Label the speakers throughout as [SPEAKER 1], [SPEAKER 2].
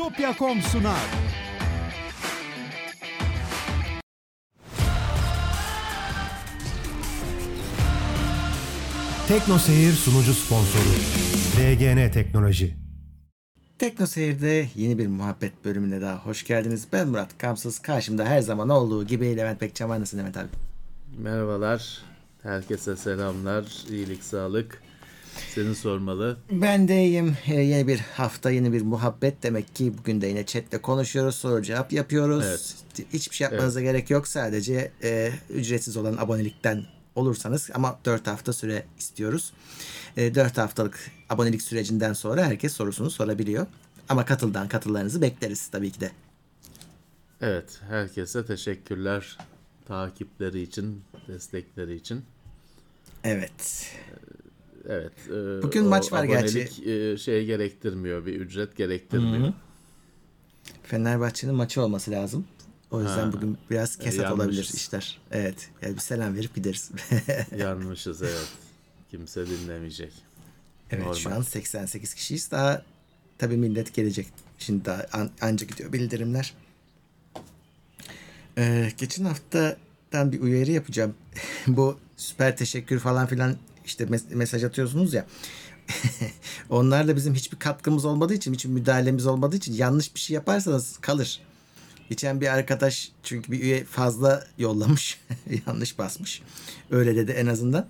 [SPEAKER 1] Bitopya.com sunar.
[SPEAKER 2] Tekno Seyir sunucu sponsoru DGN Teknoloji.
[SPEAKER 3] Tekno Seyir'de yeni bir muhabbet bölümüne daha hoş geldiniz. Ben Murat Kamsız. Karşımda her zaman olduğu gibi Levent var. Nasılsın Levent abi?
[SPEAKER 4] Merhabalar. Herkese selamlar. iyilik, sağlık. Senin sormalı.
[SPEAKER 3] Ben de iyiyim. Ee, yeni bir hafta, yeni bir muhabbet. Demek ki bugün de yine chatle konuşuyoruz, soru cevap yapıyoruz.
[SPEAKER 4] Evet.
[SPEAKER 3] Hiçbir şey yapmanıza gerek yok. Sadece e, ücretsiz olan abonelikten olursanız ama 4 hafta süre istiyoruz. E, 4 haftalık abonelik sürecinden sonra herkes sorusunu sorabiliyor. Ama katıldan katıllarınızı bekleriz tabii ki de.
[SPEAKER 4] Evet, herkese teşekkürler takipleri için, destekleri için.
[SPEAKER 3] Evet.
[SPEAKER 4] Evet. e,
[SPEAKER 3] Bugün maç var gerçi.
[SPEAKER 4] e, şey gerektirmiyor, bir ücret gerektirmiyor.
[SPEAKER 3] Fenerbahçe'nin maçı olması lazım. O yüzden
[SPEAKER 4] Ha.
[SPEAKER 3] bugün biraz kesat
[SPEAKER 4] yanlışız.
[SPEAKER 3] olabilir işler. Evet. Yani bir selam verip gideriz.
[SPEAKER 4] Yanmışız evet. Kimse dinlemeyecek.
[SPEAKER 3] evet
[SPEAKER 4] Normal.
[SPEAKER 3] şu an 88 kişiyiz. Daha tabii millet gelecek. Şimdi daha an, anca gidiyor bildirimler. Ee, geçen haftadan bir uyarı yapacağım. Bu süper teşekkür falan filan işte mes- mesaj atıyorsunuz ya. Onlarla bizim hiçbir katkımız olmadığı için, hiçbir müdahalemiz olmadığı için yanlış bir şey yaparsanız kalır. Geçen bir arkadaş çünkü bir üye fazla yollamış. yanlış basmış. Öyle dedi en azından.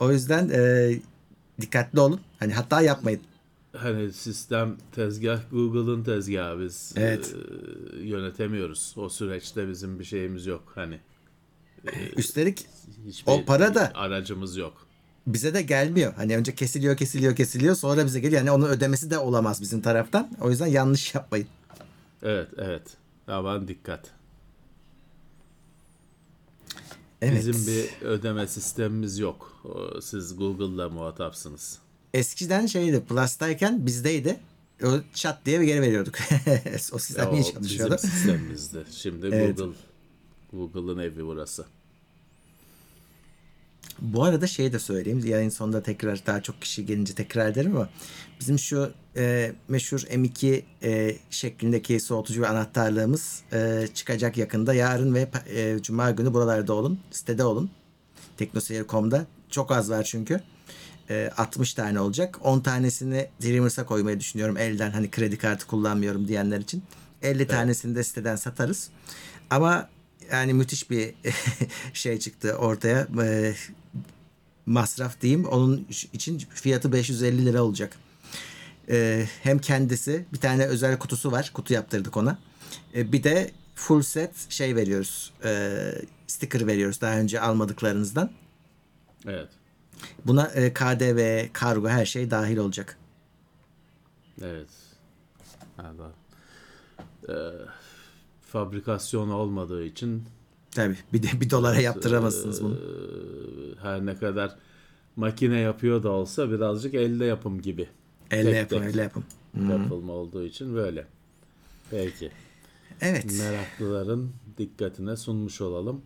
[SPEAKER 3] O yüzden e, dikkatli olun. Hani hata yapmayın.
[SPEAKER 4] Hani sistem tezgah Google'ın tezgahı biz
[SPEAKER 3] Evet.
[SPEAKER 4] e, yönetemiyoruz. O süreçte bizim bir şeyimiz yok. Hani
[SPEAKER 3] Üstelik
[SPEAKER 4] hiçbir
[SPEAKER 3] O para da-
[SPEAKER 4] aracımız yok.
[SPEAKER 3] Bize de gelmiyor. Hani önce kesiliyor, kesiliyor, kesiliyor. Sonra bize geliyor. Yani onun ödemesi de olamaz bizim taraftan. O yüzden yanlış yapmayın.
[SPEAKER 4] Evet, evet. Aman dikkat.
[SPEAKER 3] Evet.
[SPEAKER 4] Bizim bir ödeme sistemimiz yok. Siz Google'la muhatapsınız.
[SPEAKER 3] Eskiden şeydi Plus'tayken bizdeydi. O çat diye geri veriyorduk. o sistem
[SPEAKER 4] O
[SPEAKER 3] iyi
[SPEAKER 4] bizim
[SPEAKER 3] çalışıyordu.
[SPEAKER 4] sistemimizdi. Şimdi
[SPEAKER 3] Evet.
[SPEAKER 4] Google Google'ın evi burası.
[SPEAKER 3] Bu arada şey de söyleyeyim. Yayın sonunda tekrar daha çok kişi gelince tekrar ederim ama bizim şu e, meşhur M2 e, şeklindeki soğutucu ve anahtarlığımız e, çıkacak yakında. Yarın ve e, cuma günü buralarda olun. Sitede olun. Teknoseyir.com'da. Çok az var çünkü. E, 60 tane olacak. 10 tanesini Dreamers'a koymayı düşünüyorum. Elden hani kredi kartı kullanmıyorum diyenler için. 50 tanesini de siteden satarız. Ama yani müthiş bir şey çıktı ortaya. E, masraf diyeyim. Onun için fiyatı 550 lira olacak. Ee, hem kendisi bir tane özel kutusu var. Kutu yaptırdık ona. Ee, bir de full set şey veriyoruz. Ee, sticker veriyoruz daha önce almadıklarınızdan.
[SPEAKER 4] Evet.
[SPEAKER 3] Buna e, KDV, kargo her şey dahil olacak.
[SPEAKER 4] Evet. Allah. Ee, fabrikasyon olmadığı için
[SPEAKER 3] Tabii bir de bir dolara yaptıramazsınız bunu.
[SPEAKER 4] her ne kadar makine yapıyor da olsa birazcık elde yapım gibi.
[SPEAKER 3] Elle
[SPEAKER 4] tek
[SPEAKER 3] yapın,
[SPEAKER 4] tek.
[SPEAKER 3] elle yapın.
[SPEAKER 4] Yapılma olduğu için böyle. Peki.
[SPEAKER 3] Evet.
[SPEAKER 4] Meraklıların dikkatine sunmuş olalım.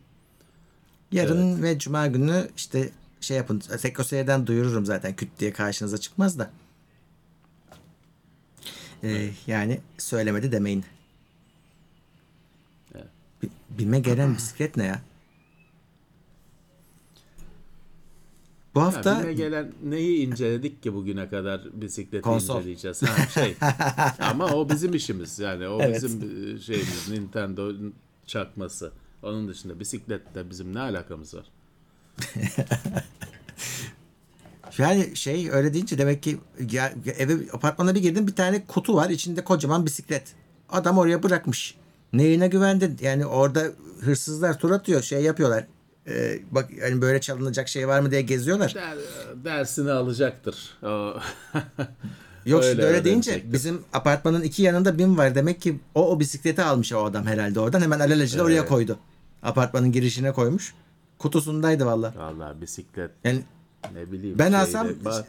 [SPEAKER 3] Yarın ve cuma günü işte şey yapın. Teknoseyir'den duyururum zaten. Küt diye karşınıza çıkmaz da. Ee, Yani söylemedi demeyin. Bime gelen bisiklet ne ya? Bu
[SPEAKER 4] Ha,
[SPEAKER 3] hafta
[SPEAKER 4] bime gelen neyi inceledik ki bugüne kadar bisikleti
[SPEAKER 3] Konsol.
[SPEAKER 4] inceleyeceğiz. Ha, şey. Ama o bizim işimiz yani o
[SPEAKER 3] Evet.
[SPEAKER 4] bizim e, şeyimiz Nintendo çakması. Onun dışında bisikletle bizim ne alakamız var?
[SPEAKER 3] yani şey öyle deyince demek ki ya, eve apartmana bir girdim bir tane kutu var içinde kocaman bisiklet. Adam oraya bırakmış. Neyine güvendin? Yani orada hırsızlar tur atıyor şey yapıyorlar. Ee, bak hani böyle çalınacak şey var mı diye geziyorlar.
[SPEAKER 4] Der, dersini alacaktır.
[SPEAKER 3] Yok şimdi öyle deyince
[SPEAKER 4] öğrenecektir.
[SPEAKER 3] bizim apartmanın iki yanında BİM var. Demek ki o o bisikleti almış o adam herhalde oradan. Hemen alelacele oraya koydu. Apartmanın girişine koymuş. Kutusundaydı valla.
[SPEAKER 4] Vallahi bisiklet
[SPEAKER 3] Yani
[SPEAKER 4] ne bileyim.
[SPEAKER 3] Ben
[SPEAKER 4] şeyde,
[SPEAKER 3] alsam
[SPEAKER 4] ba-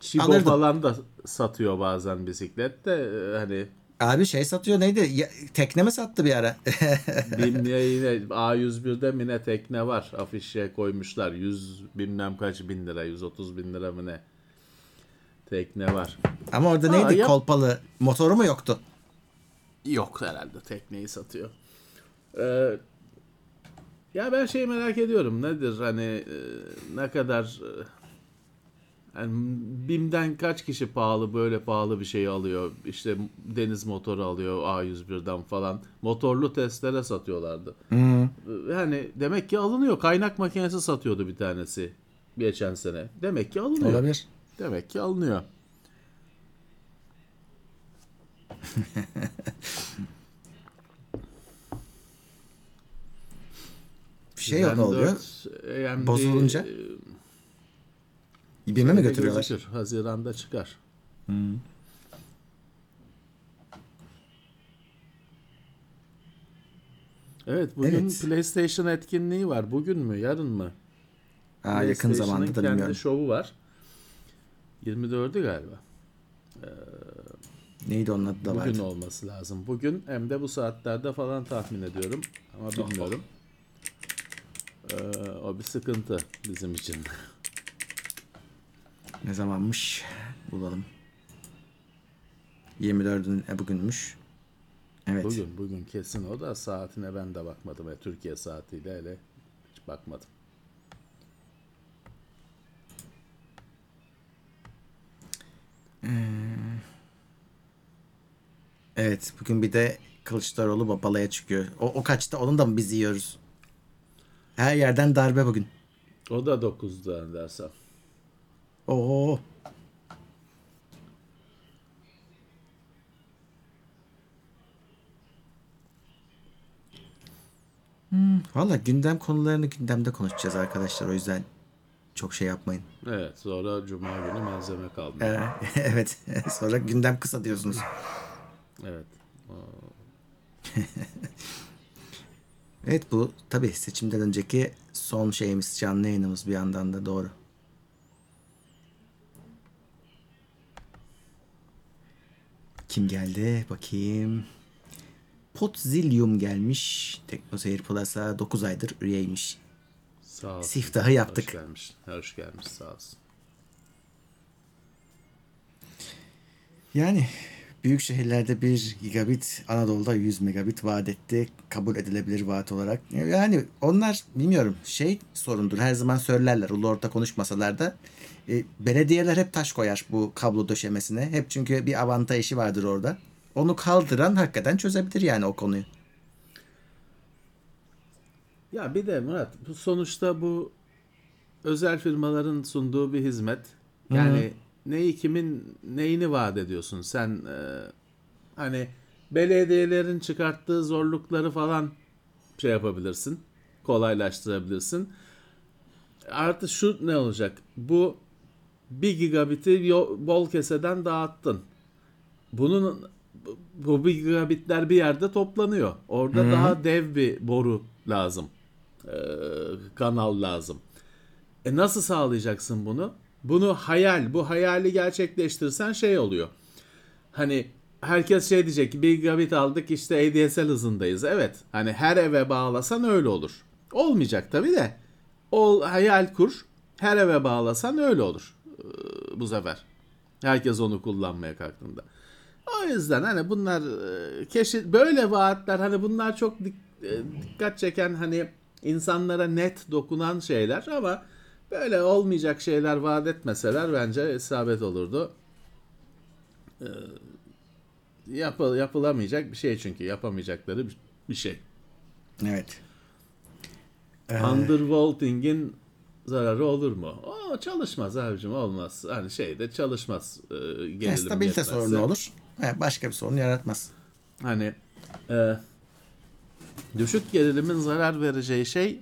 [SPEAKER 4] Çibo
[SPEAKER 3] alırdım.
[SPEAKER 4] falan da satıyor bazen bisiklet de e, hani
[SPEAKER 3] abi şey satıyor neydi? Ya, tekne mi sattı bir ara?
[SPEAKER 4] Bilmeye yine A101'de mine tekne var. Afişe koymuşlar. 100 bilmem kaç bin lira. 130 bin lira mı ne? Tekne var.
[SPEAKER 3] Ama orada
[SPEAKER 4] Aa,
[SPEAKER 3] neydi
[SPEAKER 4] yap-
[SPEAKER 3] kolpalı? Motoru mu yoktu?
[SPEAKER 4] Yok herhalde tekneyi satıyor. Ee, ya ben şey merak ediyorum nedir hani e, ne kadar e, yani BİM'den kaç kişi pahalı böyle pahalı bir şey alıyor işte deniz motoru alıyor A101'den falan motorlu testere satıyorlardı. Yani demek ki alınıyor kaynak makinesi satıyordu bir tanesi geçen sene demek ki alınıyor.
[SPEAKER 3] Olabilir.
[SPEAKER 4] Demek ki alınıyor.
[SPEAKER 3] Bir şey yok ne oluyor?
[SPEAKER 4] M4 AMD,
[SPEAKER 3] Bozulunca? İBM'e mi götürüyorlar?
[SPEAKER 4] gözükür. Haziran'da çıkar. Evet bugün
[SPEAKER 3] Evet.
[SPEAKER 4] PlayStation etkinliği var. Bugün mü yarın mı?
[SPEAKER 3] Aa, yakın zamanda da
[SPEAKER 4] kendi
[SPEAKER 3] bilmiyorum.
[SPEAKER 4] şovu var. 24'ü galiba.
[SPEAKER 3] Neydi onun adı da
[SPEAKER 4] Bugün
[SPEAKER 3] vardı.
[SPEAKER 4] olması lazım. Bugün hem de bu saatlerde falan tahmin ediyorum. Ama bilmiyorum. Ee, o bir sıkıntı bizim için.
[SPEAKER 3] Ne zamanmış? Bulalım. 24'ün e, bugünmüş. Evet.
[SPEAKER 4] Bugün bugün kesin o da saatine ben de bakmadım. E, Türkiye saatiyle hele hiç bakmadım.
[SPEAKER 3] Evet. Bugün bir de Kılıçdaroğlu babalaya çıkıyor. O, o kaçta? Onun da mı biz yiyoruz? Her yerden darbe bugün.
[SPEAKER 4] O da 9'da dersem.
[SPEAKER 3] Oo. Hmm, Valla gündem konularını gündemde konuşacağız arkadaşlar. O yüzden çok şey yapmayın.
[SPEAKER 4] Evet sonra Cuma günü malzeme kaldı.
[SPEAKER 3] Ee, evet. Sonra gündem kısa diyorsunuz.
[SPEAKER 4] Evet.
[SPEAKER 3] Evet bu tabii seçimden önceki son şeyimiz canlı yayınımız bir yandan da doğru. Kim geldi? Bakayım. Potzilium gelmiş. TeknoSeyir Plus'a 9 aydır üyeymiş.
[SPEAKER 4] Sağ olsun.
[SPEAKER 3] Siftahı yaptık.
[SPEAKER 4] Hoş gelmiş. Hoş gelmiş sağ olsun.
[SPEAKER 3] Yani büyük şehirlerde 1 gigabit, Anadolu'da 100 megabit vaat etti. Kabul edilebilir vaat olarak. Yani onlar bilmiyorum şey sorundur. Her zaman söylerler ulu orta konuşmasalar da. E, belediyeler hep taş koyar bu kablo döşemesine. Hep çünkü bir avantaj işi vardır orada. Onu kaldıran hakikaten çözebilir yani o konuyu.
[SPEAKER 4] Ya bir de Murat bu sonuçta bu özel firmaların sunduğu bir hizmet. Yani neyi kimin neyini vaat ediyorsun sen e, hani belediyelerin çıkarttığı zorlukları falan şey yapabilirsin kolaylaştırabilirsin. Artı şu ne olacak? Bu 1 gigabit'i bol keseden dağıttın. Bunun bu 1 gigabitler bir yerde toplanıyor. Orada daha dev bir boru lazım. Ee, kanal lazım. E nasıl sağlayacaksın bunu? Bunu hayal, bu hayali gerçekleştirsen şey oluyor. Hani herkes şey diyecek ki 1 gigabit aldık işte ADSL hızındayız. Evet hani her eve bağlasan öyle olur. Olmayacak tabii de. Ol, hayal kur. Her eve bağlasan öyle olur bu sefer. Herkes onu kullanmaya kalktığında. O yüzden hani bunlar e, keşi böyle vaatler hani bunlar çok dik- e, dikkat çeken hani insanlara net dokunan şeyler ama böyle olmayacak şeyler vaat etmeseler bence isabet olurdu. Ee, yapı- yapılamayacak bir şey çünkü yapamayacakları bir- bir şey.
[SPEAKER 3] Evet.
[SPEAKER 4] Undervolting'in zararı olur mu? O çalışmaz abicim olmaz. Hani şeyde çalışmaz. E, gerilim
[SPEAKER 3] Yani stabilite
[SPEAKER 4] yetmezse.
[SPEAKER 3] sorunu olur. Ha, Başka bir sorun yaratmaz.
[SPEAKER 4] Hani e, düşük gerilimin zarar vereceği şey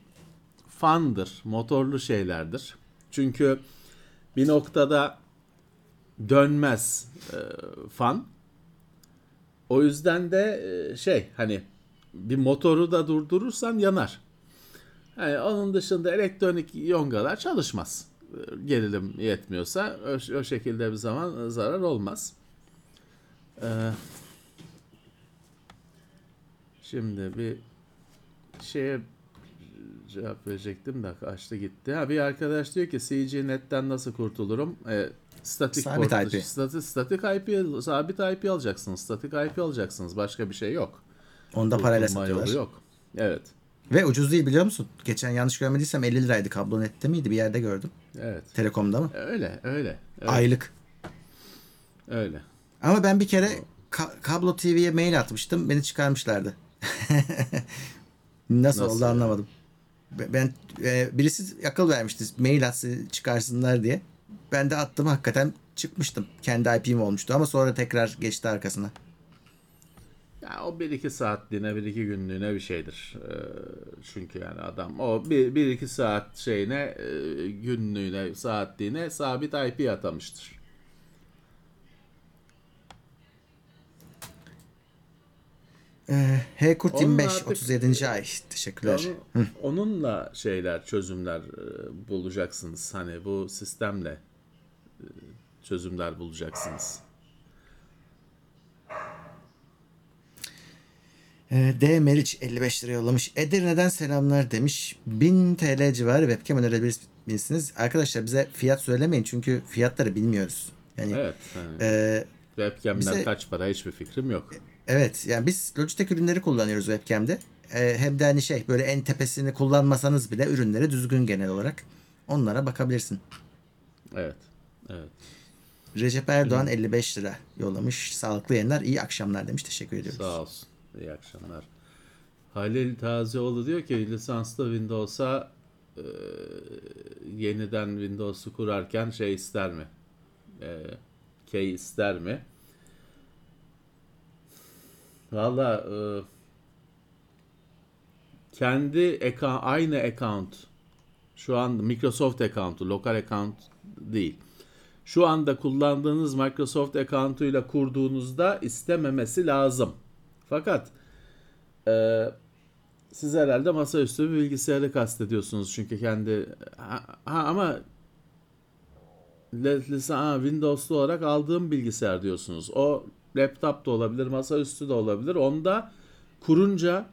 [SPEAKER 4] fandır, motorlu şeylerdir. Çünkü bir noktada dönmez e, fan. O yüzden de e, şey hani bir motoru da durdurursan yanar. Yani onun dışında elektronik yongalar çalışmaz. E, Gerilim yetmiyorsa o, o şekilde bir zaman zarar olmaz. Ee, Şimdi bir şeye cevap verecektim de kaçtı gitti. Ha bir arkadaş diyor ki CG Net'ten nasıl kurtulurum? E, Statik
[SPEAKER 3] Sabit
[SPEAKER 4] port
[SPEAKER 3] IP.
[SPEAKER 4] dışı- Statik, IP, sabit IP alacaksınız. Statik IP alacaksınız. Başka bir şey yok.
[SPEAKER 3] Onda parayla satıyorlar.
[SPEAKER 4] yolu yok. Evet.
[SPEAKER 3] Ve ucuz değil biliyor musun? Geçen yanlış görmediysem 50 liraydı kablonette miydi bir yerde gördüm.
[SPEAKER 4] Evet.
[SPEAKER 3] Telekom'da mı?
[SPEAKER 4] Öyle, öyle. Evet,
[SPEAKER 3] Aylık.
[SPEAKER 4] öyle.
[SPEAKER 3] Ama ben bir kere ka- kablo TV'ye mail atmıştım. Beni çıkarmışlardı. Nasıl,
[SPEAKER 4] Nasıl
[SPEAKER 3] oldu
[SPEAKER 4] yani?
[SPEAKER 3] anlamadım. Be- Ben e, birisi akıl vermişti mail atsın çıkarsınlar diye. Ben de attım hakikaten çıkmıştım. Kendi IP'm olmuştu ama sonra tekrar geçti arkasına.
[SPEAKER 4] Ya o bir iki saatliğine, bir iki günlüğüne bir şeydir. Ee, çünkü yani adam o bir, bir iki saat şeyine, e, günlüğüne, saatliğine sabit IP atamıştır.
[SPEAKER 3] Ee, H Kurt
[SPEAKER 4] Onun
[SPEAKER 3] 25
[SPEAKER 4] artık-
[SPEAKER 3] 37. ay. Teşekkürler.
[SPEAKER 4] Onu- onunla şeyler, çözümler e, bulacaksınız. Hani bu sistemle e, çözümler bulacaksınız.
[SPEAKER 3] D Meriç 55 lira yollamış. Edirne'den selamlar demiş. 1000 TL civarı webcam önerebilirsiniz. Arkadaşlar bize fiyat söylemeyin çünkü fiyatları bilmiyoruz. Yani
[SPEAKER 4] Evet. Yani
[SPEAKER 3] e,
[SPEAKER 4] webcam'den
[SPEAKER 3] bize-
[SPEAKER 4] kaç para hiçbir fikrim yok.
[SPEAKER 3] evet yani biz Logitech ürünleri kullanıyoruz webcam'de. E, hem de hani şey böyle en tepesini kullanmasanız bile ürünleri düzgün genel olarak. Onlara bakabilirsin.
[SPEAKER 4] Evet. Evet.
[SPEAKER 3] Recep Erdoğan 55 lira yollamış. Sağlıklı yayınlar, iyi akşamlar demiş. Teşekkür ediyoruz.
[SPEAKER 4] Sağ olsun. İyi akşamlar. Halil Tazioğlu diyor ki lisanslı Windows'a e, yeniden Windows'u kurarken şey ister mi? E, key ister mi? Valla e, kendi account, aynı account şu an Microsoft account'u, lokal account değil. Şu anda kullandığınız Microsoft account'uyla kurduğunuzda istememesi lazım. Fakat e, siz herhalde masaüstü bir bilgisayarı kastediyorsunuz çünkü kendi ha, ha, ama ha, Windows'lu olarak aldığım bilgisayar diyorsunuz. O laptop da olabilir, masaüstü de olabilir. Onda kurunca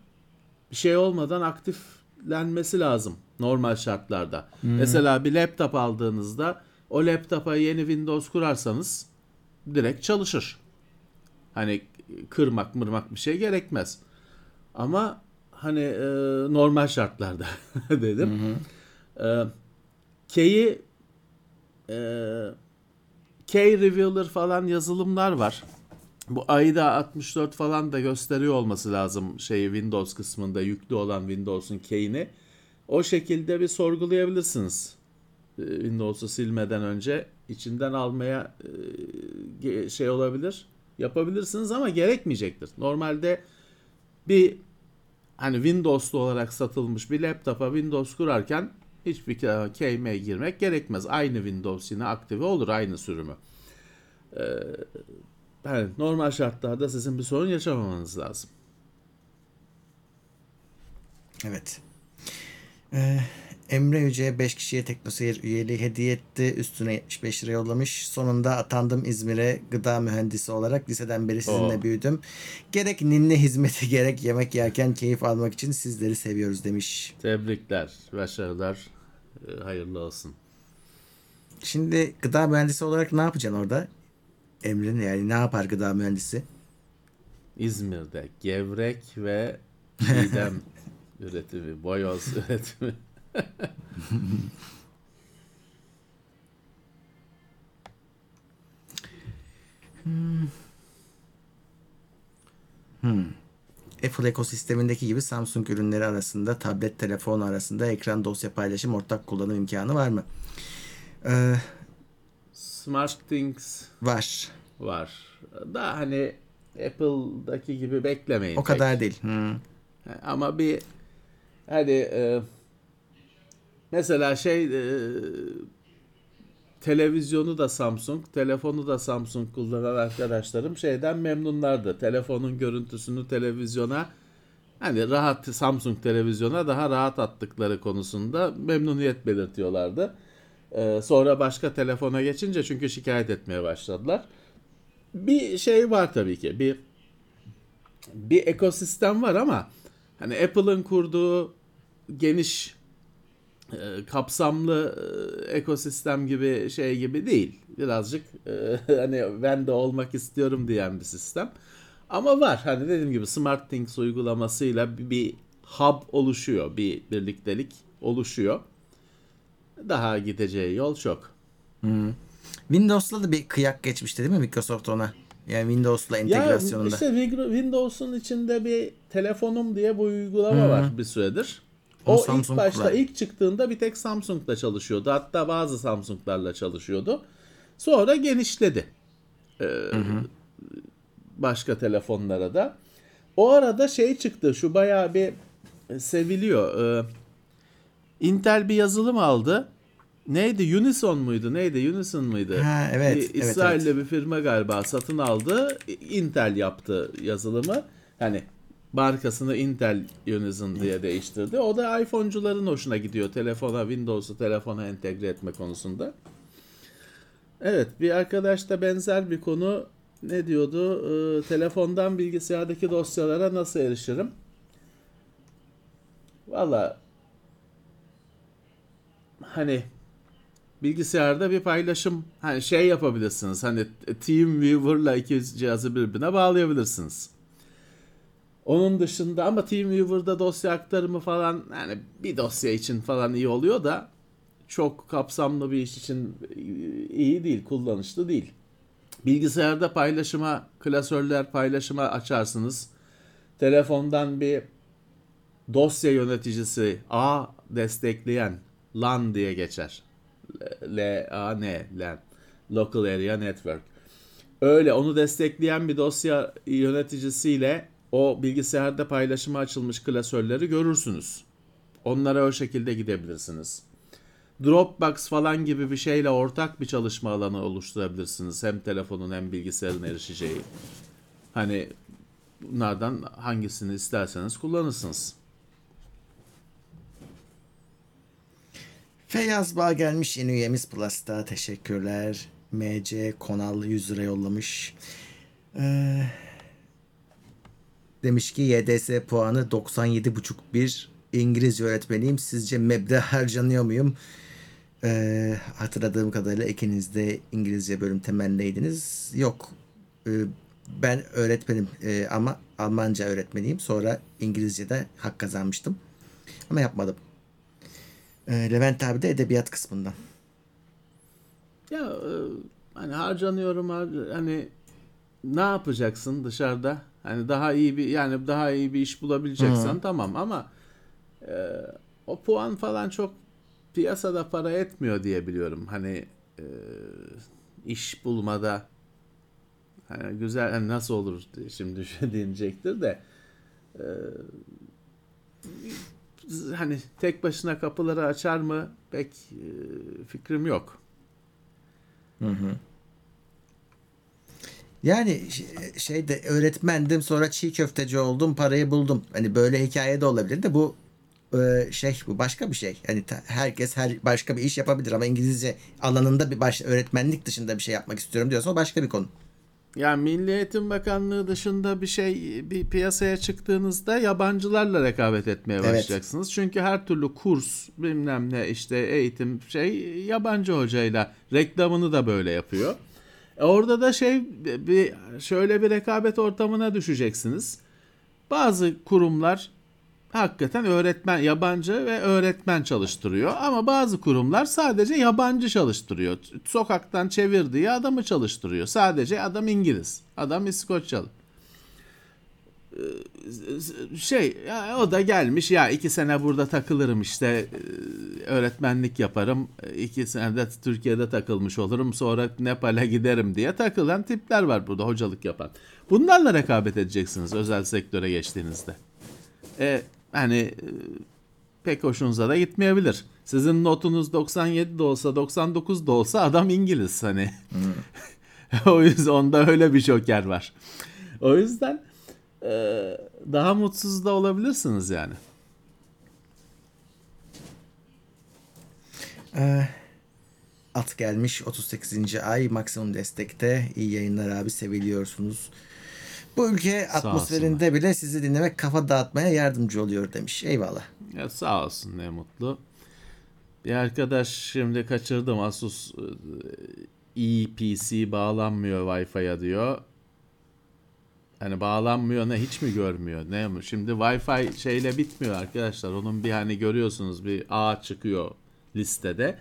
[SPEAKER 4] bir şey olmadan aktiflenmesi lazım normal şartlarda. Mesela bir laptop aldığınızda o laptopa yeni Windows kurarsanız direkt çalışır. Hani kırmak mırmak bir şey gerekmez. Ama hani e, normal şartlarda dedim. E, K'yi e, Key Revealer falan yazılımlar var. Bu AIDA 64 falan da gösteriyor olması lazım şeyi Windows kısmında yüklü olan Windows'un key'ini. O şekilde bir sorgulayabilirsiniz. E, Windows'u silmeden önce içinden almaya e, şey olabilir. Yapabilirsiniz ama gerekmeyecektir. Normalde bir hani Windows'lu olarak satılmış bir laptopa Windows kurarken hiçbir key'me girmek gerekmez. Aynı Windows yine aktive olur aynı sürümü. Ee, yani normal şartlarda sizin bir sorun yaşamamanız lazım.
[SPEAKER 3] Evet. Ee, Emre Yüce 5 kişiye Teknoseyir üyeliği hediye etti. Üstüne 75 lira yollamış. Sonunda atandım İzmir'e gıda mühendisi olarak. Liseden beri sizinle
[SPEAKER 4] Oo.
[SPEAKER 3] büyüdüm. Gerek ninni hizmeti gerek yemek yerken keyif almak için sizleri seviyoruz demiş.
[SPEAKER 4] Tebrikler, başarılar, e, hayırlı olsun.
[SPEAKER 3] Şimdi gıda mühendisi olarak ne yapacaksın orada? Emre'nin yani ne yapar gıda mühendisi?
[SPEAKER 4] İzmir'de gevrek ve çiğdem üretimi, boyoz üretimi.
[SPEAKER 3] Apple ekosistemindeki gibi Samsung ürünleri arasında tablet, telefon arasında ekran dosya paylaşım, ortak kullanım imkanı var mı? Ee,
[SPEAKER 4] Smart Things
[SPEAKER 3] var.
[SPEAKER 4] var. Da hani Apple'daki gibi beklemeyin.
[SPEAKER 3] O
[SPEAKER 4] pek.
[SPEAKER 3] kadar değil. Hı.
[SPEAKER 4] Ama bir hani e, mesela şey e, televizyonu da Samsung, telefonu da Samsung kullanan arkadaşlarım şeyden memnunlardı. Telefonun görüntüsünü televizyona hani rahat Samsung televizyona daha rahat attıkları konusunda memnuniyet belirtiyorlardı. E, sonra başka telefona geçince çünkü şikayet etmeye başladılar. Bir şey var tabii ki. Bir bir ekosistem var ama hani Apple'ın kurduğu geniş e, kapsamlı e, ekosistem gibi şey gibi değil. Birazcık e, hani ben de olmak istiyorum diyen bir sistem. Ama var hani dediğim gibi SmartThings uygulamasıyla bir, bir hub oluşuyor. Bir birliktelik oluşuyor. Daha gideceği yol çok.
[SPEAKER 3] Windows'la da bir kıyak geçmişti değil mi Microsoft ona? Yani Windows'la entegrasyonunda.
[SPEAKER 4] Ya işte Windows'un içinde bir telefonum diye bir uygulama var bir süredir.
[SPEAKER 3] O
[SPEAKER 4] O, ilk
[SPEAKER 3] Samsung
[SPEAKER 4] başta
[SPEAKER 3] kullanıyor.
[SPEAKER 4] ilk çıktığında bir tek Samsung'la çalışıyordu. Hatta bazı Samsung'larla çalışıyordu. Sonra genişledi. Ee, başka telefonlara da. O arada şey çıktı. Şu bayağı bir e, seviliyor. Ee, Intel bir yazılım aldı. Neydi? Unison muydu? Neydi? Unison mıydı?
[SPEAKER 3] Ha, evet,
[SPEAKER 4] Bir
[SPEAKER 3] evet,
[SPEAKER 4] İsrail'de bir firma galiba satın aldı. Intel yaptı yazılımı. Hani markasını Intel Unison diye değiştirdi. O da iPhone'cuların hoşuna gidiyor. Telefona, Windows'u telefona entegre etme konusunda. Evet, bir arkadaş da benzer bir konu ne diyordu? Ee, telefondan bilgisayardaki dosyalara nasıl erişirim? Valla hani bilgisayarda bir paylaşım hani şey yapabilirsiniz. Hani TeamViewer'la iki cihazı birbirine bağlayabilirsiniz. Onun dışında ama TeamViewer'da dosya aktarımı falan yani bir dosya için falan iyi oluyor da çok kapsamlı bir iş için iyi değil, kullanışlı değil. Bilgisayarda paylaşıma, klasörler paylaşıma açarsınız. Telefondan bir dosya yöneticisi A destekleyen LAN diye geçer. L-A-N, LAN. Local Area Network. Öyle onu destekleyen bir dosya yöneticisiyle o bilgisayarda paylaşıma açılmış klasörleri görürsünüz. Onlara o şekilde gidebilirsiniz. Dropbox falan gibi bir şeyle ortak bir çalışma alanı oluşturabilirsiniz. Hem telefonun hem bilgisayarın erişeceği. Hani bunlardan hangisini isterseniz kullanırsınız.
[SPEAKER 3] Feyyaz Bağ gelmiş yeni üyemiz Plus'ta. Teşekkürler. MC Konal 100 lira yollamış. Ee, demiş ki YDS puanı 97.5 bir İngilizce öğretmeniyim. Sizce MEB'de harcanıyor muyum? Ee, hatırladığım kadarıyla ikiniz de İngilizce bölüm temelliydiniz. Yok. Ee, ben öğretmenim ee, ama Almanca öğretmeniyim. Sonra İngilizce'de hak kazanmıştım. Ama yapmadım. Ee, Levent abi de edebiyat kısmından.
[SPEAKER 4] Ya e, hani harcanıyorum har- hani ne yapacaksın dışarıda? Hani daha iyi bir yani daha iyi bir iş bulabileceksen tamam ama e, o puan falan çok piyasada para etmiyor diye biliyorum. Hani e, iş bulmada hani güzel hani nasıl olur şimdi düşünecektir de e, hani tek başına kapıları açar mı pek e, fikrim yok.
[SPEAKER 3] Yani şeyde öğretmendim sonra çiğ köfteci oldum parayı buldum. Hani böyle hikaye de olabilir de bu e, şey bu başka bir şey. Hani herkes her başka bir iş yapabilir ama İngilizce alanında bir baş öğretmenlik dışında bir şey yapmak istiyorum diyorsa o başka bir konu.
[SPEAKER 4] Yani Milli Eğitim Bakanlığı dışında bir şey bir piyasaya çıktığınızda yabancılarla rekabet etmeye
[SPEAKER 3] Evet.
[SPEAKER 4] başlayacaksınız. Çünkü her türlü kurs bilmem ne işte eğitim şey yabancı hocayla reklamını da böyle yapıyor. E orada da şey bir şöyle bir rekabet ortamına düşeceksiniz. Bazı kurumlar hakikaten öğretmen yabancı ve öğretmen çalıştırıyor ama bazı kurumlar sadece yabancı çalıştırıyor. Sokaktan çevirdiği adamı çalıştırıyor. Sadece adam İngiliz, adam İskoçyalı. Ee, Şey ya o da gelmiş ya iki sene burada takılırım işte e, öğretmenlik yaparım iki sene de Türkiye'de takılmış olurum sonra Nepal'e giderim diye takılan tipler var burada hocalık yapan. Bunlarla rekabet edeceksiniz özel sektöre geçtiğinizde. E, hani e, pek hoşunuza da gitmeyebilir. Sizin notunuz 97 de olsa 99 da olsa adam İngiliz hani. o yüzden onda öyle bir joker var. O yüzden e, daha mutsuz da olabilirsiniz yani.
[SPEAKER 3] Ee, at gelmiş 38. ay maksimum destekte. İyi yayınlar abi seviliyorsunuz. Bu ülke atmosferinde bile sizi dinlemek kafa dağıtmaya yardımcı oluyor demiş. Eyvallah.
[SPEAKER 4] Ya sağ olsun ne mutlu. Bir arkadaş şimdi kaçırdım Asus e, ePC bağlanmıyor Wi-Fi'ye diyor. Hani bağlanmıyor ne hiç mi görmüyor ne mi? Şimdi Wi-Fi şeyle bitmiyor arkadaşlar. Onun bir hani görüyorsunuz bir ağ çıkıyor listede.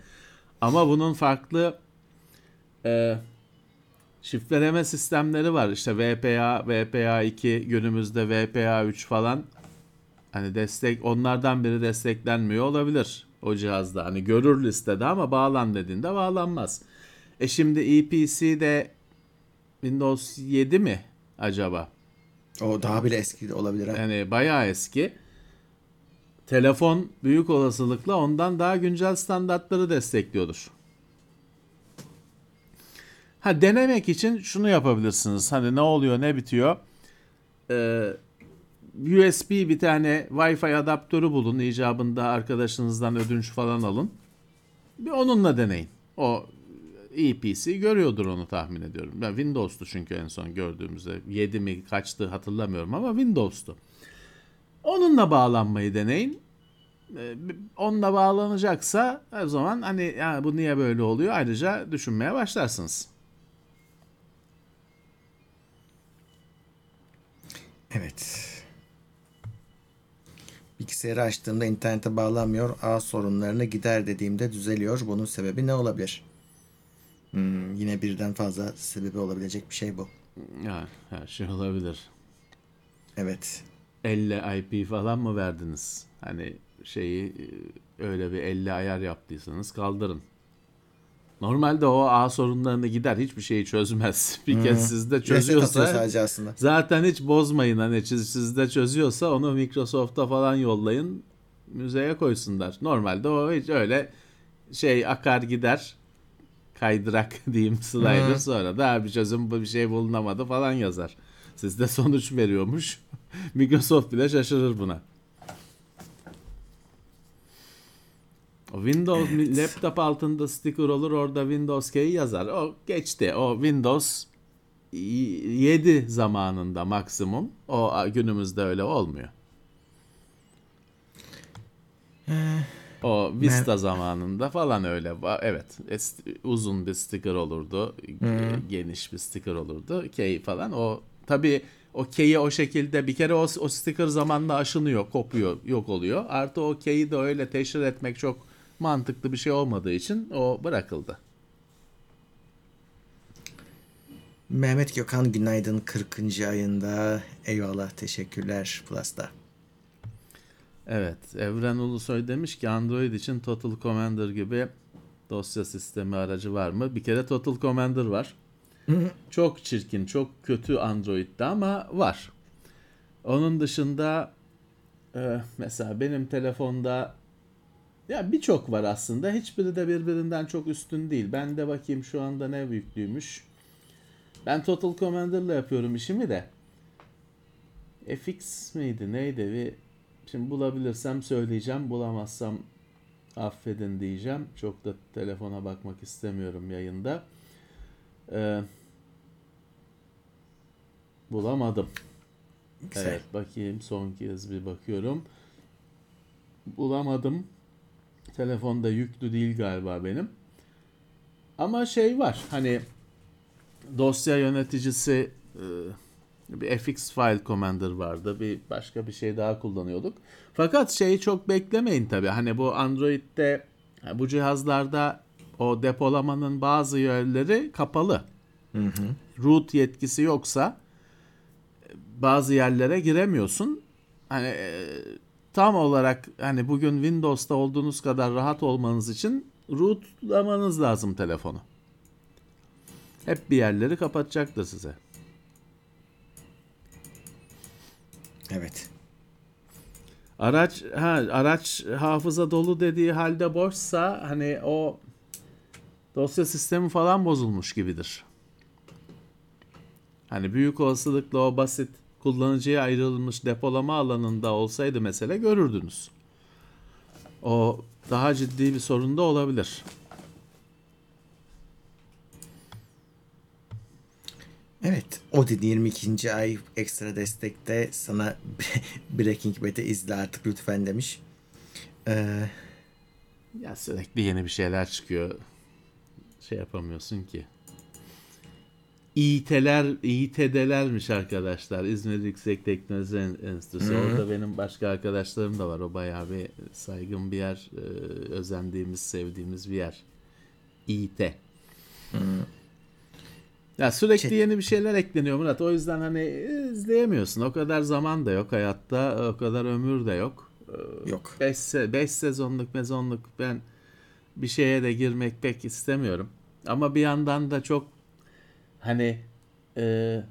[SPEAKER 4] Ama bunun farklı e, şifreleme sistemleri var. İşte VPA, VPA2 günümüzde VPA3 falan hani destek onlardan biri desteklenmiyor olabilir o cihazda. Hani görür listede ama bağlan dediğinde bağlanmaz. E şimdi EPC de Windows 7 mi acaba?
[SPEAKER 3] O daha bile eski de olabilir. ha.
[SPEAKER 4] Yani bayağı eski. Telefon büyük olasılıkla ondan daha güncel standartları destekliyordur. Ha denemek için şunu yapabilirsiniz. Hani ne oluyor ne bitiyor. Ee, USB bir tane Wi-Fi adaptörü bulun. icabında arkadaşınızdan ödünç falan alın. Bir onunla deneyin. O EPC görüyordur onu tahmin ediyorum. Ben Windows'tu çünkü en son gördüğümüzde. 7 mi kaçtı hatırlamıyorum ama Windows'tu. Onunla bağlanmayı deneyin. Ee, Onunla bağlanacaksa o zaman hani ya bu niye böyle oluyor ayrıca düşünmeye başlarsınız.
[SPEAKER 3] Evet. Bilgisayarı açtığımda internete bağlanmıyor. Ağ sorunlarını gider dediğimde düzeliyor. Bunun sebebi ne olabilir? Hmm, yine birden fazla sebebi olabilecek bir şey bu.
[SPEAKER 4] Ya her şey olabilir.
[SPEAKER 3] Evet.
[SPEAKER 4] 50 IP falan mı verdiniz? Hani şeyi e, öyle bir 50 ayar yaptıysanız kaldırın. Normalde o ağ sorunlarını gider hiçbir şeyi çözmez. Bir kez sizde çözüyorsa
[SPEAKER 3] sadece aslında.
[SPEAKER 4] zaten hiç bozmayın hani sizde çözüyorsa onu Microsoft'a falan yollayın müzeye koysunlar. Normalde o hiç öyle şey akar gider kaydırak diyeyim slider sonra da bir çözüm bir şey bulunamadı falan yazar. Sizde sonuç veriyormuş. Microsoft bile şaşırır buna. O Windows laptop altında sticker olur orada Windows key yazar. O geçti. O Windows 7 zamanında maksimum. O günümüzde öyle olmuyor. O Vista zamanında falan öyle. Evet. es- Uzun bir sticker olurdu. G- Geniş bir sticker olurdu. Key falan. O tabii o key'i o şekilde bir kere o, o sticker zamanla aşınıyor, kopuyor, yok oluyor. Artı o key'i de öyle teşhir etmek çok mantıklı bir şey olmadığı için o bırakıldı.
[SPEAKER 3] Mehmet Gökhan günaydın 40. ayında. Eyvallah teşekkürler Plus'ta.
[SPEAKER 4] Evet, Evren Ulusoy demiş ki Android için Total Commander gibi dosya sistemi aracı var mı? Bir kere Total Commander var. Çok çirkin, çok kötü Android'de ama var. Onun dışında e, mesela benim telefonda ya birçok var aslında. Hiçbiri de birbirinden çok üstün değil. Ben de bakayım şu anda ne büyüklüğümüş. Ben Total Commander'la yapıyorum işimi de. FX miydi neydi bir şimdi bulabilirsem söyleyeceğim bulamazsam affedin diyeceğim. Çok da telefona bakmak istemiyorum yayında. Ee, bulamadım.
[SPEAKER 3] Güzel.
[SPEAKER 4] evet bakayım son kez bir bakıyorum. Bulamadım. Telefonda yüklü değil galiba benim. Ama şey var hani dosya yöneticisi e, bir FX file commander vardı. Bir başka bir şey daha kullanıyorduk. Fakat şeyi çok beklemeyin tabi. Hani bu Android'de bu cihazlarda o depolamanın bazı yerleri kapalı. Root yetkisi yoksa bazı yerlere giremiyorsun. Hani e, tam olarak hani bugün Windows'ta olduğunuz kadar rahat olmanız için rootlamanız lazım telefonu. Hep bir yerleri kapatacaktır size.
[SPEAKER 3] Evet.
[SPEAKER 4] Araç ha araç hafıza dolu dediği halde boşsa hani o dosya sistemi falan bozulmuş gibidir. Hani büyük olasılıkla o basit kullanıcıya ayrılmış depolama alanında olsaydı mesele görürdünüz. O daha ciddi bir sorun da olabilir.
[SPEAKER 3] Evet. Odin 22. ay ekstra destekte sana Breaking Bad'i izle artık lütfen demiş. Ee,
[SPEAKER 4] Ya sürekli yeni bir şeyler çıkıyor. Şey yapamıyorsun ki. İİT'ler, İİT'delermiş arkadaşlar. İzmir Yüksek Teknoloji Enstitüsü. Orada benim başka arkadaşlarım da var. O bayağı bir saygın bir yer. e, Özendiğimiz, sevdiğimiz bir yer. İİT. Ya sürekli
[SPEAKER 3] Şey-
[SPEAKER 4] yeni bir şeyler ekleniyor Murat. O yüzden hani izleyemiyorsun. O kadar zaman da yok hayatta. O kadar ömür de yok.
[SPEAKER 3] Yok.
[SPEAKER 4] 5 beş sezonluk mezonluk ben bir şeye de girmek pek istemiyorum. Ama bir yandan da çok hani e, e,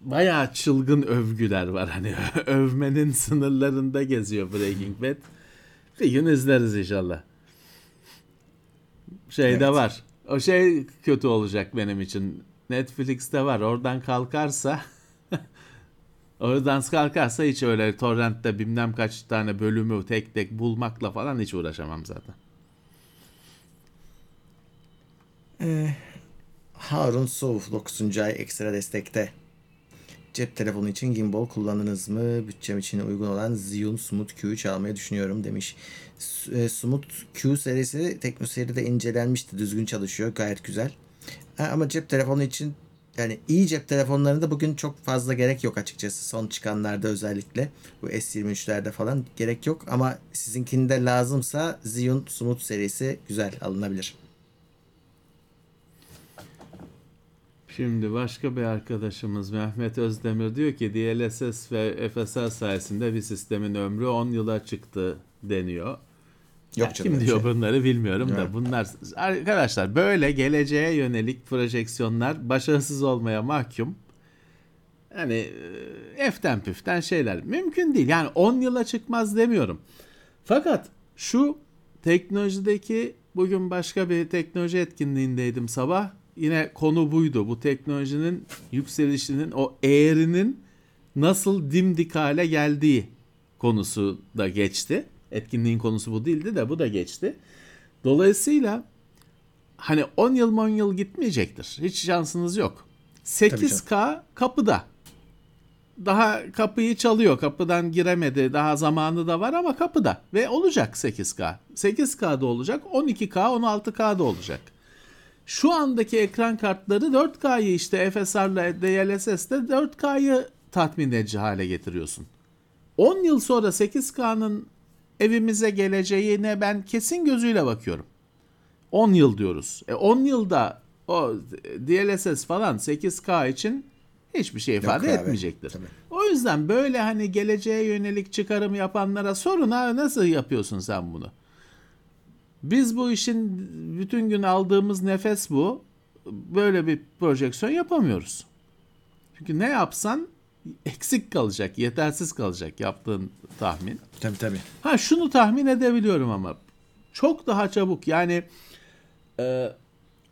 [SPEAKER 4] bayağı çılgın övgüler var. Hani övmenin sınırlarında geziyor Breaking Bad. Bir gün izleriz inşallah. Şeyde
[SPEAKER 3] Evet.
[SPEAKER 4] var. O şey kötü olacak benim için. Netflix'te var. Oradan kalkarsa Oradan kalkarsa hiç öyle torrentte bilmem kaç tane bölümü tek tek bulmakla falan hiç uğraşamam zaten.
[SPEAKER 3] Harun Soğuf 9. ay ekstra destekte. Cep telefonu için gimbal kullandınız mı? Bütçem için uygun olan Zhiyun Smooth Q3 almayı düşünüyorum demiş. E, Smooth Q serisi TeknoSeri'de incelenmişti. Düzgün çalışıyor. Gayet güzel. Ama cep telefonu için yani iyi cep telefonlarında bugün çok fazla gerek yok açıkçası. Son çıkanlarda özellikle bu S23'lerde falan gerek yok. Ama sizinkinde lazımsa Zhiyun Smooth serisi güzel alınabilir.
[SPEAKER 4] Şimdi başka bir arkadaşımız Mehmet Özdemir diyor ki DLSS ve FSR sayesinde bir sistemin ömrü 10 yıla çıktı deniyor.
[SPEAKER 3] Yok
[SPEAKER 4] Ya
[SPEAKER 3] canım
[SPEAKER 4] Kim diyor
[SPEAKER 3] şey.
[SPEAKER 4] bunları bilmiyorum
[SPEAKER 3] Evet.
[SPEAKER 4] da bunlar arkadaşlar böyle geleceğe yönelik projeksiyonlar başarısız olmaya mahkum. Yani e, eften püften şeyler mümkün değil. Yani 10 yıla çıkmaz demiyorum. Fakat şu teknolojideki bugün başka bir teknoloji etkinliğindeydim sabah. Yine konu buydu. Bu teknolojinin yükselişinin o eğrinin nasıl dimdik hale geldiği konusu da geçti. Etkinliğin konusu bu değildi de bu da geçti. Dolayısıyla hani 10 yıl 10 yıl gitmeyecektir. Hiç şansınız yok. 8K kapıda. Daha kapıyı çalıyor. Kapıdan giremedi. Daha zamanı da var ama kapıda. Ve olacak 8K. 8K'da olacak. 12K, 16K'da olacak. Şu andaki ekran kartları 4K'yı işte FSR'la DLSS'de 4K'yı tatmin edici hale getiriyorsun. 10 yıl sonra 8K'nın evimize geleceğine ben kesin gözüyle bakıyorum. 10 yıl diyoruz. E 10 yılda o DLSS falan 8K için hiçbir şey ifade
[SPEAKER 3] abi,
[SPEAKER 4] etmeyecektir.
[SPEAKER 3] tabii.
[SPEAKER 4] O yüzden böyle hani geleceğe yönelik çıkarım yapanlara sorun ha nasıl yapıyorsun sen bunu? Biz bu işin bütün gün aldığımız nefes bu. Böyle bir projeksiyon yapamıyoruz. Çünkü ne yapsan eksik kalacak, yetersiz kalacak yaptığın tahmin.
[SPEAKER 3] Tabii tabii.
[SPEAKER 4] Ha şunu tahmin edebiliyorum ama çok daha çabuk yani e,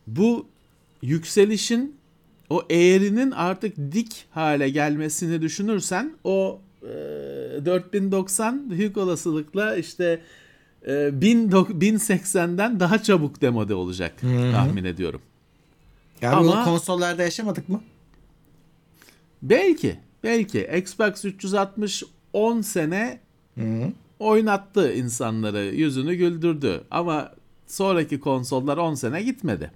[SPEAKER 4] bu yükselişin o eğrinin artık dik hale gelmesini düşünürsen o e, 4090 büyük olasılıkla işte e, 1000 dok- 1080'den daha çabuk demode olacak tahmin ediyorum.
[SPEAKER 3] Ya
[SPEAKER 4] Ama-
[SPEAKER 3] bunu konsollarda yaşamadık mı?
[SPEAKER 4] Belki, belki Xbox 360 10 sene oynattı insanları, yüzünü güldürdü. Ama sonraki konsollar 10 sene gitmedi.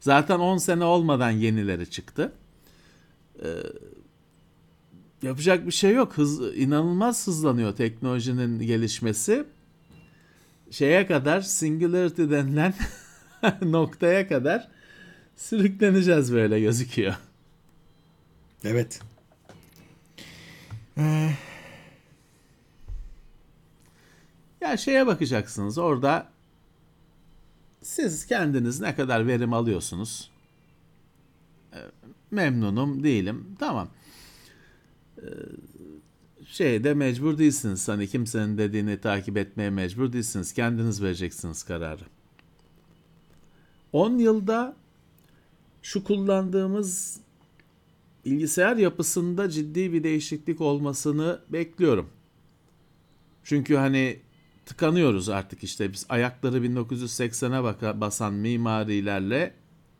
[SPEAKER 4] Zaten 10 sene olmadan yenileri çıktı. Ee, yapacak bir şey yok. Hız, inanılmaz hızlanıyor teknolojinin gelişmesi. Şeye kadar singularity denilen noktaya kadar sürükleneceğiz böyle gözüküyor.
[SPEAKER 3] Evet.
[SPEAKER 4] Ya şeye bakacaksınız orada siz kendiniz ne kadar verim alıyorsunuz? Ee, Memnunum değilim. Tamam. Ee, Şeyde mecbur değilsiniz. Hani kimsenin dediğini takip etmeye mecbur değilsiniz. Kendiniz vereceksiniz kararı. 10 yılda şu kullandığımız bilgisayar yapısında ciddi bir değişiklik olmasını bekliyorum. Çünkü hani tıkanıyoruz artık işte biz ayakları 1980'e baka- basan mimarilerle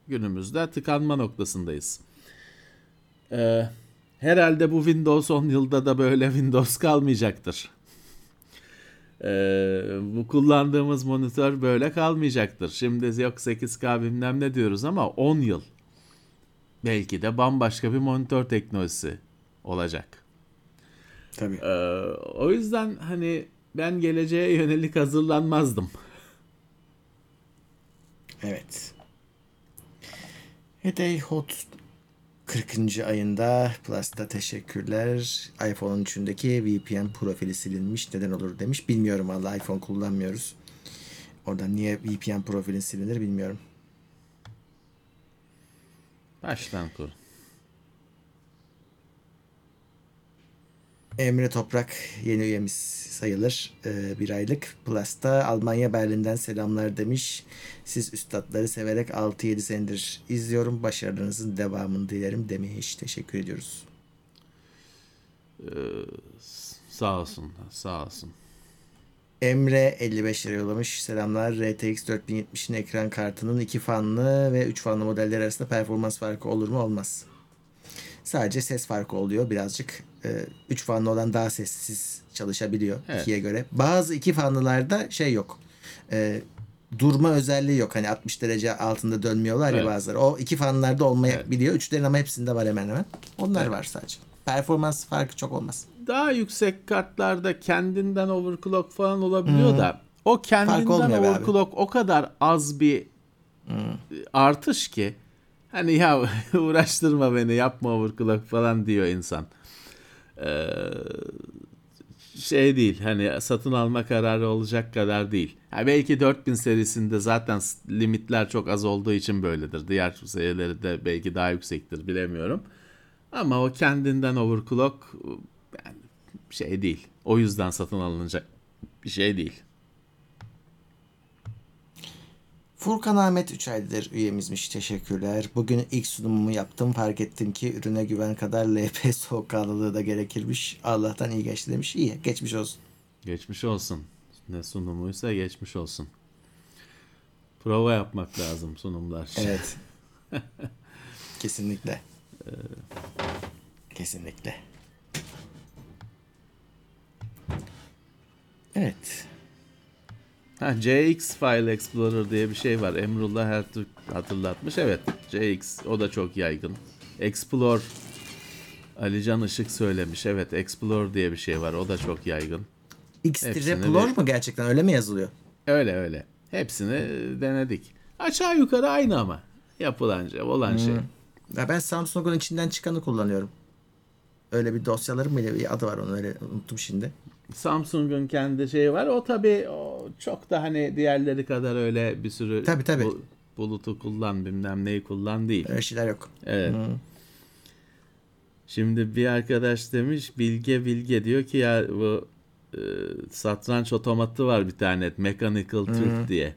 [SPEAKER 4] günümüzde tıkanma noktasındayız. Ee, herhalde bu Windows 10 yılda da böyle Windows kalmayacaktır. Ee, bu kullandığımız monitör böyle kalmayacaktır. Şimdi yok 8K bilmem ne diyoruz ama 10 yıl belki de bambaşka bir monitör teknolojisi olacak.
[SPEAKER 3] Tabii.
[SPEAKER 4] Ee, o yüzden hani ben geleceğe yönelik hazırlanmazdım.
[SPEAKER 3] Evet. Heyday Hot 40. ayında Plus'ta teşekkürler. iPhone 13'ündeki VPN profili silinmiş. Neden olur demiş. Bilmiyorum valla iPhone kullanmıyoruz. Orada niye VPN profilin silinir bilmiyorum.
[SPEAKER 4] Baştan kur.
[SPEAKER 3] Emre Toprak yeni üyemiz sayılır. Ee, bir aylık. Plus'ta Almanya Berlin'den selamlar demiş. Siz üstadları severek 6-7 senedir izliyorum. Başarılarınızın devamını dilerim demiş. Teşekkür ediyoruz.
[SPEAKER 4] Sağ olsun, sağ olsun.
[SPEAKER 3] Emre 55 lira yollamış. Selamlar. RTX 4070'in ekran kartının 2 fanlı ve 3 fanlı modeller arasında performans farkı olur mu? Olmaz. Sadece ses farkı oluyor birazcık. 3 fanlı olan daha sessiz çalışabiliyor
[SPEAKER 4] Evet.
[SPEAKER 3] 2'ye göre. Bazı 2 fanlılarda şey yok. Ee, durma özelliği yok. Hani 60 derece altında dönmüyorlar
[SPEAKER 4] Evet.
[SPEAKER 3] ya bazıları. O iki fanlarda olmayabiliyor. Üçlerin ama hepsinde var hemen hemen. Onlar
[SPEAKER 4] Evet.
[SPEAKER 3] var sadece. Performans farkı çok olmaz.
[SPEAKER 4] Daha yüksek kartlarda kendinden overclock falan olabiliyor da o kendinden overclock o kadar az bir artış ki hani ya uğraştırma beni yapma overclock falan diyor insan. Ee, şey değil hani satın alma kararı olacak kadar değil. Ha belki 4000 serisinde zaten limitler çok az olduğu için böyledir. Diğer serileri de belki daha yüksektir bilemiyorum. Ama o kendinden overclock yani şey değil. O yüzden satın alınacak bir şey değil.
[SPEAKER 3] Furkan Ahmet 3 aydır üyemizmiş. Teşekkürler. Bugün ilk sunumumu yaptım. Fark ettim ki ürüne güven kadar LP soğukkanlılığı da gerekirmiş. Allah'tan iyi geçti demiş. İyi. Geçmiş olsun.
[SPEAKER 4] Geçmiş olsun. Ne sunumuysa geçmiş olsun. Prova yapmak lazım sunumlar.
[SPEAKER 3] Evet. Kesinlikle. Kesinlikle. Evet.
[SPEAKER 4] Ha, JX File Explorer diye bir şey var. Emrullah Ertürk hatırlatmış. Evet, JX o da çok yaygın. Explore Alican Işık söylemiş. Evet, Explore diye bir şey var. O da çok yaygın. Bir-
[SPEAKER 3] mu gerçekten? Öyle mi yazılıyor?
[SPEAKER 4] Öyle öyle. Hepsini denedik. Aşağı yukarı aynı ama. Yapılan şey, olan şey.
[SPEAKER 3] Ya ben Samsung'un içinden çıkanı kullanıyorum. Öyle bir dosyalarım mı bir adı var onu öyle unuttum şimdi.
[SPEAKER 4] Samsung'un kendi şeyi var. O tabii o çok da hani diğerleri kadar öyle bir sürü
[SPEAKER 3] Tabii, tabii.
[SPEAKER 4] bu- bulutu kullan bilmem neyi kullan değil.
[SPEAKER 3] Öyle şeyler yok.
[SPEAKER 4] Evet. Şimdi bir arkadaş demiş Bilge Bilge diyor ki ya bu e, satranç otomatı var bir tane Mechanical Türk diye.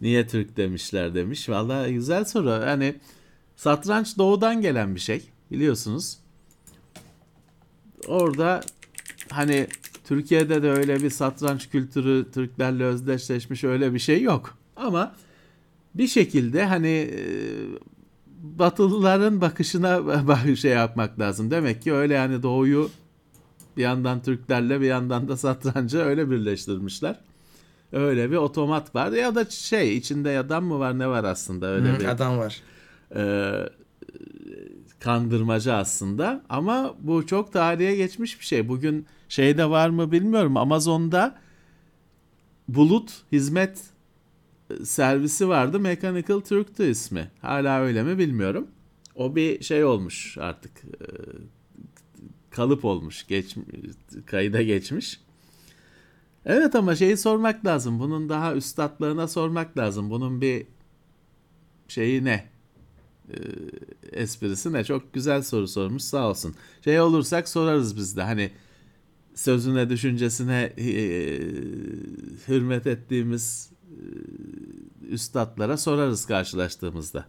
[SPEAKER 4] Niye Türk demişler demiş. Vallahi güzel soru. Hani satranç doğudan gelen bir şey biliyorsunuz. Orada hani Türkiye'de de öyle bir satranç kültürü Türklerle özdeşleşmiş öyle bir şey yok. Ama bir şekilde hani e, Batılıların bakışına bak- şey yapmak lazım. Demek ki öyle yani doğuyu bir yandan Türklerle bir yandan da satrancı öyle birleştirmişler. Öyle bir otomat var ya da şey içinde adam mı var ne var aslında öyle
[SPEAKER 3] Hı,
[SPEAKER 4] bir
[SPEAKER 3] Adam var.
[SPEAKER 4] e, kandırmacı aslında ama bu çok tarihe geçmiş bir şey. Bugün şeyde var mı bilmiyorum Amazon'da bulut hizmet e, servisi vardı. Mechanical Turk'tu ismi. Hala öyle mi bilmiyorum. O bir şey olmuş artık. e, kalıp olmuş. Geç, kayıda geçmiş. Evet ama şeyi sormak lazım. Bunun daha üstadlarına sormak lazım. Bunun bir şeyi ne? Ee, esprisi ne? Çok güzel soru sormuş sağ olsun. Şey olursak sorarız biz de. Hani sözüne düşüncesine e, hürmet ettiğimiz e, üstadlara sorarız karşılaştığımızda.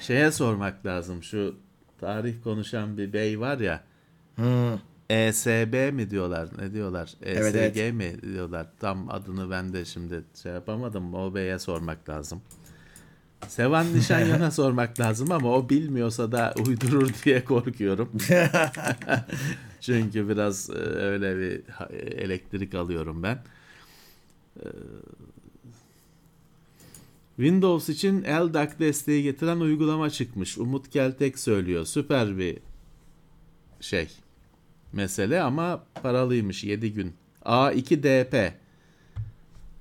[SPEAKER 4] Şeye sormak lazım. Şu tarih konuşan bir bey var ya.
[SPEAKER 3] Hı.
[SPEAKER 4] ESB mi diyorlar? Ne diyorlar? ESG
[SPEAKER 3] Evet, evet.
[SPEAKER 4] mi diyorlar? Tam adını ben de şimdi şey yapamadım. O beye sormak lazım. Sevan Nişanyan'a sormak lazım ama o bilmiyorsa da uydurur diye korkuyorum. Çünkü biraz e, öyle bir ha- elektrik alıyorum ben. Ee, Windows için LDAC desteği getiren uygulama çıkmış. Umut Keltek söylüyor. Süper bir şey mesele ama paralıymış 7 gün. A2DP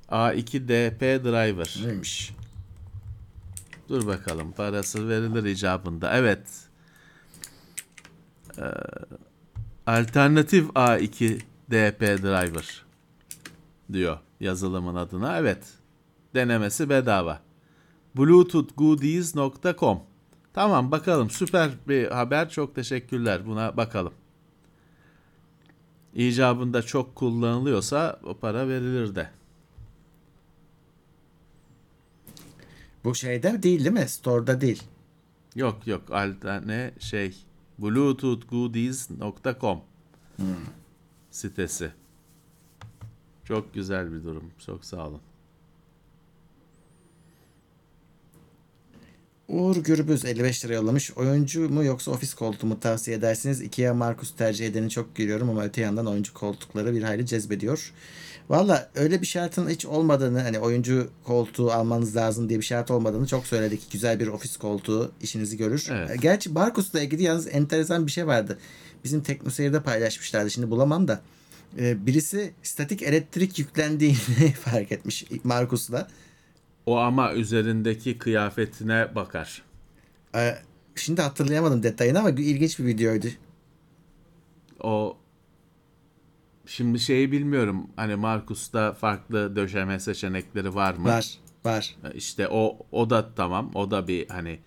[SPEAKER 4] A2DP driver.
[SPEAKER 3] Neymiş?
[SPEAKER 4] Dur bakalım parası verilir icabında. Evet. Ee, alternatif A2 DP driver diyor yazılımın adına. Evet. Denemesi bedava. bluetoothgoodies.com Tamam bakalım süper bir haber çok teşekkürler buna bakalım. İcabında çok kullanılıyorsa o para verilir de.
[SPEAKER 3] Bu şeyde değil değil mi? Store'da değil.
[SPEAKER 4] Yok yok alterne şey bluetoothgoodies.com sitesi. Çok güzel bir durum. Çok sağ olun.
[SPEAKER 3] Uğur Gürbüz 55 lira yollamış. Oyuncu mu yoksa ofis koltuğu mu tavsiye edersiniz? Ikea Markus tercih edeni çok görüyorum ama öte yandan oyuncu koltukları bir hayli cezbediyor. Valla öyle bir şartın hiç olmadığını hani oyuncu koltuğu almanız lazım diye bir şart olmadığını çok söyledik. Güzel bir ofis koltuğu işinizi görür.
[SPEAKER 4] Evet.
[SPEAKER 3] Gerçi Markus'la ilgili yalnız enteresan bir şey vardı. Bizim TeknoSeyir'de paylaşmışlardı. Şimdi bulamam da. Ee, birisi statik elektrik yüklendiğini fark etmiş Markus'la.
[SPEAKER 4] O ama üzerindeki kıyafetine bakar.
[SPEAKER 3] Ee, şimdi hatırlayamadım detayını ama ilginç bir videoydu.
[SPEAKER 4] O şimdi şeyi bilmiyorum. Hani Markus'ta farklı döşeme seçenekleri var mı?
[SPEAKER 3] Var. Var.
[SPEAKER 4] İşte o o da tamam. O da bir hani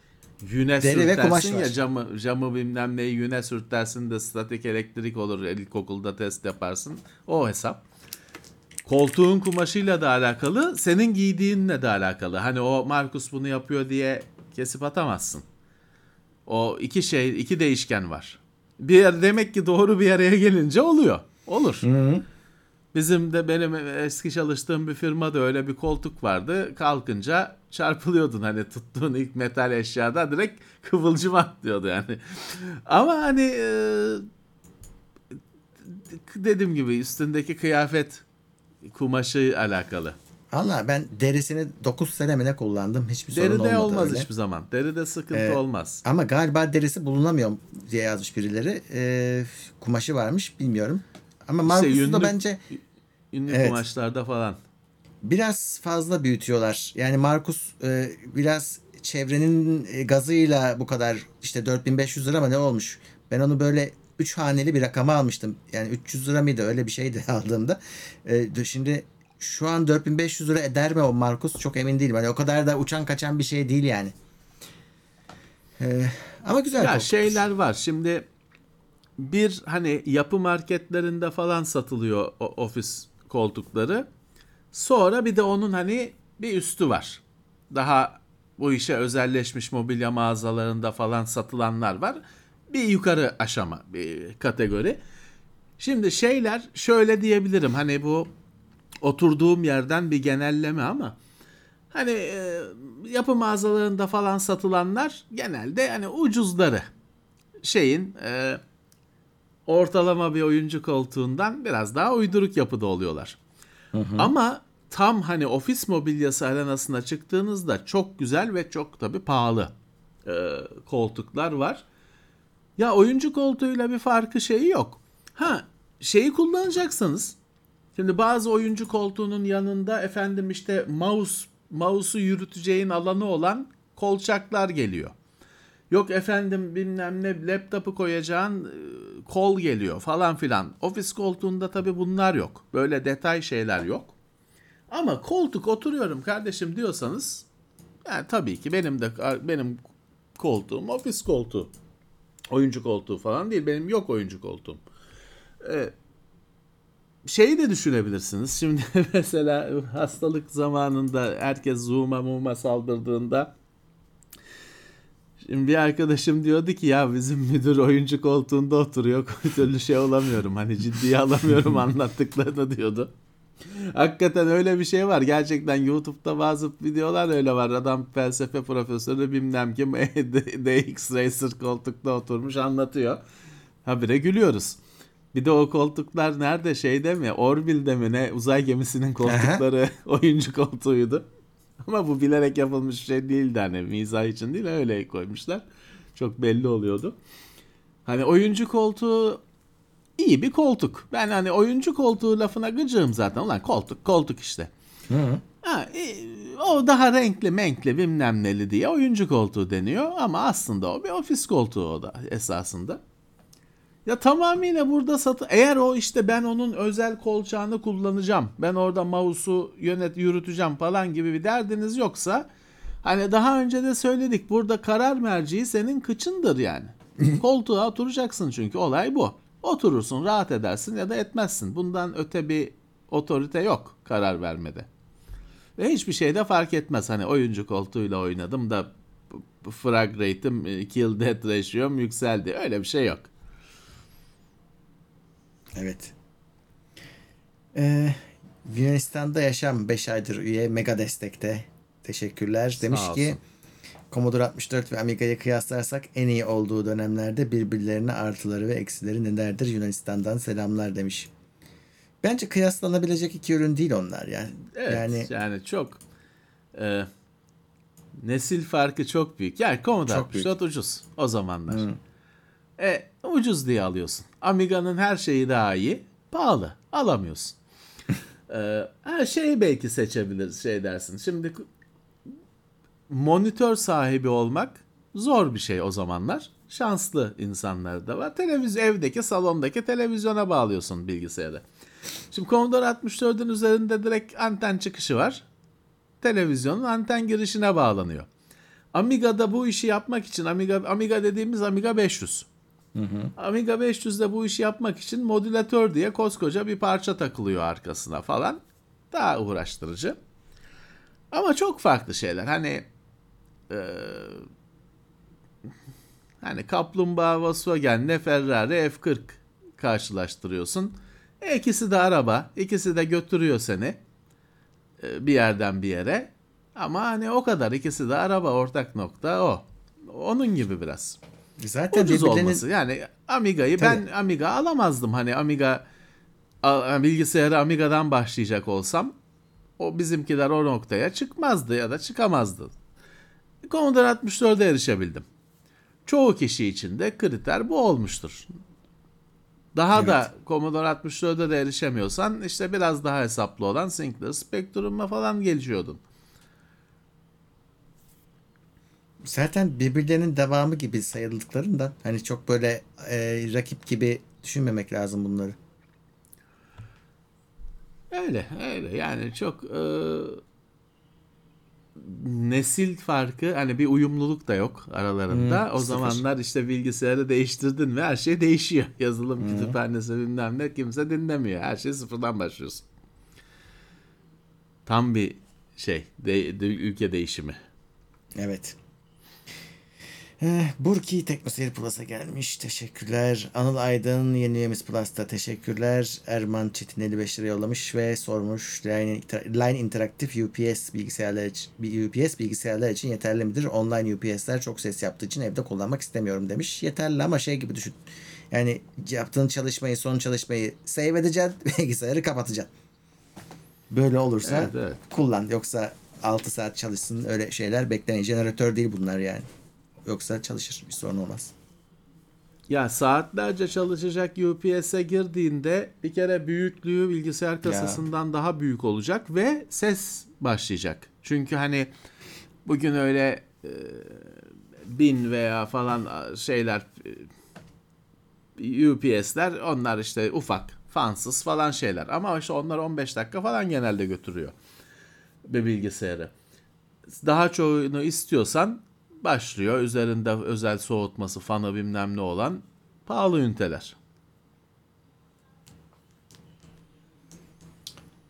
[SPEAKER 4] yüne
[SPEAKER 3] Deri
[SPEAKER 4] sürtersin
[SPEAKER 3] var.
[SPEAKER 4] ya camı camı bilmem neyi yüne sürtersin de statik elektrik olur. İlkokulda test yaparsın. O hesap. Koltuğun kumaşıyla da alakalı, senin giydiğinle de alakalı. Hani o Markus bunu yapıyor diye kesip atamazsın. O iki şey, iki değişken var. Bir yer, demek ki doğru bir araya gelince oluyor. Olur. Bizim de benim eski çalıştığım bir firmada öyle bir koltuk vardı. Kalkınca çarpılıyordun hani tuttuğun ilk metal eşyada direkt kıvılcım atlıyordu yani. Ama hani e, dediğim gibi üstündeki kıyafet kumaşı alakalı.
[SPEAKER 3] Valla ben derisini 9 sene mi ne kullandım. Hiçbir sorun
[SPEAKER 4] Deride
[SPEAKER 3] olmadı
[SPEAKER 4] olmaz
[SPEAKER 3] öyle.
[SPEAKER 4] hiçbir zaman. Deride sıkıntı
[SPEAKER 3] Evet.
[SPEAKER 4] olmaz.
[SPEAKER 3] Ama galiba derisi bulunamıyor diye yazmış birileri. Ee, kumaşı varmış bilmiyorum. Ama Markus'u da
[SPEAKER 4] yünlü-
[SPEAKER 3] bence
[SPEAKER 4] Ünlü
[SPEAKER 3] Evet.
[SPEAKER 4] kumaşlarda falan.
[SPEAKER 3] biraz fazla büyütüyorlar. Yani Markus e, biraz çevrenin e, gazıyla bu kadar işte 4500 lira mı ne olmuş? Ben onu böyle 3 haneli bir rakama almıştım. Yani 300 lira mıydı öyle bir şeydi aldığımda. E, şimdi şu an 4500 lira eder mi o Markus? Çok emin değilim. Hani o kadar da uçan kaçan bir şey değil yani. E, ama güzel.
[SPEAKER 4] Ya şeyler var. Şimdi bir hani yapı marketlerinde falan satılıyor ofis koltukları. Sonra bir de onun hani bir üstü var. Daha bu işe özelleşmiş mobilya mağazalarında falan satılanlar var. Bir yukarı aşama, bir kategori. Şimdi şeyler şöyle diyebilirim. Hani bu oturduğum yerden bir genelleme ama hani e, yapı mağazalarında falan satılanlar genelde hani ucuzları şeyin e, ortalama bir oyuncu koltuğundan biraz daha uyduruk yapıda oluyorlar. Ama tam hani ofis mobilyası arenasına çıktığınızda çok güzel ve çok tabii pahalı e, koltuklar var. Ya oyuncu koltuğuyla bir farkı şeyi yok. Ha şeyi kullanacaksanız şimdi bazı oyuncu koltuğunun yanında efendim işte mouse mouse'u yürüteceğin alanı olan kolçaklar geliyor. Yok efendim bilmem ne laptopu koyacağın e, kol geliyor falan filan. Ofis koltuğunda tabii bunlar yok. Böyle detay şeyler yok. Ama koltuk oturuyorum kardeşim diyorsanız yani tabii ki benim de benim koltuğum ofis koltuğu. Oyuncu koltuğu falan değil. Benim yok oyuncu koltuğum. Ee, şeyi de düşünebilirsiniz. Şimdi mesela hastalık zamanında herkes Zoom'a muma saldırdığında Şimdi bir arkadaşım diyordu ki ya bizim müdür oyuncu koltuğunda oturuyor. Türlü şey olamıyorum. Hani ciddiye alamıyorum anlattıklarını diyordu. Hakikaten öyle bir şey var. Gerçekten YouTube'da bazı videolar öyle var. Adam felsefe profesörü bilmem kim DX Racer koltukta oturmuş anlatıyor. Habire gülüyoruz. Bir de o koltuklar nerede şeyde mi Orville'de mi ne uzay gemisinin koltukları oyuncu koltuğuydu. Ama bu bilerek yapılmış şey değildi hani mizah için değil öyle koymuşlar. Çok belli oluyordu. Hani oyuncu koltuğu iyi bir koltuk. Ben hani oyuncu koltuğu lafına gıcığım zaten. Ulan koltuk koltuk işte.
[SPEAKER 3] Hı.
[SPEAKER 4] Ha, e, o daha renkli menkli bilmem neli diye oyuncu koltuğu deniyor. Ama aslında o bir ofis koltuğu o da esasında. Ya tamamıyla burada satı eğer o işte ben onun özel kolçağını kullanacağım. Ben orada mouse'u yönet yürüteceğim falan gibi bir derdiniz yoksa hani daha önce de söyledik burada karar merciği senin kıçındır yani. Koltuğa oturacaksın çünkü olay bu. Oturursun, rahat edersin ya da etmezsin. Bundan öte bir otorite yok karar vermede. Ve hiçbir şey de fark etmez. Hani oyuncu koltuğuyla oynadım da frag rate'im, kill death ratio'm yükseldi. Öyle bir şey yok.
[SPEAKER 3] Evet. Ee, Yunanistan'da yaşam 5 aydır üye mega destekte. Teşekkürler. Demiş
[SPEAKER 4] olsun.
[SPEAKER 3] ki Commodore 64 ve Amiga'yı kıyaslarsak en iyi olduğu dönemlerde birbirlerine artıları ve eksileri nelerdir Yunanistan'dan selamlar demiş. Bence kıyaslanabilecek iki ürün değil onlar yani.
[SPEAKER 4] Evet
[SPEAKER 3] yani
[SPEAKER 4] yani, çok e, nesil farkı çok büyük. Yani Commodore
[SPEAKER 3] Çok
[SPEAKER 4] 64 ucuz o zamanlar. E, ucuz diye alıyorsun. Amiga'nın her şeyi daha iyi. Pahalı. Alamıyorsun. e, her şeyi belki seçebiliriz şey dersin. Şimdi monitör sahibi olmak zor bir şey o zamanlar. Şanslı insanlar da var. Televizyon evdeki salondaki televizyona bağlıyorsun bilgisayarı. Şimdi Commodore 64'ün üzerinde direkt anten çıkışı var. Televizyonun anten girişine bağlanıyor. Amiga'da bu işi yapmak için Amiga Amiga dediğimiz Amiga 500. Amiga 500'de bu işi yapmak için modülatör diye koskoca bir parça takılıyor arkasına falan. Daha uğraştırıcı. Ama çok farklı şeyler. Hani eee hani kaplumbağa Volkswagen'le Ferrari F40 karşılaştırıyorsun. E, ikisi de araba, ikisi de götürüyor seni e, bir yerden bir yere. Ama hani o kadar ikisi de araba ortak nokta o. Onun gibi biraz.
[SPEAKER 3] Zaten
[SPEAKER 4] Ucuz olması. Yani Amiga'yı ben Amiga alamazdım. Hani Amiga bilgisayarı Amiga'dan başlayacak olsam o bizimkiler o noktaya çıkmazdı ya da çıkamazdı. Commodore 64'e erişebildim. Çoğu kişi için de kriter bu olmuştur. Daha da Commodore 64'e de erişemiyorsan işte biraz daha hesaplı olan Sinclair Spectrum'a falan gelişiyordun.
[SPEAKER 3] Zaten birbirlerinin devamı gibi sayıldıklarından hani çok böyle e, rakip gibi düşünmemek lazım bunları.
[SPEAKER 4] Öyle öyle yani çok e, nesil farkı hani bir uyumluluk da yok aralarında.
[SPEAKER 3] Hmm,
[SPEAKER 4] o
[SPEAKER 3] sıfır.
[SPEAKER 4] zamanlar işte bilgisayarı değiştirdin ve her şey değişiyor. Yazılım kütüphanesi bilmem ne kimse dinlemiyor. Her şey sıfırdan başlıyorsun. Tam bir şey de, de- ülke değişimi.
[SPEAKER 3] Evet. Eh, Burki Teknoseyir Plus'a gelmiş. Teşekkürler. Anıl Aydın yeni üyemiz Plus'ta teşekkürler. Erman Çetin 55 lira yollamış ve sormuş. Line, Line Interactive UPS bilgisayarlar için, UPS bilgisayarlar için yeterli midir? Online UPS'ler çok ses yaptığı için evde kullanmak istemiyorum demiş. Yeterli ama şey gibi düşün. Yani yaptığın çalışmayı, son çalışmayı save edeceksin, bilgisayarı kapatacaksın. Böyle olursa
[SPEAKER 4] Evet, evet.
[SPEAKER 3] kullan. Yoksa 6 saat çalışsın öyle şeyler beklemeyin. Jeneratör değil bunlar yani. Yoksa çalışır bir sorun olmaz.
[SPEAKER 4] Ya saatlerce çalışacak UPS'e girdiğinde bir kere büyüklüğü bilgisayar kasasından daha büyük olacak ve ses başlayacak. Çünkü hani bugün öyle e, bin veya falan şeyler e, UPS'ler onlar işte ufak, fansız falan şeyler. Ama işte onlar 15 dakika falan genelde götürüyor bir bilgisayarı. Daha çoğunu istiyorsan başlıyor. Üzerinde özel soğutması, fanı bilmem ne olan pahalı üniteler.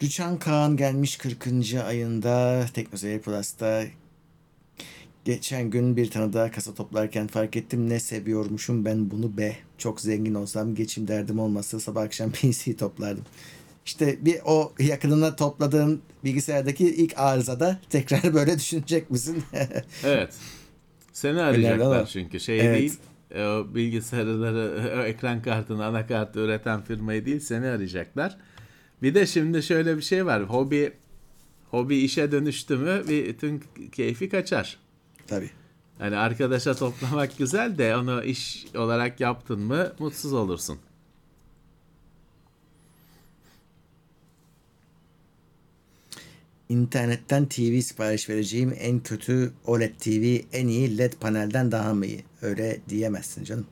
[SPEAKER 3] Rüçhan Kaan gelmiş 40. ayında Teknoseyir Plus'ta Geçen gün bir tane daha kasa toplarken fark ettim ne seviyormuşum ben bunu be. Çok zengin olsam geçim derdim olmasa sabah akşam PC toplardım. işte bir o yakınına topladığın bilgisayardaki ilk arızada tekrar böyle düşünecek misin?
[SPEAKER 4] Evet. Seni arayacaklar çünkü şey
[SPEAKER 3] Evet.
[SPEAKER 4] değil. e, O bilgisayarları, o ekran kartını, anakartı üreten firmayı değil seni arayacaklar. Bir de şimdi şöyle bir şey var. Hobi hobi işe dönüştü mü bütün keyfi kaçar.
[SPEAKER 3] Tabii.
[SPEAKER 4] Hani arkadaşa toplamak güzel de onu iş olarak yaptın mı mutsuz olursun.
[SPEAKER 3] İnternetten TV sipariş vereceğim en kötü OLED TV en iyi LED panelden daha mı iyi? Öyle diyemezsin canım.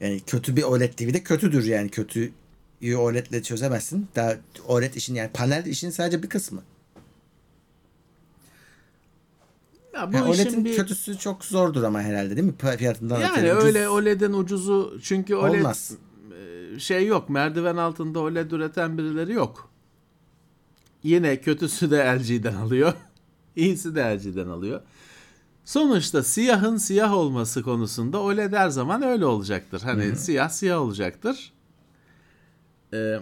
[SPEAKER 3] Yani kötü bir OLED TV de kötüdür yani kötüyü OLED'le çözemezsin. Daha OLED işin yani panel işin sadece bir kısmı.
[SPEAKER 4] Ya bu
[SPEAKER 3] Yani OLED'in
[SPEAKER 4] bir
[SPEAKER 3] kötüsü çok zordur ama herhalde değil mi? Fiyatından
[SPEAKER 4] yani
[SPEAKER 3] ötürü ucuz
[SPEAKER 4] öyle OLED'in ucuzu çünkü OLED
[SPEAKER 3] olmaz.
[SPEAKER 4] e, şey yok. Merdiven altında OLED üreten birileri yok. Yine kötüsü de LG'den alıyor. İyisi de LG'den alıyor. Sonuçta siyahın siyah olması konusunda OLED her zaman öyle olacaktır. Hani siyah siyah olacaktır. Ee,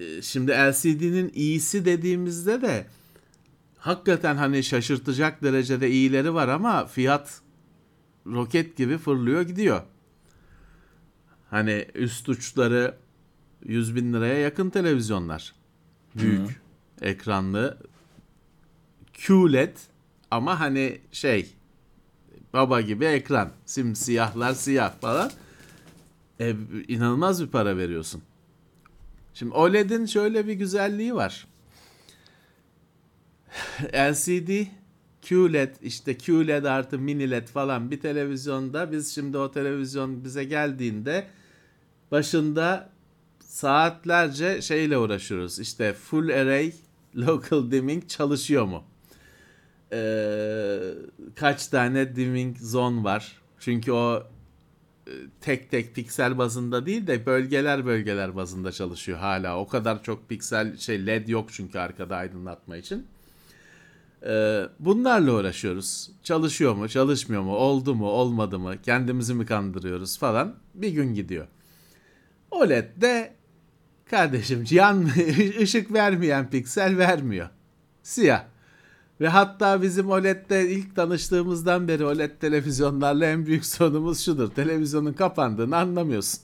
[SPEAKER 4] e, şimdi LCD'nin iyisi dediğimizde de hakikaten hani şaşırtacak derecede iyileri var ama fiyat roket gibi fırlıyor gidiyor. Hani üst uçları 100 bin liraya yakın televizyonlar. Büyük ekranlı QLED ama hani şey baba gibi ekran. Simsiyahlar siyah falan. E, inanılmaz bir para veriyorsun. Şimdi OLED'in şöyle bir güzelliği var. LCD, QLED işte QLED artı mini LED falan bir televizyonda biz şimdi o televizyon bize geldiğinde başında saatlerce şeyle uğraşıyoruz. İşte full array local dimming çalışıyor mu? Ee, kaç tane dimming zone var? Çünkü o e, tek tek piksel bazında değil de bölgeler bölgeler bazında çalışıyor hala. O kadar çok piksel şey led yok çünkü arkada aydınlatma için. Ee, bunlarla uğraşıyoruz. Çalışıyor mu, çalışmıyor mu, oldu mu, olmadı mı, kendimizi mi kandırıyoruz falan. Bir gün gidiyor. OLED de kardeşim yan ışık vermeyen piksel vermiyor. Siyah. Ve hatta bizim OLED'de ilk tanıştığımızdan beri OLED televizyonlarla en büyük sorunumuz şudur. Televizyonun kapandığını anlamıyorsun.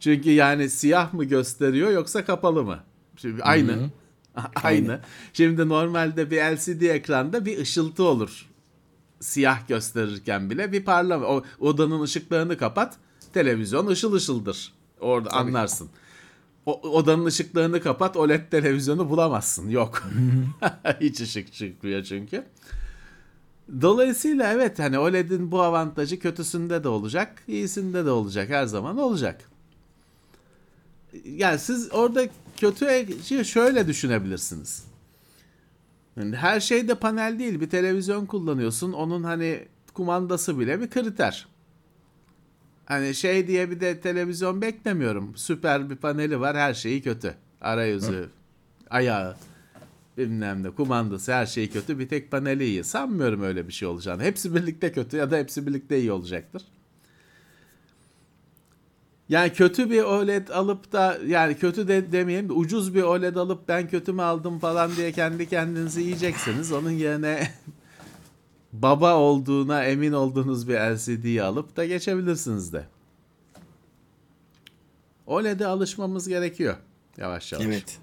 [SPEAKER 4] Çünkü yani siyah mı gösteriyor yoksa kapalı mı? Şimdi aynı. aynı. Şimdi normalde bir LCD ekranda bir ışıltı olur. Siyah gösterirken bile bir parlama. O odanın ışıklarını kapat. Televizyon ışıl ışıldır. Orada anlarsın. O, odanın ışıklarını kapat. OLED televizyonu bulamazsın. Yok. Hiç ışık çıkmıyor çünkü. Dolayısıyla evet hani OLED'in bu avantajı kötüsünde de olacak, iyisinde de olacak. Her zaman olacak. Yani siz orada kötü şöyle düşünebilirsiniz. Yani her şey de panel değil. Bir televizyon kullanıyorsun. Onun hani kumandası bile bir kriter. Hani şey diye bir de televizyon beklemiyorum. Süper bir paneli var. Her şeyi kötü. Arayüzü, ayağı, bilmem ne, kumandası her şeyi kötü. Bir tek paneli iyi. Sanmıyorum öyle bir şey olacağını. Hepsi birlikte kötü ya da hepsi birlikte iyi olacaktır. Yani kötü bir OLED alıp da yani kötü de demeyeyim de ucuz bir OLED alıp ben kötü mü aldım falan diye kendi kendinizi yiyeceksiniz. Onun yerine baba olduğuna emin olduğunuz bir LCD'yi alıp da geçebilirsiniz de. OLED'e alışmamız gerekiyor yavaş yavaş.
[SPEAKER 3] Evet.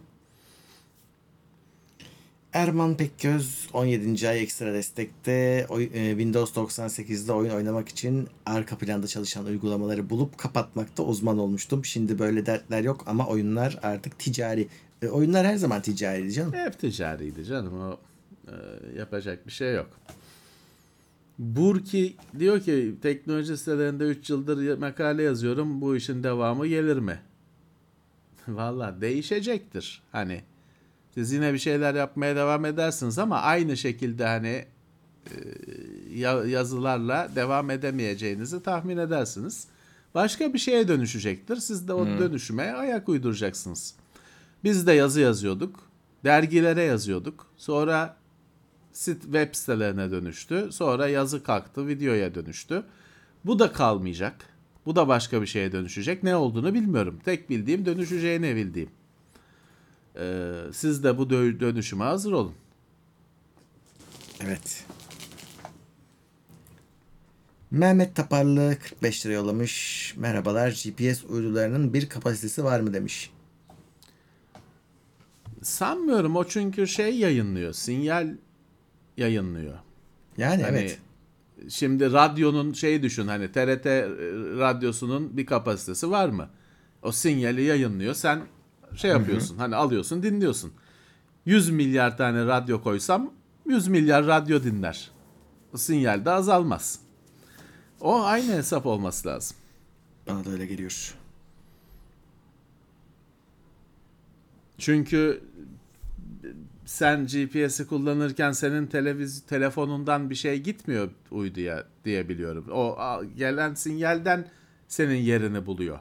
[SPEAKER 3] Erman Pekgöz 17. ay ekstra destekte e, Windows 98'de oyun oynamak için arka planda çalışan uygulamaları bulup kapatmakta uzman olmuştum. Şimdi böyle dertler yok ama oyunlar artık ticari. E, oyunlar her zaman ticari canım.
[SPEAKER 4] Hep ticariydi canım o e, yapacak bir şey yok. Burki diyor ki teknoloji sitelerinde 3 yıldır makale yazıyorum bu işin devamı gelir mi? Valla değişecektir. Hani siz yine bir şeyler yapmaya devam edersiniz ama aynı şekilde hani e, ya- yazılarla devam edemeyeceğinizi tahmin edersiniz. Başka bir şeye dönüşecektir. Siz de o dönüşüme ayak uyduracaksınız. Biz de yazı yazıyorduk. Dergilere yazıyorduk. Sonra web sitelerine dönüştü. Sonra yazı kalktı, videoya dönüştü. Bu da kalmayacak. Bu da başka bir şeye dönüşecek. Ne olduğunu bilmiyorum. Tek bildiğim dönüşeceğini bildiğim. Ee, siz de bu dö- dönüşüme hazır olun.
[SPEAKER 3] Evet. Mehmet Taparlı 45 lira yollamış. Merhabalar GPS uydularının bir kapasitesi var mı demiş.
[SPEAKER 4] Sanmıyorum o çünkü şey yayınlıyor. Sinyal yayınlıyor.
[SPEAKER 3] Yani
[SPEAKER 4] Hani
[SPEAKER 3] evet.
[SPEAKER 4] Şimdi radyonun şeyi düşün hani TRT radyosunun bir kapasitesi var mı? O sinyali yayınlıyor. Sen şey yapıyorsun. Hani alıyorsun, dinliyorsun. 100 milyar tane radyo koysam 100 milyar radyo dinler. O sinyal de azalmaz. O aynı hesap olması lazım.
[SPEAKER 3] Bana da öyle geliyor.
[SPEAKER 4] Çünkü sen GPS'i kullanırken senin televiz telefonundan bir şey gitmiyor uyduya diye biliyorum. O gelen sinyalden senin yerini buluyor.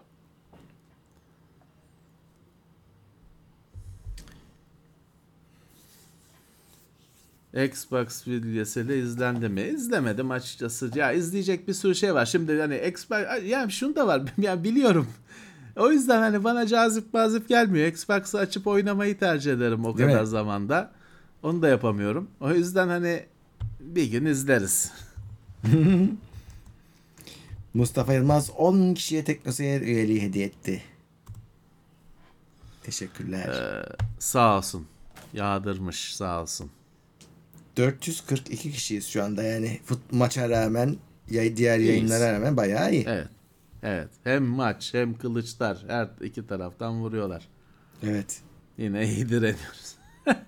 [SPEAKER 4] Xbox videosuyla izlendi mi? İzlemedim açıkçası. Ya izleyecek bir sürü şey var. Şimdi hani Xbox yani şunu da var. Ya biliyorum. O yüzden hani bana cazip bazip gelmiyor. Xbox'ı açıp oynamayı tercih ederim o
[SPEAKER 3] Değil
[SPEAKER 4] kadar
[SPEAKER 3] mi?
[SPEAKER 4] zamanda. Onu da yapamıyorum. O yüzden hani bir gün izleriz.
[SPEAKER 3] Mustafa Yılmaz 10 kişiye Teknoseyir üyeliği hediye etti. Teşekkürler.
[SPEAKER 4] Sağ olsun. Yağdırmış sağ olsun.
[SPEAKER 3] 442 kişiyiz şu anda yani fut maça rağmen diğer yayınlara rağmen bayağı iyi.
[SPEAKER 4] Evet. Evet. Hem maç hem kılıçlar her iki taraftan vuruyorlar.
[SPEAKER 3] Evet.
[SPEAKER 4] Yine iyi direniyoruz.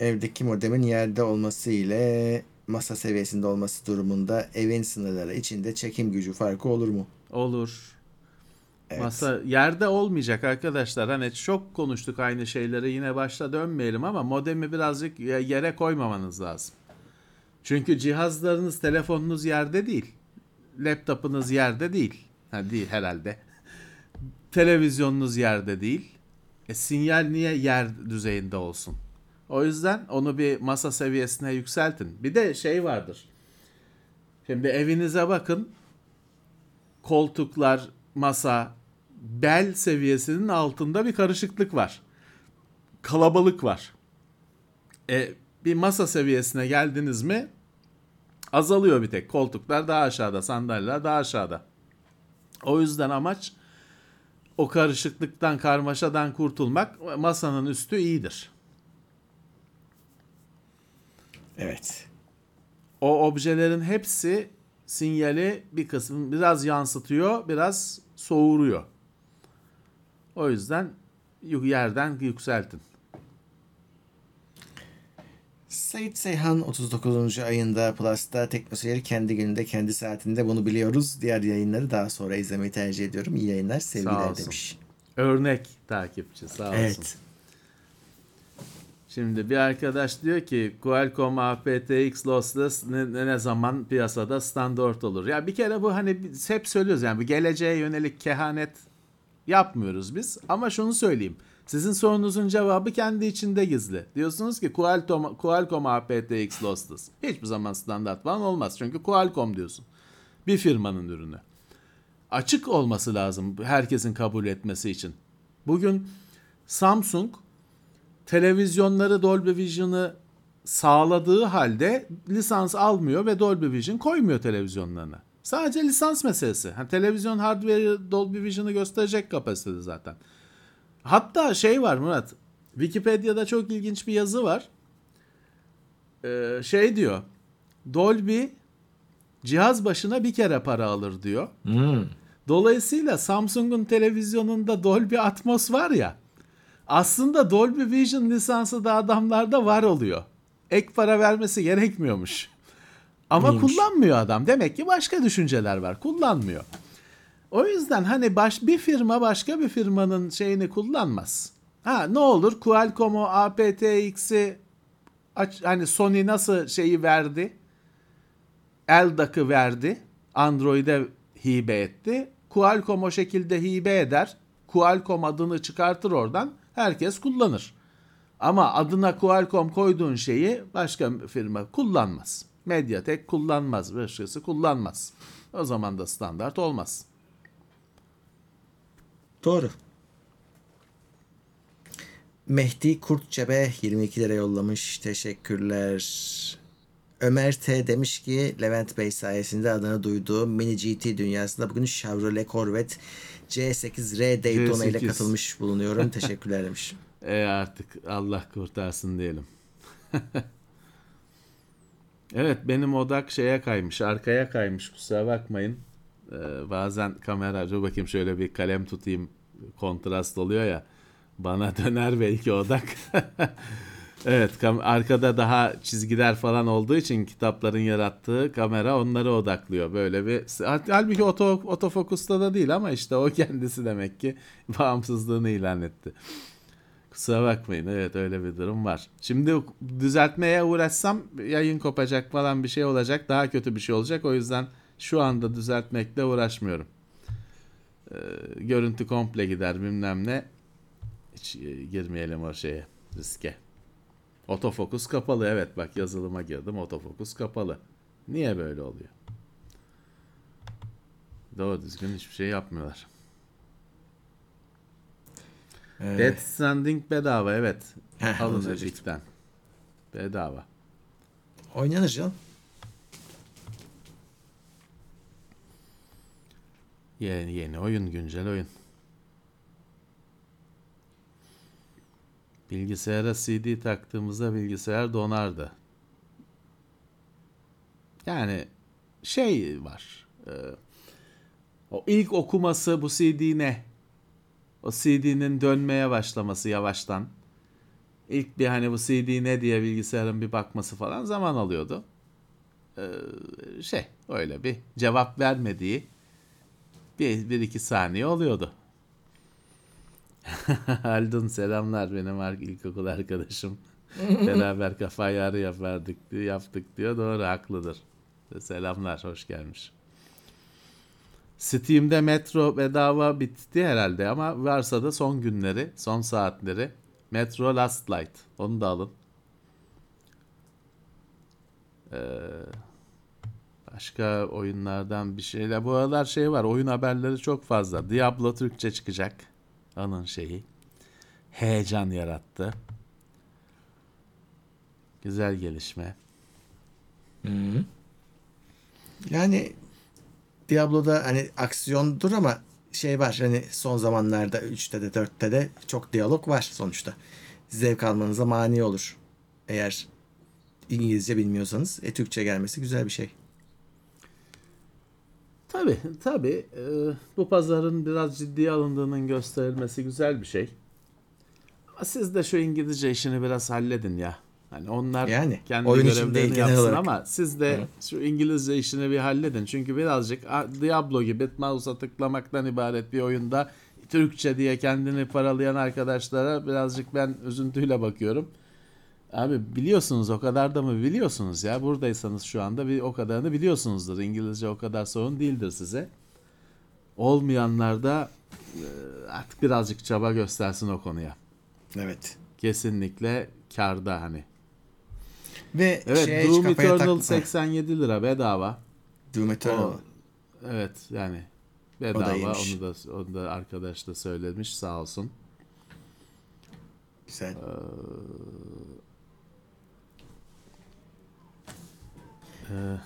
[SPEAKER 3] Evdeki modemin yerde olması ile masa seviyesinde olması durumunda evin sınırları içinde çekim gücü farkı olur mu?
[SPEAKER 4] Olur.
[SPEAKER 3] Evet.
[SPEAKER 4] Masa yerde olmayacak arkadaşlar. Hani çok konuştuk aynı şeyleri. Yine başta dönmeyelim ama modemi birazcık yere koymamanız lazım. Çünkü cihazlarınız, telefonunuz yerde değil. Laptopunuz yerde değil. Ha değil herhalde. Televizyonunuz yerde değil. E, sinyal niye yer düzeyinde olsun? O yüzden onu bir masa seviyesine yükseltin. Bir de şey vardır. Şimdi evinize bakın. Koltuklar, masa, bel seviyesinin altında bir karışıklık var. Kalabalık var. E, bir masa seviyesine geldiniz mi azalıyor bir tek. Koltuklar daha aşağıda, sandalyeler daha aşağıda. O yüzden amaç o karışıklıktan, karmaşadan kurtulmak. Masanın üstü iyidir.
[SPEAKER 3] Evet.
[SPEAKER 4] O objelerin hepsi sinyali bir kısmı biraz yansıtıyor, biraz soğuruyor. O yüzden yerden yükseltin.
[SPEAKER 3] Sait Seyhan 39. ayında Plus'ta Teknoseyir kendi gününde kendi saatinde bunu biliyoruz. Diğer yayınları daha sonra izlemeyi tercih ediyorum. İyi yayınlar sevgiler demiş.
[SPEAKER 4] Örnek takipçi sağ olsun.
[SPEAKER 3] Evet.
[SPEAKER 4] Şimdi bir arkadaş diyor ki Qualcomm aptX lossless ne, ne- zaman piyasada standart olur? Ya bir kere bu hani hep söylüyoruz yani bu geleceğe yönelik kehanet yapmıyoruz biz. Ama şunu söyleyeyim. Sizin sorunuzun cevabı kendi içinde gizli. Diyorsunuz ki Qualcomm, Qualcomm aptX lossless. Hiçbir zaman standart falan olmaz. Çünkü Qualcomm diyorsun. Bir firmanın ürünü. Açık olması lazım herkesin kabul etmesi için. Bugün Samsung televizyonları Dolby Vision'ı sağladığı halde lisans almıyor ve Dolby Vision koymuyor televizyonlarına. Sadece lisans meselesi. Ha, televizyon hardware'ı Dolby Vision'ı gösterecek kapasitede zaten. Hatta şey var Murat. Wikipedia'da çok ilginç bir yazı var. Ee, şey diyor. Dolby cihaz başına bir kere para alır diyor. Dolayısıyla Samsung'un televizyonunda Dolby Atmos var ya. Aslında Dolby Vision lisansı da adamlarda var oluyor. Ek para vermesi gerekmiyormuş. Ama
[SPEAKER 3] Neymiş?
[SPEAKER 4] kullanmıyor adam. Demek ki başka düşünceler var. Kullanmıyor. O yüzden hani baş, bir firma başka bir firmanın şeyini kullanmaz. Ha ne olur Qualcomm'u aptX'i hani Sony nasıl şeyi verdi? LDAC'ı verdi. Android'e hibe etti. Qualcomm o şekilde hibe eder. Qualcomm adını çıkartır oradan herkes kullanır. Ama adına Qualcomm koyduğun şeyi başka firma kullanmaz. Mediatek kullanmaz, başkası kullanmaz. O zaman da standart olmaz.
[SPEAKER 3] Doğru. Mehdi Kurtçebe 22 lira yollamış. Teşekkürler. Ömer T demiş ki Levent Bey sayesinde adını duyduğum mini GT dünyasında bugün Chevrolet Corvette C8R Daytona ile
[SPEAKER 4] C8.
[SPEAKER 3] katılmış bulunuyorum. Teşekkürler demiş.
[SPEAKER 4] E artık Allah kurtarsın diyelim. evet benim odak şeye kaymış, arkaya kaymış kusura bakmayın. Ee, bazen kamera, dur bakayım şöyle bir kalem tutayım kontrast oluyor ya. Bana döner belki odak. evet arkada daha çizgiler falan olduğu için kitapların yarattığı kamera onları odaklıyor. Böyle bir halbuki oto, otofokusta da değil ama işte o kendisi demek ki bağımsızlığını ilan etti. Kusura bakmayın evet öyle bir durum var. Şimdi düzeltmeye uğraşsam yayın kopacak falan bir şey olacak. Daha kötü bir şey olacak. O yüzden şu anda düzeltmekle uğraşmıyorum. Ee, görüntü komple gider bilmem ne. Hiç e, girmeyelim o şeye riske. Otofokus kapalı evet bak yazılıma girdim otofokus kapalı. Niye böyle oluyor? Doğru düzgün hiçbir şey yapmıyorlar.
[SPEAKER 3] Ee,
[SPEAKER 4] Death Stranding bedava evet.
[SPEAKER 3] Heh,
[SPEAKER 4] Alın. Epic'ten. Bedava.
[SPEAKER 3] oynanır canım.
[SPEAKER 4] Yeni, yeni oyun, güncel oyun. Bilgisayara CD taktığımızda bilgisayar donardı. Yani şey var. e, o ilk okuması bu CD ne? O CD'nin dönmeye başlaması yavaştan. İlk bir hani bu CD ne diye bilgisayarın bir bakması falan zaman alıyordu. Ee, şey öyle bir cevap vermediği bir, bir iki saniye oluyordu. Haldun selamlar benim ilkokul arkadaşım. Beraber kafa yarı yapardık yaptık diyor. Doğru haklıdır. Selamlar hoş gelmiş. Steam'de Metro bedava bitti herhalde ama varsa da son günleri, son saatleri Metro Last Light. Onu da alın. Ee, başka oyunlardan bir şeyler. Bu aralar şey var. Oyun haberleri çok fazla. Diablo Türkçe çıkacak. Onun şeyi. Heyecan yarattı. Güzel gelişme.
[SPEAKER 3] Yani Diablo'da hani aksiyondur ama şey var hani son zamanlarda 3'te de 4'te de çok diyalog var sonuçta. Zevk almanıza mani olur. Eğer İngilizce bilmiyorsanız e, Türkçe gelmesi güzel bir şey.
[SPEAKER 4] Tabi tabi bu pazarın biraz ciddiye alındığının gösterilmesi güzel bir şey. Ama siz de şu İngilizce işini biraz halledin ya. Hani onlar
[SPEAKER 3] Yani,
[SPEAKER 4] kendi
[SPEAKER 3] oyun
[SPEAKER 4] görevlerini yapsın
[SPEAKER 3] olarak.
[SPEAKER 4] ama siz de şu İngilizce işini bir halledin. Çünkü birazcık Diablo gibi mouse'a tıklamaktan ibaret bir oyunda Türkçe diye kendini paralayan arkadaşlara birazcık ben üzüntüyle bakıyorum. Abi biliyorsunuz o kadar da mı biliyorsunuz ya buradaysanız şu anda bir o kadarını biliyorsunuzdur. İngilizce o kadar sorun değildir size. Olmayanlar da e, artık birazcık çaba göstersin o konuya.
[SPEAKER 3] Evet.
[SPEAKER 4] Kesinlikle karda hani.
[SPEAKER 3] Ve
[SPEAKER 4] Evet
[SPEAKER 3] şeye
[SPEAKER 4] Doom Eternal
[SPEAKER 3] takma.
[SPEAKER 4] 87 lira bedava.
[SPEAKER 3] Doom Eternal.
[SPEAKER 4] O- Evet yani
[SPEAKER 3] O da
[SPEAKER 4] bedava
[SPEAKER 3] iyiymiş.
[SPEAKER 4] onu da onu da arkadaş da söylemiş sağ olsun.
[SPEAKER 3] Güzel.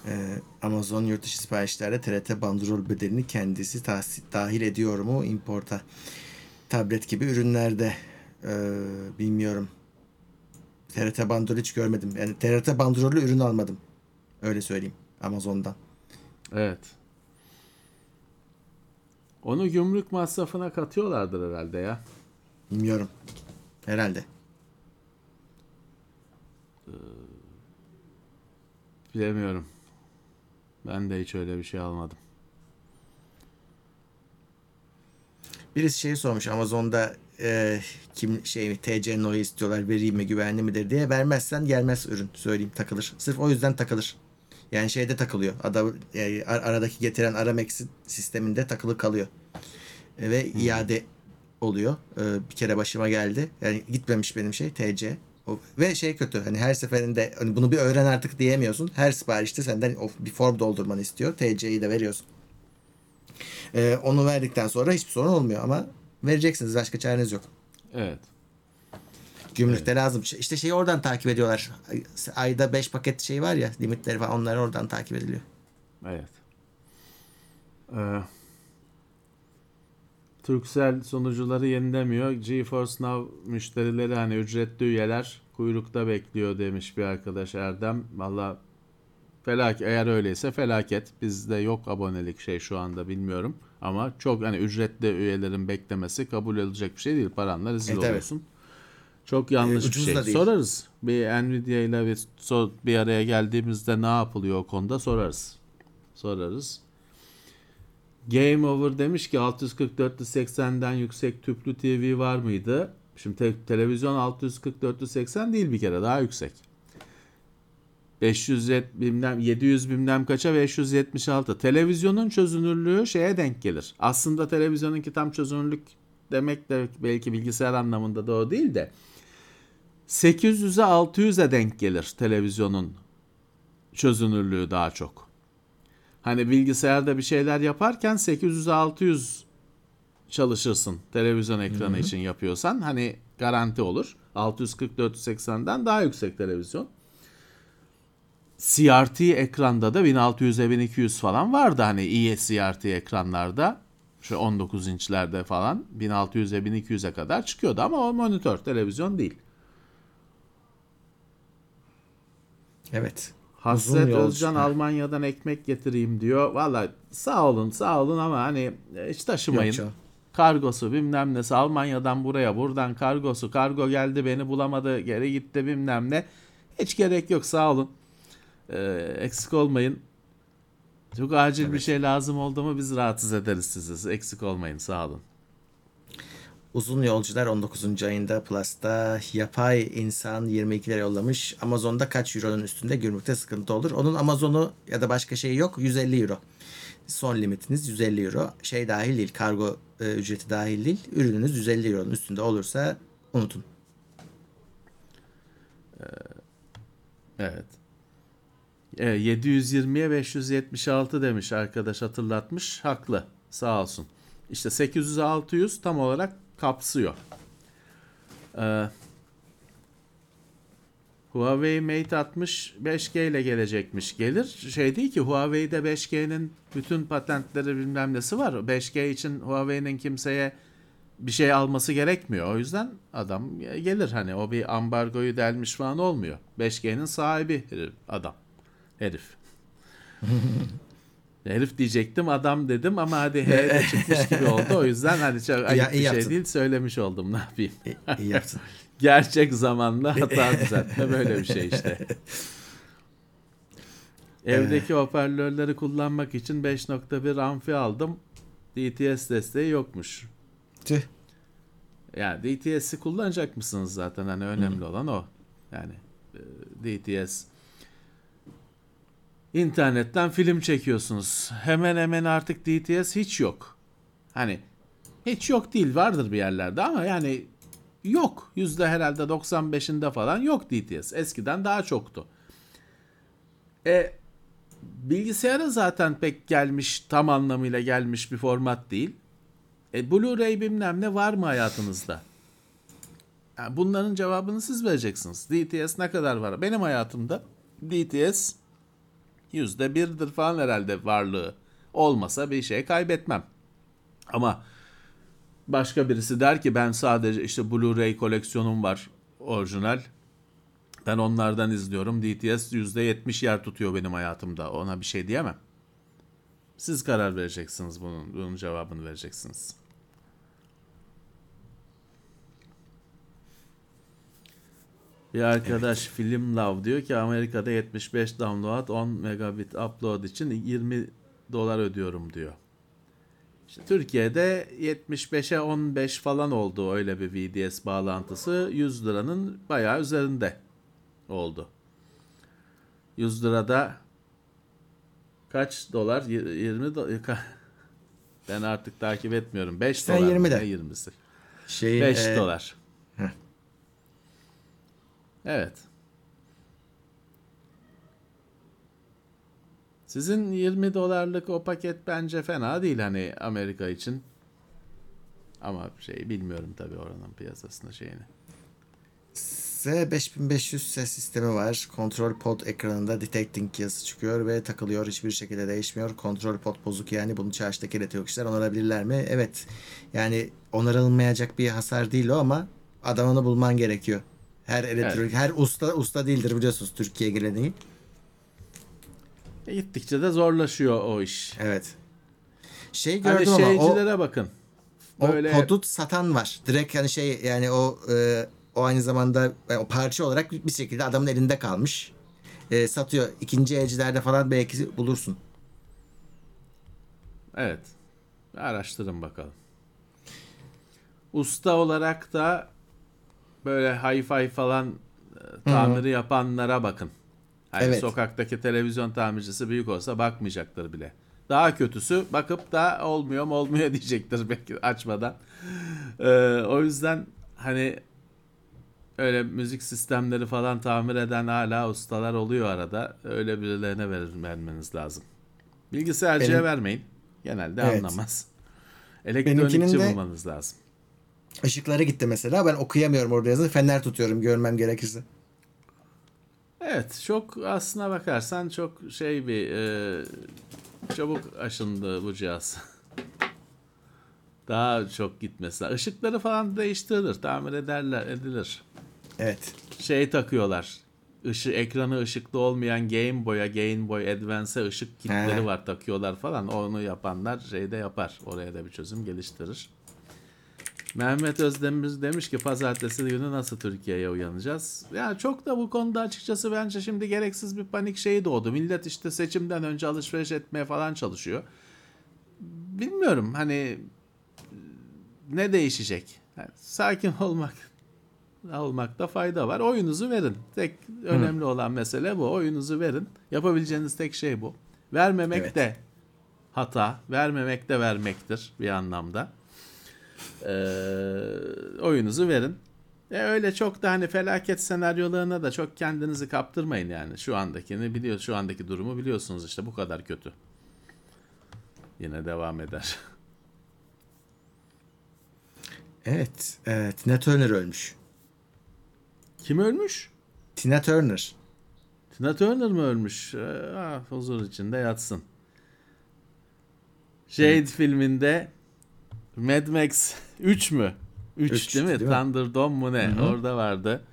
[SPEAKER 3] Ee, Amazon yurt dışı siparişlerde TRT bandrol bedelini kendisi tahsil, dahil ediyor mu importa? Tablet gibi ürünlerde ee, bilmiyorum. TRT bandrol hiç görmedim. Yani TRT bandrollü ürün almadım. Öyle söyleyeyim Amazon'dan.
[SPEAKER 4] Evet. Onu gümrük masrafına katıyorlardır herhalde ya.
[SPEAKER 3] Bilmiyorum. Herhalde.
[SPEAKER 4] Bilemiyorum. Ben de hiç öyle bir şey almadım.
[SPEAKER 3] Birisi şey sormuş Amazon'da e, kim şey TC numarayı istiyorlar vereyim mi güvenli midir diye vermezsen gelmez ürün söyleyeyim takılır. Sırf o yüzden takılır. Yani şeyde takılıyor. Ada, e, ar- aradaki getiren Aramex sisteminde takılı kalıyor. E, ve iade oluyor. Ee, bir kere başıma geldi. Yani gitmemiş benim şey TC. O- Ve şey kötü hani her seferinde hani bunu bir öğren artık diyemiyorsun. Her siparişte senden o bir form doldurmanı istiyor. TC'yi de veriyorsun. Ee, onu verdikten sonra hiçbir sorun olmuyor ama vereceksiniz başka çareniz yok.
[SPEAKER 4] Evet.
[SPEAKER 3] Gümrükte lazım. İşte şeyi oradan takip ediyorlar. Ay- Ayda 5 paket şey var ya limitleri falan onlar oradan takip ediliyor.
[SPEAKER 4] Evet. Ee, Turkcell sunucuları yenilemiyor. GeForce Now müşterileri hani ücretli üyeler kuyrukta bekliyor demiş bir arkadaş Erdem. Valla felaket eğer öyleyse felaket. Bizde yok abonelik şey şu anda bilmiyorum. Ama çok hani ücretli üyelerin beklemesi kabul edilecek bir şey değil. Paranla rezil
[SPEAKER 3] Evet, evet.
[SPEAKER 4] oluyorsun. Çok yanlış
[SPEAKER 3] Ee,
[SPEAKER 4] bir şey. Sorarız. Bir Nvidia ile bir, bir araya geldiğimizde ne yapılıyor o konuda sorarız. Sorarız. Game Over demiş ki 640-480'den yüksek tüplü TV var mıydı? Şimdi te- televizyon 640-480 değil bir kere daha yüksek. 500 yet- bilmem 700 bilmem kaça 576. Televizyonun çözünürlüğü şeye denk gelir. Aslında televizyonunki tam çözünürlük demek de belki bilgisayar anlamında doğru değil de 800'e 600'e denk gelir televizyonun çözünürlüğü daha çok. Hani bilgisayarda bir şeyler yaparken 800'e 600 çalışırsın televizyon ekranı için yapıyorsan hani garanti olur. 640-480'den daha yüksek televizyon. CRT ekranda da 1600'e 1200 falan vardı hani iyi CRT ekranlarda. Şu 19 inçlerde falan 1600'e 1200'e kadar çıkıyordu ama o monitör televizyon değil.
[SPEAKER 3] Evet.
[SPEAKER 4] Hasret. Özcan Almanya'dan ekmek getireyim diyor. Valla sağ olun sağ olun ama hani e, hiç taşımayın.
[SPEAKER 3] Yok.
[SPEAKER 4] Kargosu bilmem nesi Almanya'dan buraya buradan kargosu kargo geldi beni bulamadı geri gitti bilmem ne. Hiç gerek yok sağ olun. Ee, eksik olmayın. Çok acil bir şey lazım oldu mu biz rahatsız ederiz sizi. Eksik olmayın sağ olun.
[SPEAKER 3] Uzun Yolcular 19. ayında Plus'ta yapay insan 22 lira yollamış. Amazon'da kaç euronun üstünde gümrükte sıkıntı olur. Onun Amazon'u ya da başka şey yok 150 euro. Son limitiniz 150 euro. Şey dahil değil kargo e, ücreti dahil değil. Ürününüz 150 euronun üstünde olursa unutun.
[SPEAKER 4] Evet. E, 720'ye 576 demiş arkadaş hatırlatmış. Haklı. Sağ olsun. İşte 800 600 tam olarak kapsıyor. Ee, Huawei Mate 60 5G ile gelecekmiş. Gelir. Şey değil ki Huawei'de 5G'nin bütün patentleri bilmem nesi var. 5G için Huawei'nin kimseye bir şey alması gerekmiyor. O yüzden adam gelir hani o bir ambargoyu delmiş falan olmuyor. 5G'nin sahibi adam. Herif. Herif diyecektim adam dedim ama hadi he de çıkmış gibi oldu. O yüzden hani çok ayıp
[SPEAKER 3] Ya,
[SPEAKER 4] bir şey
[SPEAKER 3] yaptın.
[SPEAKER 4] değil söylemiş oldum ne yapayım.
[SPEAKER 3] İyi, iyi yaptın.
[SPEAKER 4] Gerçek zamanla hata düzeltme böyle bir şey işte. Evdeki hoparlörleri kullanmak için 5.1 amfi aldım. DTS desteği yokmuş.
[SPEAKER 3] Tüh.
[SPEAKER 4] Yani DTS'i kullanacak mısınız zaten hani önemli olan o. Yani e, DTS internetten film çekiyorsunuz. Hemen hemen artık DTS hiç yok. Hani hiç yok değil vardır bir yerlerde ama yani yok. Yüzde herhalde 95'inde falan yok DTS. Eskiden daha çoktu. E bilgisayara zaten pek gelmiş tam anlamıyla gelmiş bir format değil. E, Blu-ray bilmem ne var mı hayatınızda? Yani bunların cevabını siz vereceksiniz. DTS ne kadar var? Benim hayatımda DTS yüzde birdir falan herhalde varlığı. Olmasa bir şey kaybetmem. Ama başka birisi der ki ben sadece işte Blu-ray koleksiyonum var orijinal. Ben onlardan izliyorum. DTS yüzde yetmiş yer tutuyor benim hayatımda. Ona bir şey diyemem. Siz karar vereceksiniz bunun, bunun cevabını vereceksiniz. Bir arkadaş Film Love diyor ki Amerika'da 75 download 10 megabit upload için 20 dolar ödüyorum diyor. İşte Türkiye'de 75'e 15 falan oldu öyle bir VDS bağlantısı 100 liranın bayağı üzerinde oldu. 100 lirada kaç dolar? Y- 20 dolar. Ben artık takip etmiyorum. 5
[SPEAKER 3] Sen
[SPEAKER 4] dolar.
[SPEAKER 3] 20 de.
[SPEAKER 4] Ne 20'si?
[SPEAKER 3] Şeyin,
[SPEAKER 4] 5
[SPEAKER 3] e,
[SPEAKER 4] dolar. Evet. Sizin 20 dolarlık o paket bence fena değil hani Amerika için. Ama şey bilmiyorum tabii oranın piyasasını şeyini.
[SPEAKER 3] Z5500 ses sistemi var. Kontrol pod ekranında detecting yazısı çıkıyor ve takılıyor. Hiçbir şekilde değişmiyor. Kontrol pod bozuk yani bunu çarşıdaki elektrik kişiler onarabilirler mi? Evet. Yani onarılmayacak bir hasar değil o ama adamını bulman gerekiyor. Her elektrik, her usta usta değildir biliyorsunuz Türkiye geleneği.
[SPEAKER 4] E, gittikçe de zorlaşıyor o iş.
[SPEAKER 3] Evet. Şey
[SPEAKER 4] Hani
[SPEAKER 3] gördüm ama o,
[SPEAKER 4] şeycilere bakın.
[SPEAKER 3] o
[SPEAKER 4] Böyle
[SPEAKER 3] podu satan var. Direkt hani şey yani o e, o aynı zamanda e, o parça olarak bir şekilde adamın elinde kalmış. E, satıyor. İkinci elcilerde falan belki bulursun.
[SPEAKER 4] Evet. Araştırın bakalım. Usta olarak da böyle hi-fi falan e, tamiri yapanlara bakın. Hani
[SPEAKER 3] Evet.
[SPEAKER 4] sokaktaki televizyon tamircisi büyük olsa bakmayacaktır bile. Daha kötüsü bakıp da olmuyor mu olmuyor diyecektir belki açmadan. Ee, o yüzden hani öyle müzik sistemleri falan tamir eden hala ustalar oluyor arada. Öyle birilerine verir, vermeniz lazım. Bilgisayarcıya
[SPEAKER 3] Benim-
[SPEAKER 4] vermeyin. Genelde
[SPEAKER 3] Evet.
[SPEAKER 4] anlamaz.
[SPEAKER 3] Benimkinin
[SPEAKER 4] Elektronikçi
[SPEAKER 3] de-
[SPEAKER 4] bulmanız lazım.
[SPEAKER 3] Işıkları gitti mesela. Ben okuyamıyorum orada yazı. Fener tutuyorum görmem gerekirse.
[SPEAKER 4] Evet, çok aslına bakarsan çok şey bir e, çabuk aşındı bu cihaz. Daha çok gitmesi. Işıkları falan değiştirilir, tamir ederler, edilir.
[SPEAKER 3] Evet.
[SPEAKER 4] Şey takıyorlar. Işı, ekranı ışıklı olmayan Game Boy'a, Game Boy Advance'e ışık kitleri
[SPEAKER 3] He.
[SPEAKER 4] var takıyorlar falan. Onu yapanlar şeyde yapar. Oraya da bir çözüm geliştirir. Mehmet Özdemir demiş ki pazartesi günü nasıl Türkiye'ye uyanacağız? Ya çok da bu konuda açıkçası bence şimdi gereksiz bir panik şeyi doğdu. Millet işte seçimden önce alışveriş etmeye falan çalışıyor. Bilmiyorum hani ne değişecek? Yani sakin olmak olmakta fayda var. Oyunuzu verin. Tek önemli olan mesele bu. Oyunuzu verin. Yapabileceğiniz tek şey bu. Vermemek
[SPEAKER 3] Evet.
[SPEAKER 4] de hata. Vermemek de vermektir bir anlamda. Ee, oyunuzu verin. E öyle çok da hani felaket senaryolarına da çok kendinizi kaptırmayın yani. Şu andakini biliyor, şu andaki durumu biliyorsunuz işte bu kadar kötü. Yine devam eder.
[SPEAKER 3] Evet. E, Tina Turner ölmüş.
[SPEAKER 4] Kim ölmüş?
[SPEAKER 3] Tina Turner.
[SPEAKER 4] Tina Turner mı ölmüş? Ee, ah, huzur içinde yatsın. Jade filminde Mad Max 3 mü? 3
[SPEAKER 3] Üç,
[SPEAKER 4] değil mi?
[SPEAKER 3] değil mi?
[SPEAKER 4] Thunderdome mu ne? Orada vardı.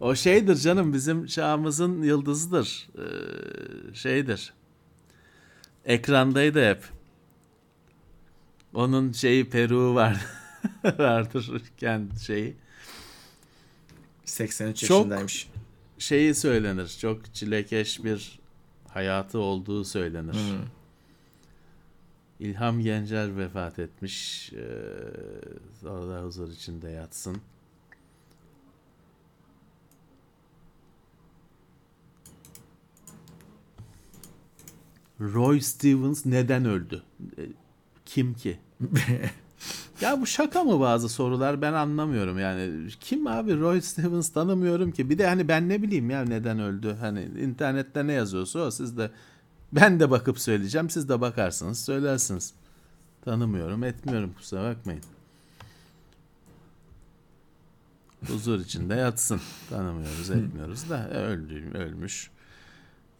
[SPEAKER 4] O şeydir canım bizim çağımızın yıldızıdır. Ee, şeydir. Ekrandaydı hep. Onun şeyi peruğu var. vardır kendi şeyi.
[SPEAKER 3] 83
[SPEAKER 4] Çok-
[SPEAKER 3] yaşındaymış.
[SPEAKER 4] şeyi söylenir. Çok çilekeş bir hayatı olduğu söylenir.
[SPEAKER 3] Hmm.
[SPEAKER 4] İlham Gencer vefat etmiş. Ee, Allah huzur içinde yatsın. Roy Stevens neden öldü? Ee, Kim ki? Ya bu şaka mı bazı sorular ben anlamıyorum yani. Kim abi Roy Stevens tanımıyorum ki. Bir de hani ben ne bileyim ya neden öldü. Hani internette ne yazıyorsa o siz de ben de bakıp söyleyeceğim. Siz de bakarsınız söylersiniz. Tanımıyorum etmiyorum kusura bakmayın. Huzur içinde yatsın. Tanımıyoruz etmiyoruz da e, öldü, ölmüş.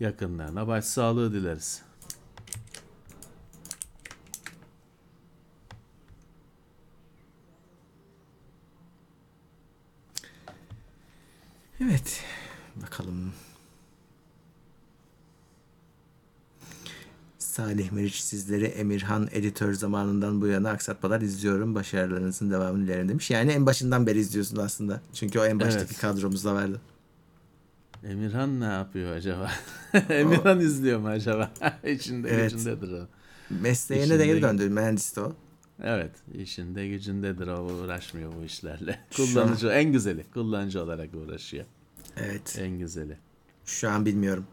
[SPEAKER 4] Yakınlarına başsağlığı dileriz.
[SPEAKER 3] Evet. Bakalım. Salih Meriç sizleri Emirhan editör zamanından bu yana aksatmalar izliyorum. Başarılarınızın devamını dilerim demiş. Yani en başından beri izliyorsun aslında. Çünkü o en baştaki
[SPEAKER 4] Evet.
[SPEAKER 3] kadromuzda vardı.
[SPEAKER 4] Emirhan ne yapıyor acaba? Emirhan izliyor mu acaba? İçinde
[SPEAKER 3] Evet.
[SPEAKER 4] gücündedir o.
[SPEAKER 3] Mesleğine
[SPEAKER 4] İşinde-
[SPEAKER 3] de geri döndü. Mühendisti o.
[SPEAKER 4] Evet, işinde gücündedir o uğraşmıyor bu işlerle.
[SPEAKER 3] Şu an-
[SPEAKER 4] Kullanıcı en güzeli, kullanıcı olarak uğraşıyor.
[SPEAKER 3] Evet.
[SPEAKER 4] En güzeli.
[SPEAKER 3] Şu an bilmiyorum.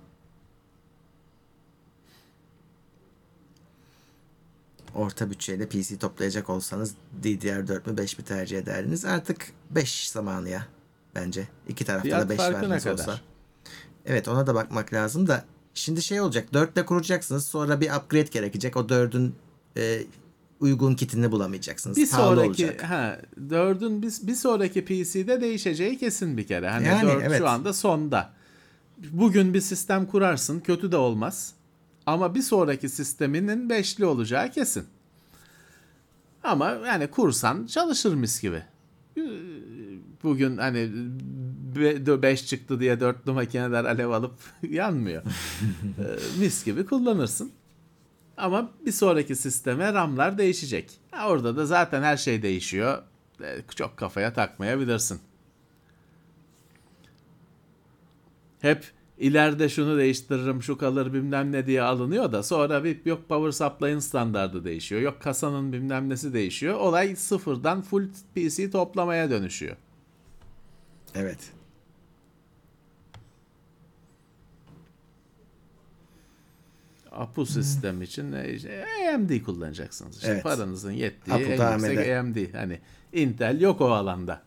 [SPEAKER 3] Orta bütçeyle PC toplayacak olsanız DDR4 mü 5 mi tercih ederdiniz? Artık 5 zamanı ya bence. İki tarafta
[SPEAKER 4] Fiyat
[SPEAKER 3] da 5
[SPEAKER 4] farkı ne
[SPEAKER 3] vermez
[SPEAKER 4] kadar?
[SPEAKER 3] olsa. Evet ona da bakmak lazım da şimdi şey olacak 4 ile kuracaksınız sonra bir upgrade gerekecek. O 4'ün e, uygun kitini bulamayacaksınız.
[SPEAKER 4] Bir
[SPEAKER 3] Pahalı
[SPEAKER 4] sonraki
[SPEAKER 3] olacak.
[SPEAKER 4] ha 4'ün bir, bir sonraki PC'de değişeceği kesin bir kere. Hani
[SPEAKER 3] Yani,
[SPEAKER 4] 4
[SPEAKER 3] evet.
[SPEAKER 4] şu anda sonda. Bugün bir sistem kurarsın, kötü de olmaz. Ama bir sonraki sisteminin 5'li olacağı kesin. Ama yani kursan çalışır mis gibi. Bugün hani 5 çıktı diye dörtlü makineler alev alıp yanmıyor. Ee, mis gibi kullanırsın. Ama bir sonraki sisteme RAM'lar değişecek. Orada da zaten her şey değişiyor. Ee, Çok kafaya takmayabilirsin. Hep ileride şunu değiştiririm, şu kalır bilmem ne diye alınıyor da sonra bir yok power supply'ın standardı değişiyor. Yok kasanın bilmem nesi değişiyor. Olay sıfırdan full PC toplamaya dönüşüyor.
[SPEAKER 3] Evet.
[SPEAKER 4] Apu sistem için AMD kullanacaksınız. İşte
[SPEAKER 3] Evet.
[SPEAKER 4] paranızın yettiği
[SPEAKER 3] Apu
[SPEAKER 4] en yüksek
[SPEAKER 3] AMD.
[SPEAKER 4] Hani Intel yok o alanda.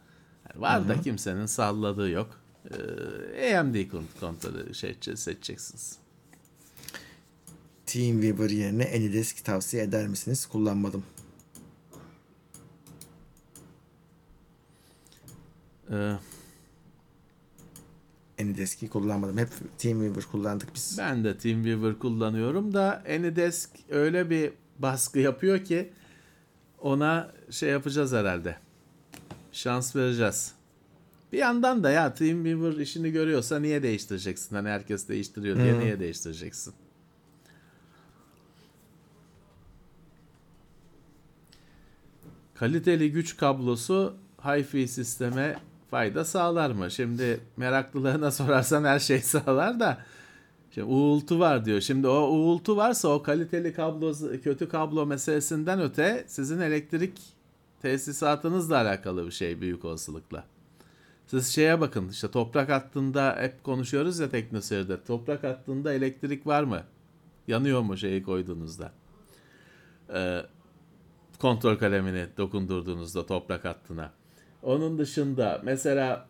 [SPEAKER 4] Yani var da kimsenin salladığı yok. Ee, AMD kont- kontrolü şey seçeceksiniz.
[SPEAKER 3] TeamViewer yerine Anydesk tavsiye eder misiniz? Kullanmadım.
[SPEAKER 4] Ee,
[SPEAKER 3] Anydesk'i kullanmadım. Hep TeamViewer kullandık biz.
[SPEAKER 4] ben de TeamViewer kullanıyorum da Anydesk öyle bir baskı yapıyor ki ona şey yapacağız herhalde. Şans vereceğiz. Bir yandan da ya TeamViewer işini görüyorsa niye değiştireceksin? Hani herkes değiştiriyor diye niye değiştireceksin? Kaliteli güç kablosu Hi-Fi sisteme fayda sağlar mı? Şimdi meraklılarına sorarsan her şey sağlar da Şimdi uğultu var diyor. Şimdi o uğultu varsa o kaliteli kablo, kötü kablo meselesinden öte sizin elektrik tesisatınızla alakalı bir şey büyük olasılıkla. Siz şeye bakın işte toprak hattında hep konuşuyoruz ya teknoseyirde. Toprak hattında elektrik var mı? Yanıyor mu şeyi koyduğunuzda? Ee, kontrol kalemini dokundurduğunuzda toprak hattına. Onun dışında mesela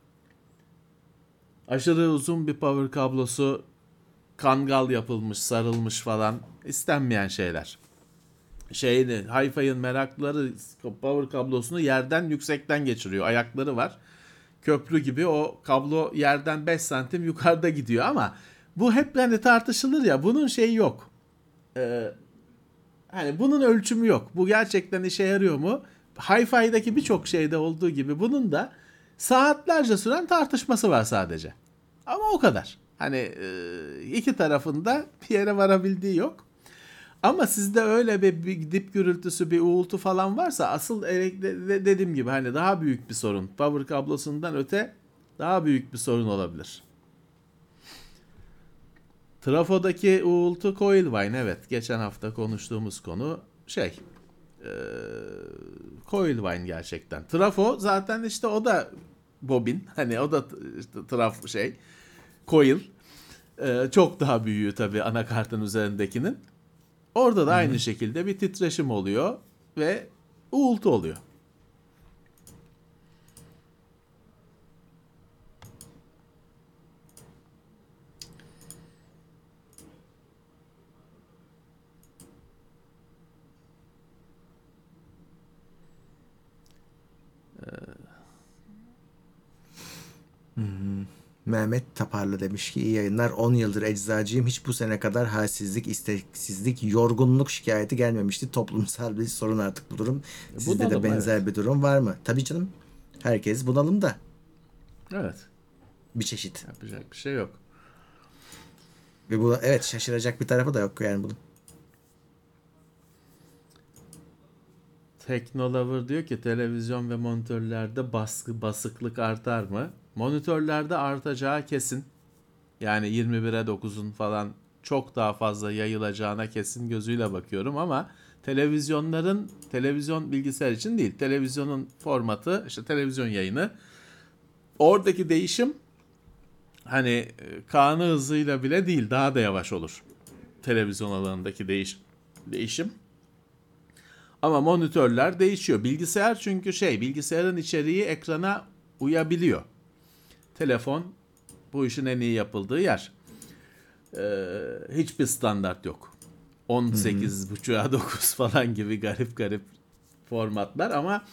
[SPEAKER 4] aşırı uzun bir power kablosu kangal yapılmış, sarılmış falan istenmeyen şeyler. Şeyini, Hi-Fi'nin meraklıları power kablosunu yerden yüksekten geçiriyor. Ayakları var. Köprü gibi o kablo yerden 5 santim yukarıda gidiyor ama bu hep hani tartışılır ya bunun şeyi yok. Ee, hani bunun ölçümü yok. Bu gerçekten işe yarıyor mu? Hi-Fi'deki birçok şeyde olduğu gibi bunun da saatlerce süren tartışması var sadece. Ama o kadar. Hani e, iki tarafında bir yere varabildiği yok. Ama sizde öyle bir, bir dip gürültüsü, bir uğultu falan varsa asıl dediğim gibi hani daha büyük bir sorun. Power kablosundan öte daha büyük bir sorun olabilir. Trafodaki uğultu Coilvine evet geçen hafta konuştuğumuz konu şey e, Coilvine gerçekten. Trafo zaten işte o da bobin hani o da işte traf şey coil E, çok daha büyüğü tabii anakartın üzerindekinin. Orada da aynı şekilde bir titreşim oluyor ve uğultu oluyor.
[SPEAKER 3] Mehmet Taparlı demiş ki iyi yayınlar 10 yıldır eczacıyım hiç bu sene kadar halsizlik, isteksizlik, yorgunluk şikayeti gelmemişti. Toplumsal bir sorun artık bu durum. Sizde de
[SPEAKER 4] bunalım,
[SPEAKER 3] benzer bir durum var mı? Tabii canım. Herkes bunalım da
[SPEAKER 4] Evet.
[SPEAKER 3] bir çeşit.
[SPEAKER 4] Yapacak bir şey yok.
[SPEAKER 3] Ve bu evet şaşıracak bir tarafı da yok yani bunun.
[SPEAKER 4] Teknolover diyor ki televizyon ve monitörlerde baskı basıklık artar mı? Monitörlerde artacağı kesin. Yani 21'e 9'un falan çok daha fazla yayılacağına kesin gözüyle bakıyorum ama televizyonların televizyon bilgisayar için değil. Televizyonun formatı işte televizyon yayını oradaki değişim hani e, kanı hızıyla bile değil daha da yavaş olur. Televizyon alanındaki değiş değişim. Ama monitörler değişiyor. Bilgisayar çünkü şey bilgisayarın içeriği ekrana uyabiliyor. Telefon bu işin en iyi yapıldığı yer. Ee, hiçbir standart yok. 18.5'a 9 falan gibi garip garip formatlar ama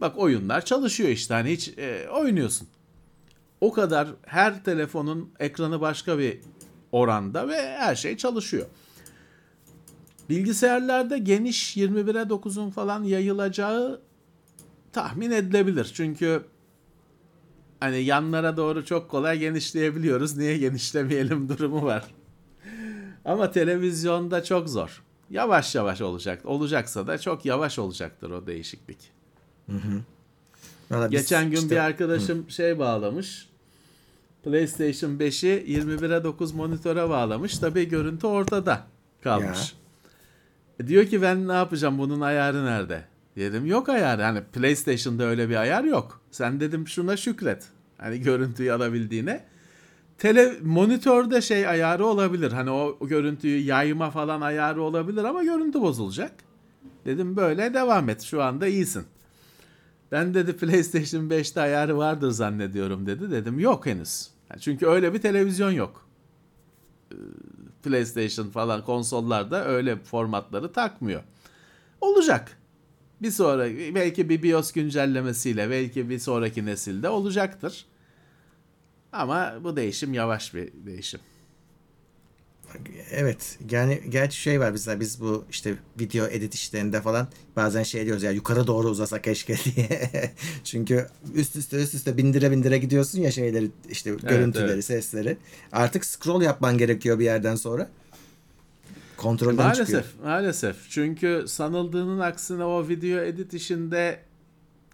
[SPEAKER 4] bak oyunlar çalışıyor işte hani hiç e, oynuyorsun. O kadar her telefonun ekranı başka bir oranda ve her şey çalışıyor. Bilgisayarlarda geniş 21'e 9'un falan yayılacağı tahmin edilebilir. Çünkü hani yanlara doğru çok kolay genişleyebiliyoruz. Niye genişlemeyelim durumu var. Ama televizyonda çok zor. Yavaş yavaş olacak. Olacaksa da çok yavaş olacaktır o değişiklik.
[SPEAKER 3] Valla biz
[SPEAKER 4] Geçen gün
[SPEAKER 3] işte-
[SPEAKER 4] bir arkadaşım şey bağlamış. PlayStation 5'i 21'e 9 monitöre bağlamış. Tabii görüntü ortada kalmış. E diyor ki ben ne yapacağım bunun ayarı nerede? Dedim yok ayarı. Hani PlayStation'da öyle bir ayar yok. Sen dedim şuna şükret. Hani görüntüyü alabildiğine. Tele monitörde şey ayarı olabilir. Hani o, görüntüyü yayma falan ayarı olabilir ama görüntü bozulacak. Dedim böyle devam et. Şu anda iyisin. Ben dedi PlayStation 5'te ayarı vardır zannediyorum dedi. Dedim yok henüz. Yani Çünkü öyle bir televizyon yok. Ee, PlayStation falan konsollarda öyle formatları takmıyor. Olacak. Bir sonra belki bir BIOS güncellemesiyle belki bir sonraki nesilde olacaktır. Ama bu değişim yavaş bir değişim.
[SPEAKER 3] Evet. Yani gerçi şey var bizler biz bu işte video edit işlerinde falan bazen şey diyoruz ya yukarı doğru uzasa keşke diye. Çünkü üst üste üst üste bindire bindire gidiyorsun ya şeyleri işte görüntüleri,
[SPEAKER 4] evet.
[SPEAKER 3] sesleri. Artık scroll yapman gerekiyor bir yerden sonra. Kontrolden çıkıyor.
[SPEAKER 4] Maalesef, maalesef. Çünkü sanıldığının aksine o video edit işinde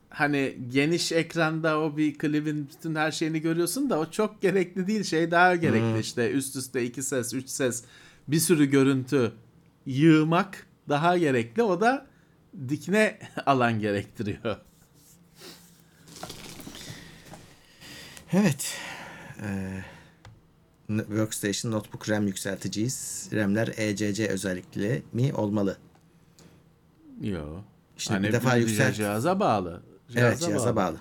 [SPEAKER 4] hani geniş ekranda o bir klibin bütün her şeyini görüyorsun da o çok gerekli değil. Şey daha gerekli işte üst üste iki ses, üç ses, bir sürü görüntü yığmak daha gerekli. O da dikine alan gerektiriyor.
[SPEAKER 3] Evet. Ee, Workstation Notebook RAM yükselteceğiz. RAM'ler ECC özellikli mi olmalı?
[SPEAKER 4] Yo.
[SPEAKER 3] İşte
[SPEAKER 4] hani
[SPEAKER 3] bir defa yükselt-
[SPEAKER 4] cihaza bağlı.
[SPEAKER 3] evet cihaza bağlı.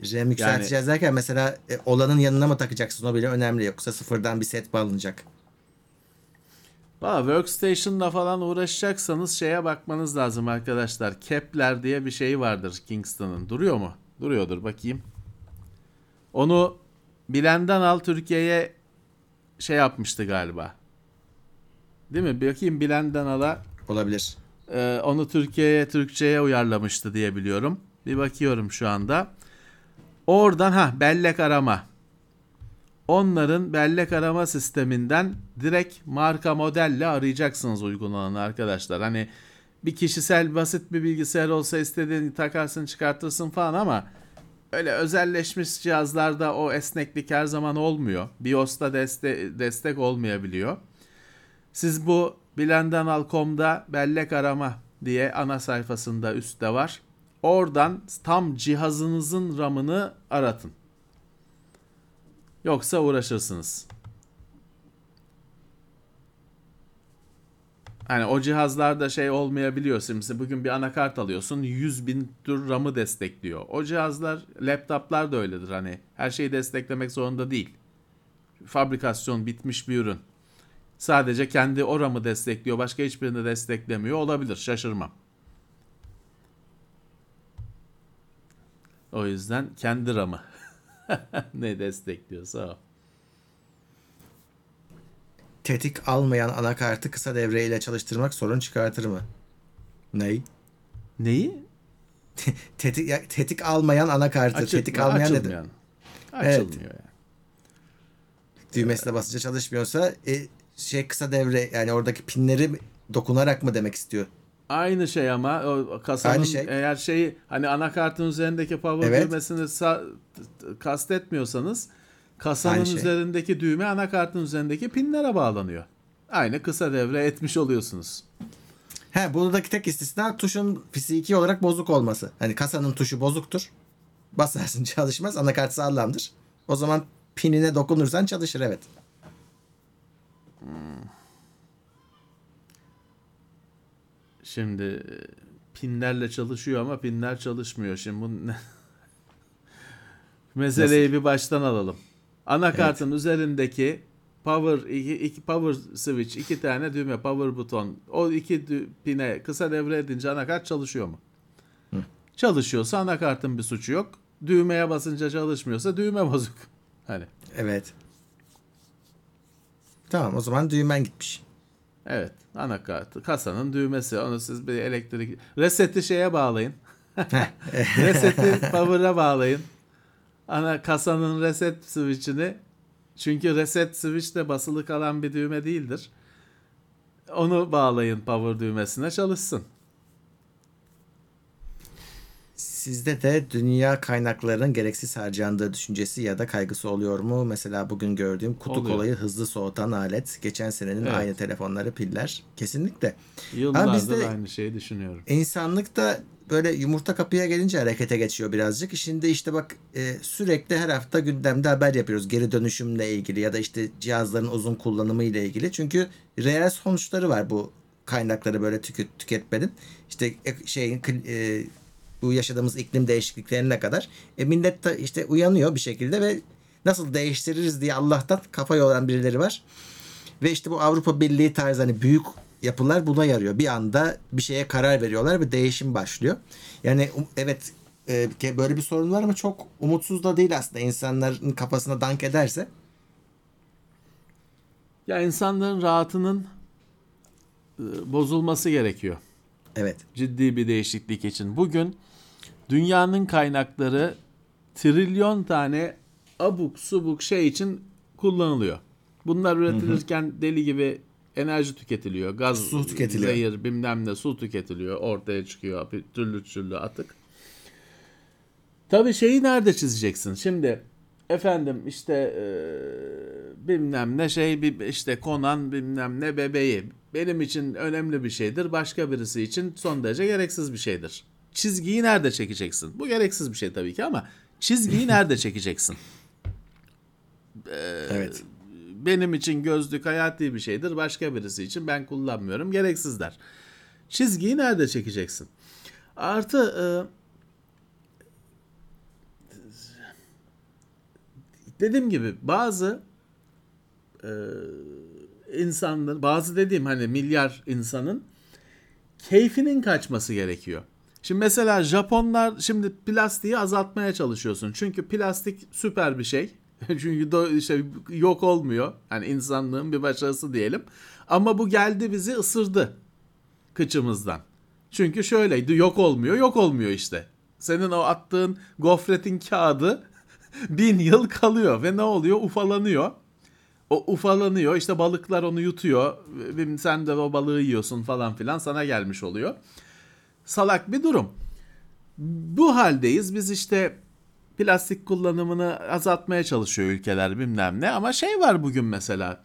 [SPEAKER 3] RAM yükselteceğiz derken mesela e, olanın yanına mı takacaksın o bile önemli. Yoksa sıfırdan bir set bağlanacak.
[SPEAKER 4] Valla Workstation'la falan uğraşacaksanız şeye bakmanız lazım arkadaşlar. Kepler diye bir şey vardır Kingston'ın. Duruyor mu? Duruyordur bakayım. Onu bilenden al Türkiye'ye şey yapmıştı galiba. Değil mi? Bakayım bilenden ala
[SPEAKER 3] Olabilir.
[SPEAKER 4] e, onu Türkiye'ye Türkçe'ye uyarlamıştı diye biliyorum. Bir bakıyorum şu anda. Oradan ha bellek arama. Onların bellek arama sisteminden direkt marka modelle arayacaksınız uygulamanı arkadaşlar. Hani bir kişisel basit bir bilgisayar olsa istediğini takarsın çıkartırsın falan ama öyle özelleşmiş cihazlarda o esneklik her zaman olmuyor. BIOS'ta deste- destek olmayabiliyor. Siz bu bilendanal.com'da bellek arama diye ana sayfasında üstte var. Oradan tam cihazınızın RAM'ını aratın. Yoksa uğraşırsınız. Hani o cihazlarda şey olmayabiliyor. Şimdi bugün bir anakart alıyorsun 100 bin tür RAM'ı destekliyor. O cihazlar, laptoplar da öyledir. Hani her şeyi desteklemek zorunda değil. Fabrikasyon bitmiş bir ürün. Sadece kendi o RAM'ı destekliyor. Başka hiçbirini desteklemiyor. Olabilir. Şaşırmam. O yüzden kendi RAM'ı ne destekliyorsa o.
[SPEAKER 3] Tetik almayan anakartı kısa devreyle çalıştırmak sorun çıkartır mı? Ney?
[SPEAKER 4] Neyi?
[SPEAKER 3] Tetik, ya, tetik almayan anakartı.
[SPEAKER 4] Açık,
[SPEAKER 3] tetik almayan ne?
[SPEAKER 4] açılmıyor. Açılmıyor yani.
[SPEAKER 3] Düğmesine basınca çalışmıyorsa e, şey kısa devre yani oradaki pinleri dokunarak mı demek istiyor?
[SPEAKER 4] Aynı şey ama o kasanın
[SPEAKER 3] Aynı şey.
[SPEAKER 4] eğer şeyi hani anakartın üzerindeki power
[SPEAKER 3] Evet.
[SPEAKER 4] düğmesini kastetmiyorsanız kasanın
[SPEAKER 3] Aynı şey.
[SPEAKER 4] üzerindeki düğme anakartın üzerindeki pinlere bağlanıyor. Aynı kısa devre etmiş oluyorsunuz.
[SPEAKER 3] He buradaki tek istisna tuşun fiziki olarak bozuk olması. Hani kasanın tuşu bozuktur. Basarsın çalışmaz anakart sağlamdır. O zaman pinine dokunursan çalışır evet.
[SPEAKER 4] Şimdi e, pinlerle çalışıyor ama pinler çalışmıyor. Şimdi bu? Meseleyi bir baştan alalım. Anakartın üzerindeki power iki, iki power switch iki tane düğme power buton o iki pine kısa devre edince anakart çalışıyor mu? Çalışıyorsa anakartın bir suçu yok. Düğmeye basınca çalışmıyorsa düğme bozuk. Hani
[SPEAKER 3] Evet. Tamam o zaman düğmen gitmiş.
[SPEAKER 4] evet anakart kasanın düğmesi onu siz bir elektrik reseti şeye bağlayın. Reseti power'a bağlayın. Ana kasanın reset switch'ini çünkü reset switch de basılı kalan bir düğme değildir. Onu bağlayın power düğmesine çalışsın.
[SPEAKER 3] Sizde de dünya kaynaklarının gereksiz harcandığı düşüncesi ya da kaygısı oluyor mu? Mesela bugün gördüğüm kutu
[SPEAKER 4] Oluyor.
[SPEAKER 3] kolayı hızlı soğutan alet. Geçen senenin
[SPEAKER 4] Evet.
[SPEAKER 3] aynı telefonları piller. Kesinlikle.
[SPEAKER 4] Yıllardır
[SPEAKER 3] bizde-
[SPEAKER 4] aynı şeyi düşünüyorum.
[SPEAKER 3] İnsanlık da böyle yumurta kapıya gelince harekete geçiyor birazcık. Şimdi işte bak e, sürekli her hafta gündemde haber yapıyoruz geri dönüşümle ilgili ya da işte cihazların uzun kullanımı ile ilgili. Çünkü reel sonuçları var bu kaynakları böyle tüket, tüketmenin. İşte e, şeyin e, bu yaşadığımız iklim değişikliklerine kadar e, millet de işte uyanıyor bir şekilde ve nasıl değiştiririz diye Allah'tan kafa yoran birileri var. Ve işte bu Avrupa Birliği tarzı hani büyük yapılar buna yarıyor. Bir anda bir şeye karar veriyorlar ve değişim başlıyor. Yani um- evet e, böyle bir sorun var ama çok umutsuz da değil aslında insanların kafasına dank ederse.
[SPEAKER 4] Ya insanların rahatının e, bozulması gerekiyor.
[SPEAKER 3] Evet.
[SPEAKER 4] ciddi bir değişiklik için. Bugün dünyanın kaynakları trilyon tane abuk subuk şey için kullanılıyor. Bunlar üretilirken deli gibi enerji tüketiliyor. Gaz,
[SPEAKER 3] Su tüketiliyor.
[SPEAKER 4] zehir bilmem ne su tüketiliyor. Ortaya çıkıyor bir türlü türlü atık. Tabii şeyi nerede çizeceksin? Şimdi efendim işte eee, bilmem ne şey bir işte konan bilmem ne bebeği benim için önemli bir şeydir. Başka birisi için son derece gereksiz bir şeydir. Çizgiyi nerede çekeceksin? Bu gereksiz bir şey tabii ki ama çizgiyi nerede çekeceksin?
[SPEAKER 3] Evet.
[SPEAKER 4] Benim için gözlük hayati bir şeydir. Başka birisi için ben kullanmıyorum. Gereksizler. Çizgiyi nerede çekeceksin? Artı e, dediğim gibi bazı e, insanların bazı dediğim hani milyar insanın keyfinin kaçması gerekiyor. Şimdi mesela Japonlar şimdi plastiği azaltmaya çalışıyorsun. Çünkü plastik süper bir şey. Çünkü do, işte yok olmuyor. Hani insanlığın bir başarısı diyelim. Ama bu geldi bizi ısırdı kıçımızdan. Çünkü şöyleydi yok olmuyor yok olmuyor işte. Senin o attığın gofretin kağıdı bin yıl kalıyor ve ne oluyor ufalanıyor. O ufalanıyor işte balıklar onu yutuyor. Sen de o balığı yiyorsun falan filan sana gelmiş oluyor. Salak bir durum. Bu haldeyiz biz işte plastik kullanımını azaltmaya çalışıyor ülkeler bilmem ne ama şey var bugün mesela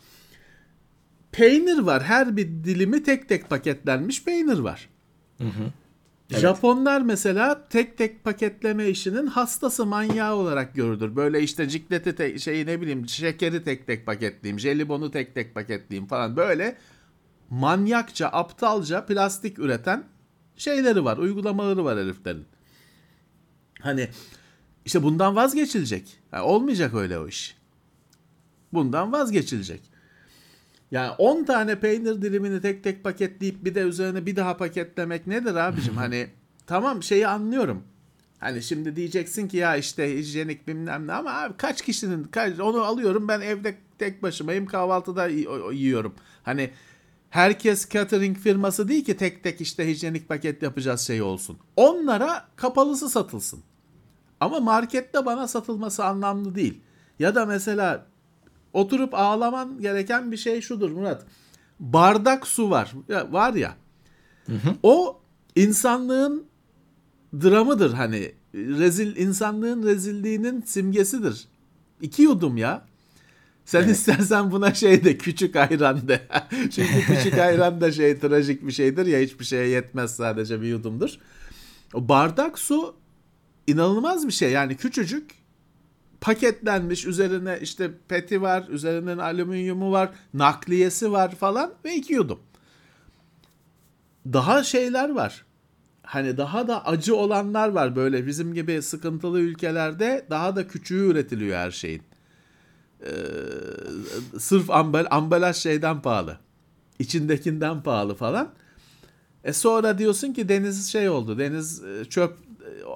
[SPEAKER 4] peynir var her bir dilimi tek tek paketlenmiş peynir var. Japonlar mesela tek tek paketleme işinin hastası manyağı olarak görülür. Böyle işte cikleti te- şey ne bileyim şekeri tek tek paketleyeyim, jelibonu tek tek paketleyeyim falan böyle manyakça, aptalca plastik üreten şeyleri var, uygulamaları var heriflerin. Hani işte bundan vazgeçilecek. Yani olmayacak öyle o iş. Bundan vazgeçilecek. Yani 10 tane peynir dilimini tek tek paketleyip bir de üzerine bir daha paketlemek nedir abicim? hani tamam şeyi anlıyorum. Hani şimdi diyeceksin ki ya işte hijyenik bilmem ne ama abi kaç kişinin kaç, onu alıyorum ben evde tek başımayım kahvaltıda yiyorum. Hani herkes catering firması değil ki tek tek işte hijyenik paket yapacağız şey olsun. Onlara kapalısı satılsın. Ama markette bana satılması anlamlı değil. Ya da mesela oturup ağlaman gereken bir şey şudur Murat. Bardak su var. Ya, var ya. O insanlığın dramıdır hani. Rezil insanlığın rezilliğinin simgesidir. İki yudum ya. Sen istersen buna şey de küçük ayran de. Çünkü küçük ayran da şey trajik bir şeydir ya hiçbir şeye yetmez sadece bir yudumdur. O bardak su inanılmaz bir şey. Yani küçücük paketlenmiş üzerine işte peti var, üzerinden alüminyumu var, nakliyesi var falan ve iki yudum. Daha şeyler var. hani daha da acı olanlar var böyle bizim gibi sıkıntılı ülkelerde daha da küçüğü üretiliyor her şeyin. Ee, sırf ambal, ambalaj şeyden pahalı. İçindekinden pahalı falan. E sonra diyorsun ki deniz şey oldu. Deniz e, çöp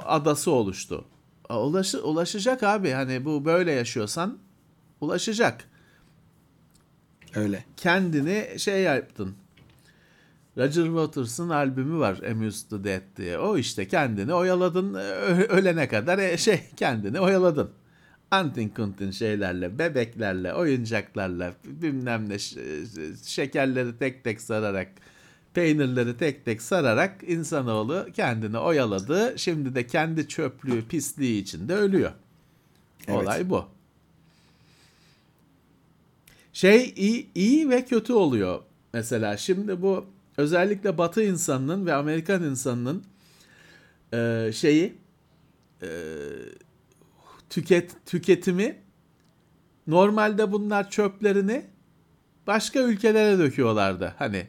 [SPEAKER 4] adası oluştu. Ulaşı, ulaşacak abi. Hani bu böyle yaşıyorsan ulaşacak.
[SPEAKER 3] Öyle.
[SPEAKER 4] Kendini şey yaptın. Roger Waters'ın albümü var Amused to Death diye. O işte kendini oyaladın ö- ölene kadar e, şey kendini oyaladın. Antin kuntin şeylerle, bebeklerle, oyuncaklarla, bilmem ne ş- şekerleri tek tek sararak, peynirleri tek tek sararak insanoğlu kendini oyaladı. Şimdi de kendi çöplüğü, pisliği içinde ölüyor.
[SPEAKER 3] Evet.
[SPEAKER 4] Olay bu. Şey iyi, iyi ve kötü oluyor. Mesela şimdi bu özellikle Batı insanının ve Amerikan insanının e, şeyi e, tüket tüketimi normalde bunlar çöplerini başka ülkelere döküyorlardı. Hani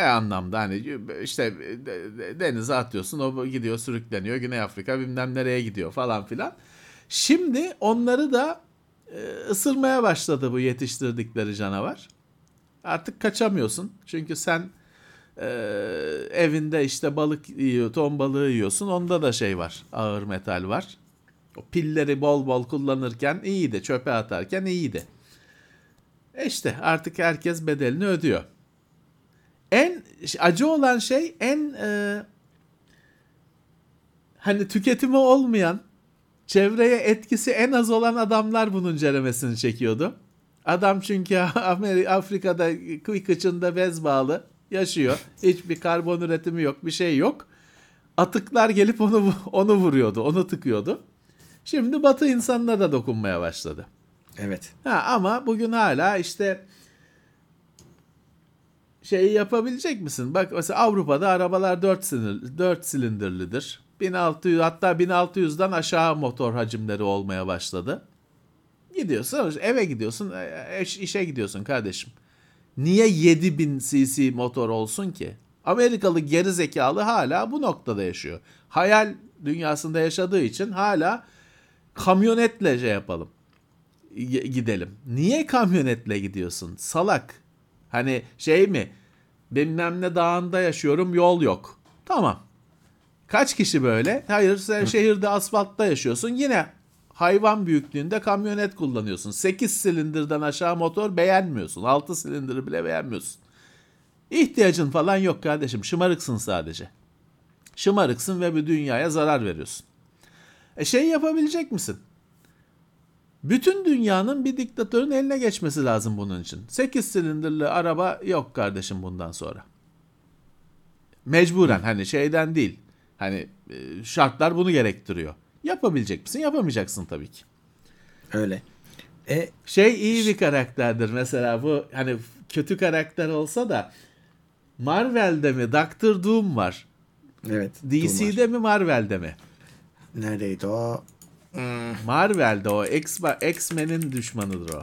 [SPEAKER 4] e anlamda hani işte de- denize atıyorsun o gidiyor sürükleniyor Güney Afrika bilmem nereye gidiyor falan filan. Şimdi onları da e, ısırmaya başladı bu yetiştirdikleri canavar. Artık kaçamıyorsun. Çünkü sen e, evinde işte balık yiyor, ton balığı yiyorsun. Onda da şey var. Ağır metal var. O pilleri bol bol kullanırken iyiydi. Çöpe atarken iyiydi. E işte artık herkes bedelini ödüyor. En acı olan şey en e, hani tüketimi olmayan çevreye etkisi en az olan adamlar bunun ceremesini çekiyordu. Adam çünkü Ameri- Afrika'da kıçında bez bağlı yaşıyor. Hiçbir karbon üretimi yok, bir şey yok. Atıklar gelip onu onu vuruyordu, onu tıkıyordu. Şimdi Batı insanına da dokunmaya başladı.
[SPEAKER 3] Evet.
[SPEAKER 4] Ha, ama bugün hala işte şeyi yapabilecek misin? Bak mesela Avrupa'da arabalar 4 silindir, 4 silindirlidir. 1600 hatta 1600'den aşağı motor hacimleri olmaya başladı. Gidiyorsun eve gidiyorsun e, iş- işe gidiyorsun kardeşim. Niye 7000 cc motor olsun ki? Amerikalı geri zekalı hala bu noktada yaşıyor. Hayal dünyasında yaşadığı için hala kamyonetle şey yapalım gidelim. Niye kamyonetle gidiyorsun? Salak. Hani şey mi? Bilmem ne dağında yaşıyorum yol yok. Tamam. Kaç kişi böyle? Hayır sen şehirde asfaltta yaşıyorsun. Yine hayvan büyüklüğünde kamyonet kullanıyorsun. 8 silindirden aşağı motor beğenmiyorsun. 6 silindiri bile beğenmiyorsun. İhtiyacın falan yok kardeşim. Şımarıksın sadece. Şımarıksın ve bir dünyaya zarar veriyorsun. E şey yapabilecek misin? Bütün dünyanın bir diktatörün eline geçmesi lazım bunun için. 8 silindirli araba yok kardeşim bundan sonra. Mecburen hani şeyden değil. Hani e, şartlar bunu gerektiriyor. Yapabilecek misin? Yapamayacaksın tabii ki.
[SPEAKER 3] Öyle. E,
[SPEAKER 4] Şey iyi bir karakterdir mesela bu hani kötü karakter olsa da Marvel'de mi Doctor Doom var.
[SPEAKER 3] evet. Doom var.
[SPEAKER 4] DC'de mi Marvel'de mi?
[SPEAKER 3] Neredeydi o?
[SPEAKER 4] Marvel'de o X-Men'in düşmanıdır o.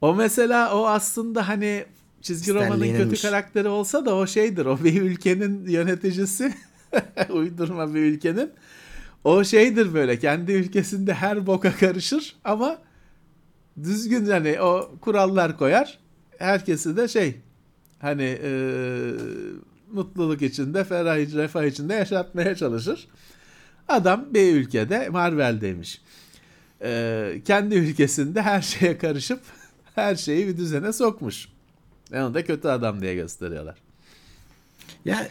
[SPEAKER 4] O mesela o aslında hani çizgi
[SPEAKER 3] Stan
[SPEAKER 4] romanın kötü karakteri olsa da o şeydir. O bir ülkenin yöneticisi. uydurma bir ülkenin. O şeydir böyle kendi ülkesinde her boka karışır ama düzgün hani o kurallar koyar. Herkesi de şey hani eee, mutluluk içinde, ferah, refah içinde yaşatmaya çalışır. Adam bir ülkede Marvel'deymiş. Ee, kendi ülkesinde her şeye karışıp her şeyi bir düzene sokmuş. E onu da kötü adam diye gösteriyorlar.
[SPEAKER 3] Ya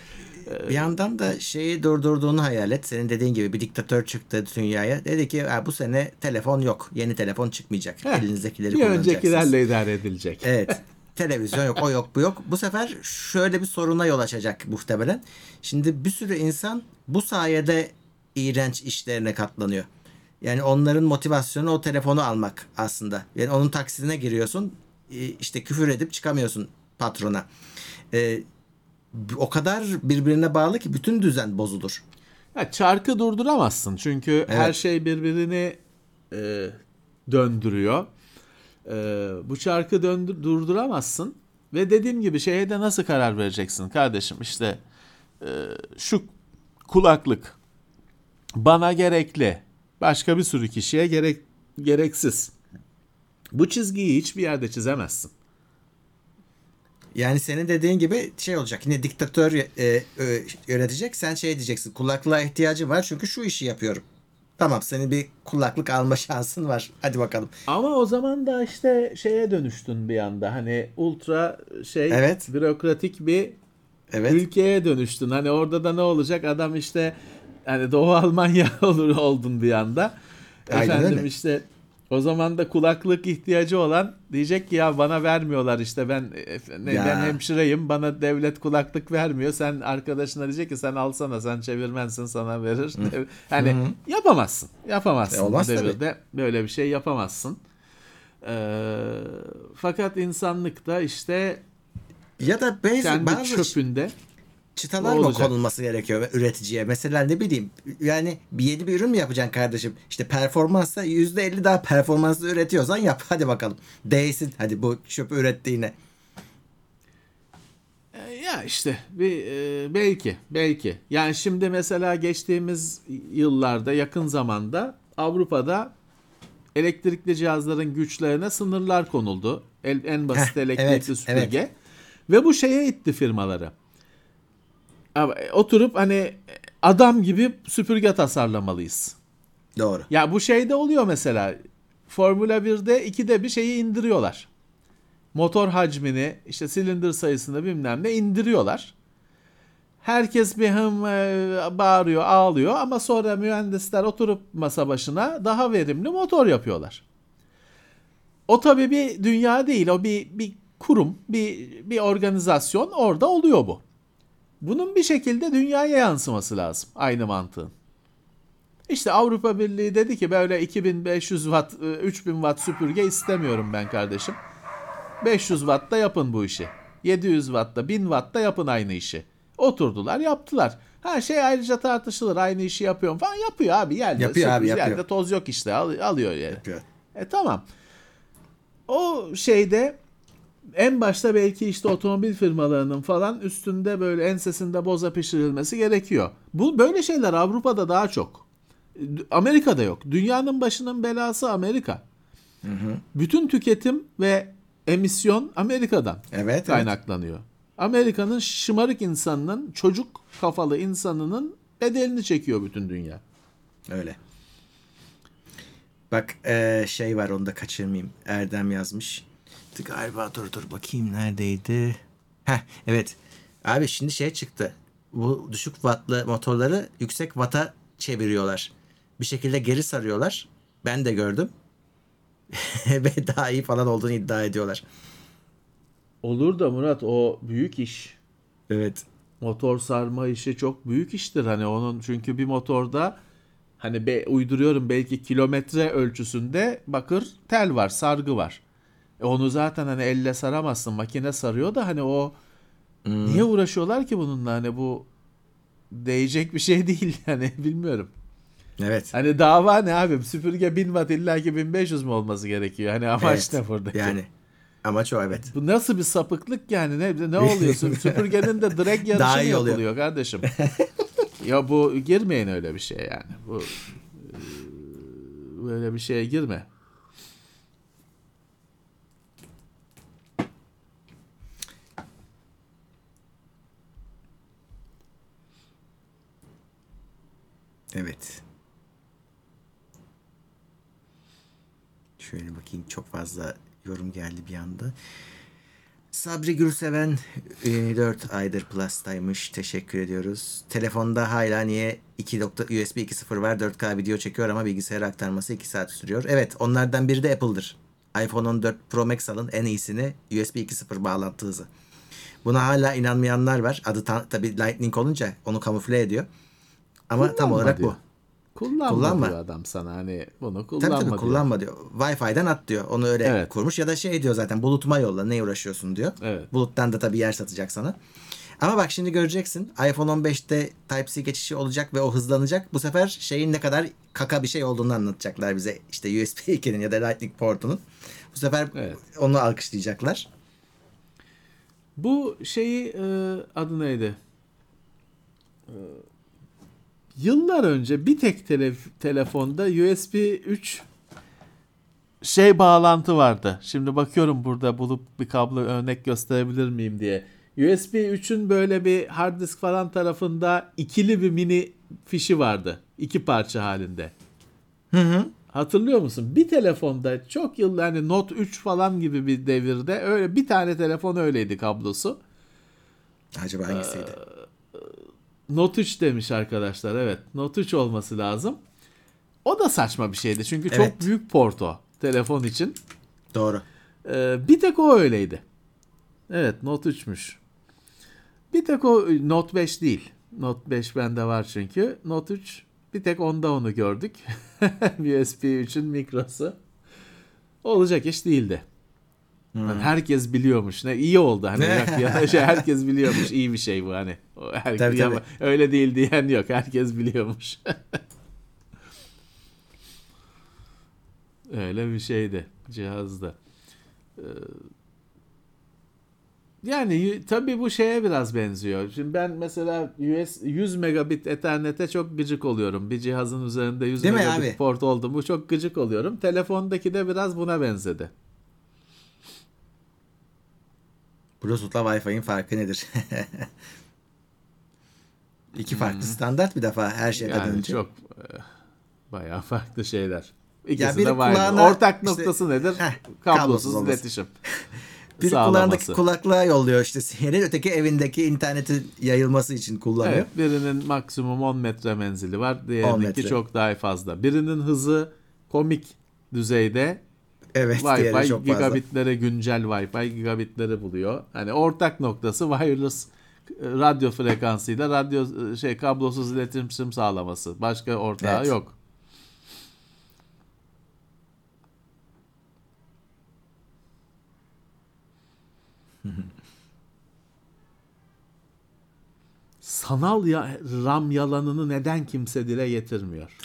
[SPEAKER 3] bir yandan da şeyi durdurduğunu hayal et. Senin dediğin gibi bir diktatör çıktı dünyaya. Dedi ki "Ha, bu sene telefon yok. Yeni telefon çıkmayacak.
[SPEAKER 4] Heh,
[SPEAKER 3] Elinizdekileri
[SPEAKER 4] Bir öncekilerle idare edilecek.
[SPEAKER 3] Evet. Televizyon yok, o yok, bu yok. Bu sefer şöyle bir soruna yol açacak muhtemelen. Şimdi bir sürü insan bu sayede iğrenç işlerine katlanıyor. Yani onların motivasyonu o telefonu almak aslında. Yani onun taksidine giriyorsun. e, işte küfür edip çıkamıyorsun patrona. E, o kadar birbirine bağlı ki bütün düzen bozulur.
[SPEAKER 4] Ya çarkı durduramazsın çünkü her
[SPEAKER 3] Evet.
[SPEAKER 4] şey birbirini e, döndürüyor. E, bu çarkı döndür, durduramazsın. Ve dediğim gibi şeye de nasıl karar vereceksin kardeşim? İşte e, şu kulaklık bana gerekli. Başka bir sürü kişiye gerek gereksiz. Bu çizgiyi hiçbir yerde çizemezsin.
[SPEAKER 3] Yani senin dediğin gibi şey olacak. Yine diktatör e, e, yönetecek. Sen şey diyeceksin. Kulaklığa ihtiyacı var çünkü şu işi yapıyorum. Tamam senin bir kulaklık alma şansın var. Hadi bakalım.
[SPEAKER 4] Ama o zaman da işte şeye dönüştün bir anda. Hani ultra şey
[SPEAKER 3] Evet.
[SPEAKER 4] bürokratik bir
[SPEAKER 3] Evet.
[SPEAKER 4] ülkeye dönüştün. Hani orada da ne olacak? Adam işte hani Doğu Almanya olur oldun bir anda.
[SPEAKER 3] Aynen
[SPEAKER 4] Efendim
[SPEAKER 3] öyle.
[SPEAKER 4] işte o zaman da kulaklık ihtiyacı olan diyecek ki ya bana vermiyorlar işte ben ne,
[SPEAKER 3] Ya.
[SPEAKER 4] ben hemşireyim bana devlet kulaklık vermiyor. Sen arkadaşına diyecek ki sen alsana sen çevirmensin sana verir. hani yapamazsın. Yapamazsın.
[SPEAKER 3] E, olmaz
[SPEAKER 4] bu
[SPEAKER 3] tabii.
[SPEAKER 4] devirde böyle bir şey yapamazsın. Ee, fakat insanlıkta işte
[SPEAKER 3] Ya da benzer
[SPEAKER 4] kendi
[SPEAKER 3] bazı
[SPEAKER 4] çöpünde
[SPEAKER 3] çıtalar mı konulması gerekiyor üreticiye? Mesela ne bileyim yani bir yeni bir ürün mü yapacaksın kardeşim? İşte performansa %50 daha performanslı üretiyorsan yap hadi bakalım. Değsin hadi bu çöpü ürettiğine.
[SPEAKER 4] E, Ya işte bir e, belki belki yani şimdi mesela geçtiğimiz yıllarda yakın zamanda Avrupa'da elektrikli cihazların güçlerine sınırlar konuldu. El- en basit elektrikli
[SPEAKER 3] evet,
[SPEAKER 4] süpürge.
[SPEAKER 3] evet.
[SPEAKER 4] Ve bu şeye itti firmaları. Oturup hani adam gibi süpürge tasarlamalıyız.
[SPEAKER 3] Doğru.
[SPEAKER 4] Ya bu şeyde oluyor mesela. Formula 1'de ikide bir şeyi indiriyorlar. Motor hacmini, işte silindir sayısını bilmem ne indiriyorlar. Herkes bir hım e, bağırıyor, ağlıyor ama sonra mühendisler oturup masa başına daha verimli motor yapıyorlar. O tabii bir dünya değil, o bir bir kurum, bir bir organizasyon orada oluyor bu. Bunun bir şekilde dünyaya yansıması lazım aynı mantığın. İşte Avrupa Birliği dedi ki böyle 2500 watt, e, 3000 watt süpürge istemiyorum ben kardeşim. 500 watt da yapın bu işi. 700 watt da 1000 watt da yapın aynı işi. Oturdular yaptılar. Ha şey ayrıca tartışılır aynı işi yapıyorum falan yapıyor abi yerde.
[SPEAKER 3] Yapıyor abi, yapıyor.
[SPEAKER 4] Yerde toz yok işte al- alıyor yani.
[SPEAKER 3] Yapıyor.
[SPEAKER 4] E tamam. O şeyde en başta belki işte otomobil firmalarının falan üstünde böyle ensesinde boza pişirilmesi gerekiyor. Bu böyle şeyler Avrupa'da daha çok. Amerika'da yok. Dünyanın başının belası Amerika. Bütün tüketim ve emisyon Amerika'dan
[SPEAKER 3] Evet. evet.
[SPEAKER 4] kaynaklanıyor. Amerika'nın şımarık insanının, çocuk kafalı insanının bedelini çekiyor bütün dünya.
[SPEAKER 3] Öyle. Bak şey var onu da kaçırmayayım. Erdem yazmış. Galiba dur dur bakayım neredeydi. Heh evet. Abi şimdi şey çıktı. Bu düşük wattlı motorları yüksek watt'a çeviriyorlar. Bir şekilde geri sarıyorlar. Ben de gördüm. Ve daha iyi falan olduğunu iddia ediyorlar.
[SPEAKER 4] Olur da Murat o büyük iş.
[SPEAKER 3] Evet.
[SPEAKER 4] motor sarma işi çok büyük iştir. Hani onun çünkü bir motorda hani be, uyduruyorum belki kilometre ölçüsünde bakır tel var, sargı var. E onu zaten hani elle saramazsın. Makine sarıyor da hani o niye uğraşıyorlar ki bununla? Hani bu değecek bir şey değil yani bilmiyorum.
[SPEAKER 3] Evet.
[SPEAKER 4] Hani dava ne abi? Süpürge 1000 watt illa ki 1500 mü olması gerekiyor? Hani amaç
[SPEAKER 3] Evet.
[SPEAKER 4] ne buradaki?
[SPEAKER 3] Yani amaç o evet.
[SPEAKER 4] Bu nasıl bir sapıklık yani ne ne oluyorsun? Süpürgenin de direkt yarışı
[SPEAKER 3] Daha iyi oluyor.
[SPEAKER 4] yapılıyor kardeşim? ya bu girmeyin öyle bir şeye yani. Bu e, böyle bir şeye girme.
[SPEAKER 3] Evet. Şöyle bakayım çok fazla yorum geldi bir anda. Sabri Gürseven e, 4 aydır Plus'taymış. Teşekkür ediyoruz. Telefonda hala niye 2 nokta USB 2.0 var 4K video çekiyor ama bilgisayara aktarması 2 saat sürüyor. Evet onlardan biri de Apple'dır. iPhone 14 Pro Max alın en iyisini USB 2.0 bağlantı hızı. Buna hala inanmayanlar var. Adı ta- tabii Lightning olunca onu kamufle ediyor. Ama tam
[SPEAKER 4] Kullanma
[SPEAKER 3] olarak
[SPEAKER 4] diyor.
[SPEAKER 3] bu.
[SPEAKER 4] Kullanma,
[SPEAKER 3] Kullanma.
[SPEAKER 4] diyor adam sana hani bunu
[SPEAKER 3] Tabii
[SPEAKER 4] kullanma
[SPEAKER 3] tabii
[SPEAKER 4] diyor.
[SPEAKER 3] kullanma diyor. Wi-Fi'den at diyor. Onu öyle
[SPEAKER 4] Evet.
[SPEAKER 3] kurmuş ya da şey diyor zaten bulutuma yolla ne uğraşıyorsun diyor.
[SPEAKER 4] Evet.
[SPEAKER 3] Buluttan da tabii yer satacak sana. Ama bak şimdi göreceksin iPhone 15'te Type-C geçişi olacak ve o hızlanacak. Bu sefer şeyin ne kadar kaka bir şey olduğunu anlatacaklar bize. İşte USB 2'nin ya da Lightning portunun. Bu sefer
[SPEAKER 4] Evet.
[SPEAKER 3] onu alkışlayacaklar.
[SPEAKER 4] Bu şeyi e, adı neydi? E, yıllar önce bir tek tele, telefonda USB 3 şey bağlantı vardı. Şimdi bakıyorum burada bulup bir kablo örnek gösterebilir miyim diye. USB 3'ün böyle bir hard disk falan tarafında ikili bir mini fişi vardı. İki parça halinde.
[SPEAKER 3] Hı hı.
[SPEAKER 4] Hatırlıyor musun? Bir telefonda çok yıllar hani Note 3 falan gibi bir devirde öyle bir tane telefon öyleydi kablosu.
[SPEAKER 3] Acaba hangisiydi?
[SPEAKER 4] Note 3 demiş arkadaşlar. Evet. Note 3 olması lazım. O da saçma bir şeydi. Çünkü
[SPEAKER 3] Evet.
[SPEAKER 4] çok büyük porto telefon için.
[SPEAKER 3] Doğru.
[SPEAKER 4] Ee, bir tek o öyleydi. Evet Note 3'müş. Bir tek o Note 5 değil. Note 5 bende var çünkü. Note 3 bir tek onda onu gördük. USB 3'ün mikrosu. Olacak iş değildi. Yani herkes biliyormuş. Ne iyi oldu hani ya- şey, herkes biliyormuş. iyi bir şey bu hani. Her-
[SPEAKER 3] Tabii,
[SPEAKER 4] ya-
[SPEAKER 3] tabii.
[SPEAKER 4] öyle değil diyen yok. Herkes biliyormuş. öyle bir şeydi cihazda. Ee, Yani tabii bu şeye biraz benziyor. Şimdi ben mesela US 100 megabit ethernet'e çok gıcık oluyorum. Bir cihazın üzerinde 100
[SPEAKER 3] Değil
[SPEAKER 4] megabit
[SPEAKER 3] abi?
[SPEAKER 4] port oldu mu çok gıcık oluyorum. Telefondaki de biraz buna benzedi.
[SPEAKER 3] Bluetooth'la Wi-Fi'nin farkı nedir? İki farklı standart bir defa her şeyden
[SPEAKER 4] Yani
[SPEAKER 3] önce.
[SPEAKER 4] çok e, bayağı farklı şeyler. İkisi
[SPEAKER 3] biri
[SPEAKER 4] de var.
[SPEAKER 3] kulağına
[SPEAKER 4] Ortak
[SPEAKER 3] işte-
[SPEAKER 4] noktası nedir?
[SPEAKER 3] Heh,
[SPEAKER 4] kablosuz,
[SPEAKER 3] kablosuz
[SPEAKER 4] iletişim. Sağlaması.
[SPEAKER 3] kulağındaki kulaklığa yolluyor işte sinyali, öteki evindeki internetin yayılması için kullanıyor.
[SPEAKER 4] Evet, birinin maksimum 10 metre menzili var.
[SPEAKER 3] 10
[SPEAKER 4] Diğerininki çok daha fazla. Birinin hızı komik düzeyde.
[SPEAKER 3] Evet,
[SPEAKER 4] Wi-Fi
[SPEAKER 3] çok fazla.
[SPEAKER 4] gigabitlere güncel Wi-Fi gigabitleri buluyor. Hani ortak noktası wireless radyo frekansıyla radyo e, şey kablosuz iletişim sağlaması. Başka ortağı
[SPEAKER 3] Evet.
[SPEAKER 4] yok. Sanal ya, RAM yalanını neden kimse dile getirmiyor?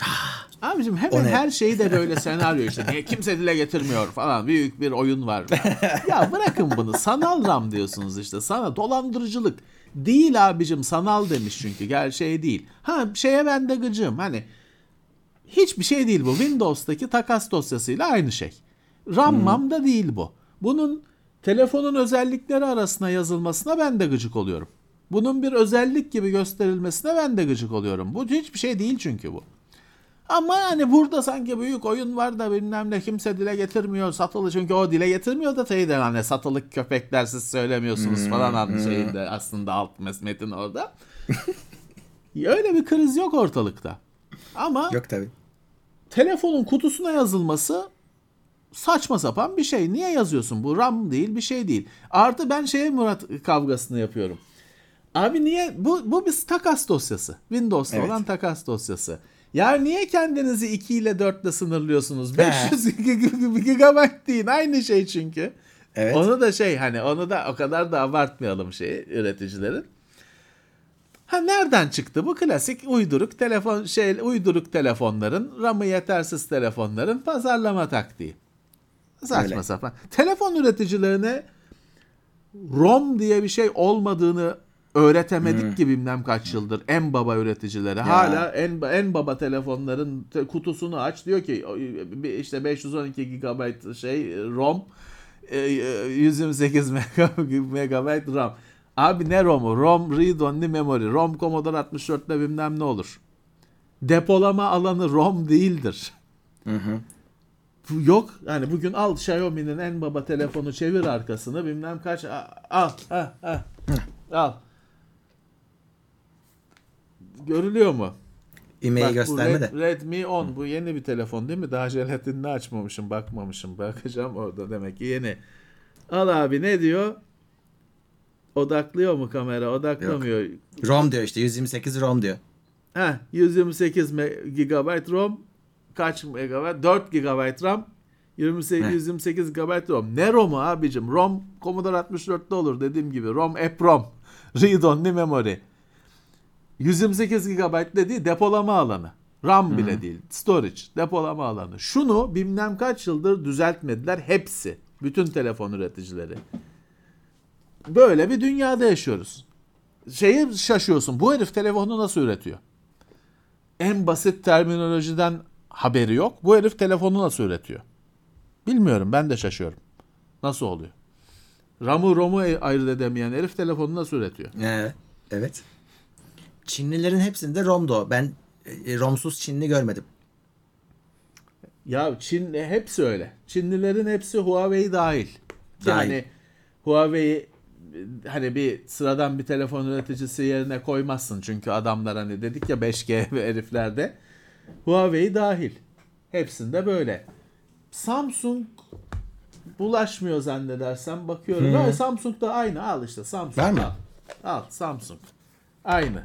[SPEAKER 4] Abicim
[SPEAKER 3] O
[SPEAKER 4] hemen her şeyi de böyle senaryo işte. Niye kimse dile getirmiyor falan. Büyük bir oyun var. ya bırakın bunu. Sanal RAM diyorsunuz işte. Sana dolandırıcılık. Değil abicim sanal demiş çünkü. Gerçeği değil. Ha şeye ben de gıcığım. Hani hiçbir şey değil bu. Windows'taki takas dosyasıyla aynı şey. RAM mam da değil bu. Bunun telefonun özellikleri arasına yazılmasına ben de gıcık oluyorum. Bunun bir özellik gibi gösterilmesine ben de gıcık oluyorum. Bu hiçbir şey değil çünkü bu. Ama hani burada sanki büyük oyun var da bilmem ne kimse dile getirmiyor satılı çünkü o dile getirmiyor da şeyde hani satılık köpekler siz söylemiyorsunuz falan adlı şeyinde aslında alt metin orada. Öyle bir kriz yok ortalıkta. Ama
[SPEAKER 3] Yok tabii.
[SPEAKER 4] telefonun kutusuna yazılması saçma sapan bir şey. Niye yazıyorsun? Bu RAM değil bir şey değil. Artı ben şeye Murat kavgasını yapıyorum. Abi niye? Bu, bu bir takas dosyası. Windows'ta
[SPEAKER 3] Evet.
[SPEAKER 4] olan takas dosyası. Ya niye kendinizi 2 ile 4 ile sınırlıyorsunuz?
[SPEAKER 3] He.
[SPEAKER 4] 500 GB değil. Aynı şey çünkü.
[SPEAKER 3] Evet.
[SPEAKER 4] Onu da şey hani onu da o kadar da abartmayalım şey üreticilerin. Ha nereden çıktı bu klasik uyduruk telefon şey uyduruk telefonların RAM'ı yetersiz telefonların pazarlama taktiği. Saçma
[SPEAKER 3] Öyle.
[SPEAKER 4] sapan. Telefon üreticilerine ROM diye bir şey olmadığını öğretemedik ki bilmem kaç yıldır en baba üreticileri. Hala en en baba telefonların te- kutusunu aç diyor ki işte 512 GB şey ROM e, e, 128 MB RAM. Abi ne ROM'u? ROM read only memory. ROM Commodore 64'te bilmem ne olur. Depolama alanı ROM değildir. Bu Yok yani bugün al Xiaomi'nin en baba telefonu çevir arkasını bilmem kaç al al al, al. Görülüyor mu? Bu
[SPEAKER 3] gösterme
[SPEAKER 4] Red-
[SPEAKER 3] de.
[SPEAKER 4] Redmi 10 bu yeni bir telefon değil mi? Daha jelatinini açmamışım bakmamışım. Bakacağım orada demek ki yeni. Al abi ne diyor? Odaklıyor mu kamera? Odaklamıyor.
[SPEAKER 3] ROM diyor işte 128 ROM diyor.
[SPEAKER 4] Heh, 128 me- GB ROM kaç MB? 4 GB RAM 28,
[SPEAKER 3] Heh.
[SPEAKER 4] 128 GB ROM. Ne ROM'u abicim? ROM Commodore 64'te olur dediğim gibi. ROM EPROM. Read only memory. 128 GB dediği depolama alanı. RAM bile değil. Storage, depolama alanı. Şunu bilmem kaç yıldır düzeltmediler hepsi. Bütün telefon üreticileri. böyle bir dünyada yaşıyoruz. Şeyi şaşıyorsun. Bu herif telefonu nasıl üretiyor? En basit terminolojiden haberi yok. Bu herif telefonu nasıl üretiyor? Bilmiyorum. Ben de şaşıyorum. Nasıl oluyor? Ram'ı Rom'u ayırt edemeyen herif telefonu nasıl üretiyor?
[SPEAKER 3] Evet. Evet. Çinlilerin hepsinde ROM'du. Ben e, ROM'suz Çinli görmedim.
[SPEAKER 4] Ya Çin hepsi öyle. Çinlilerin hepsi Huawei dahil.
[SPEAKER 3] Dahil.
[SPEAKER 4] Yani Huawei'yi hani bir sıradan bir telefon üreticisi yerine koymazsın. Çünkü adamlar hani dedik ya 5G ve heriflerde. Huawei dahil. Hepsinde böyle. Samsung bulaşmıyor zannedersem bakıyorum. Ya Samsung da aynı al işte Samsung.
[SPEAKER 3] Var mı?
[SPEAKER 4] Al. al Samsung. Aynı.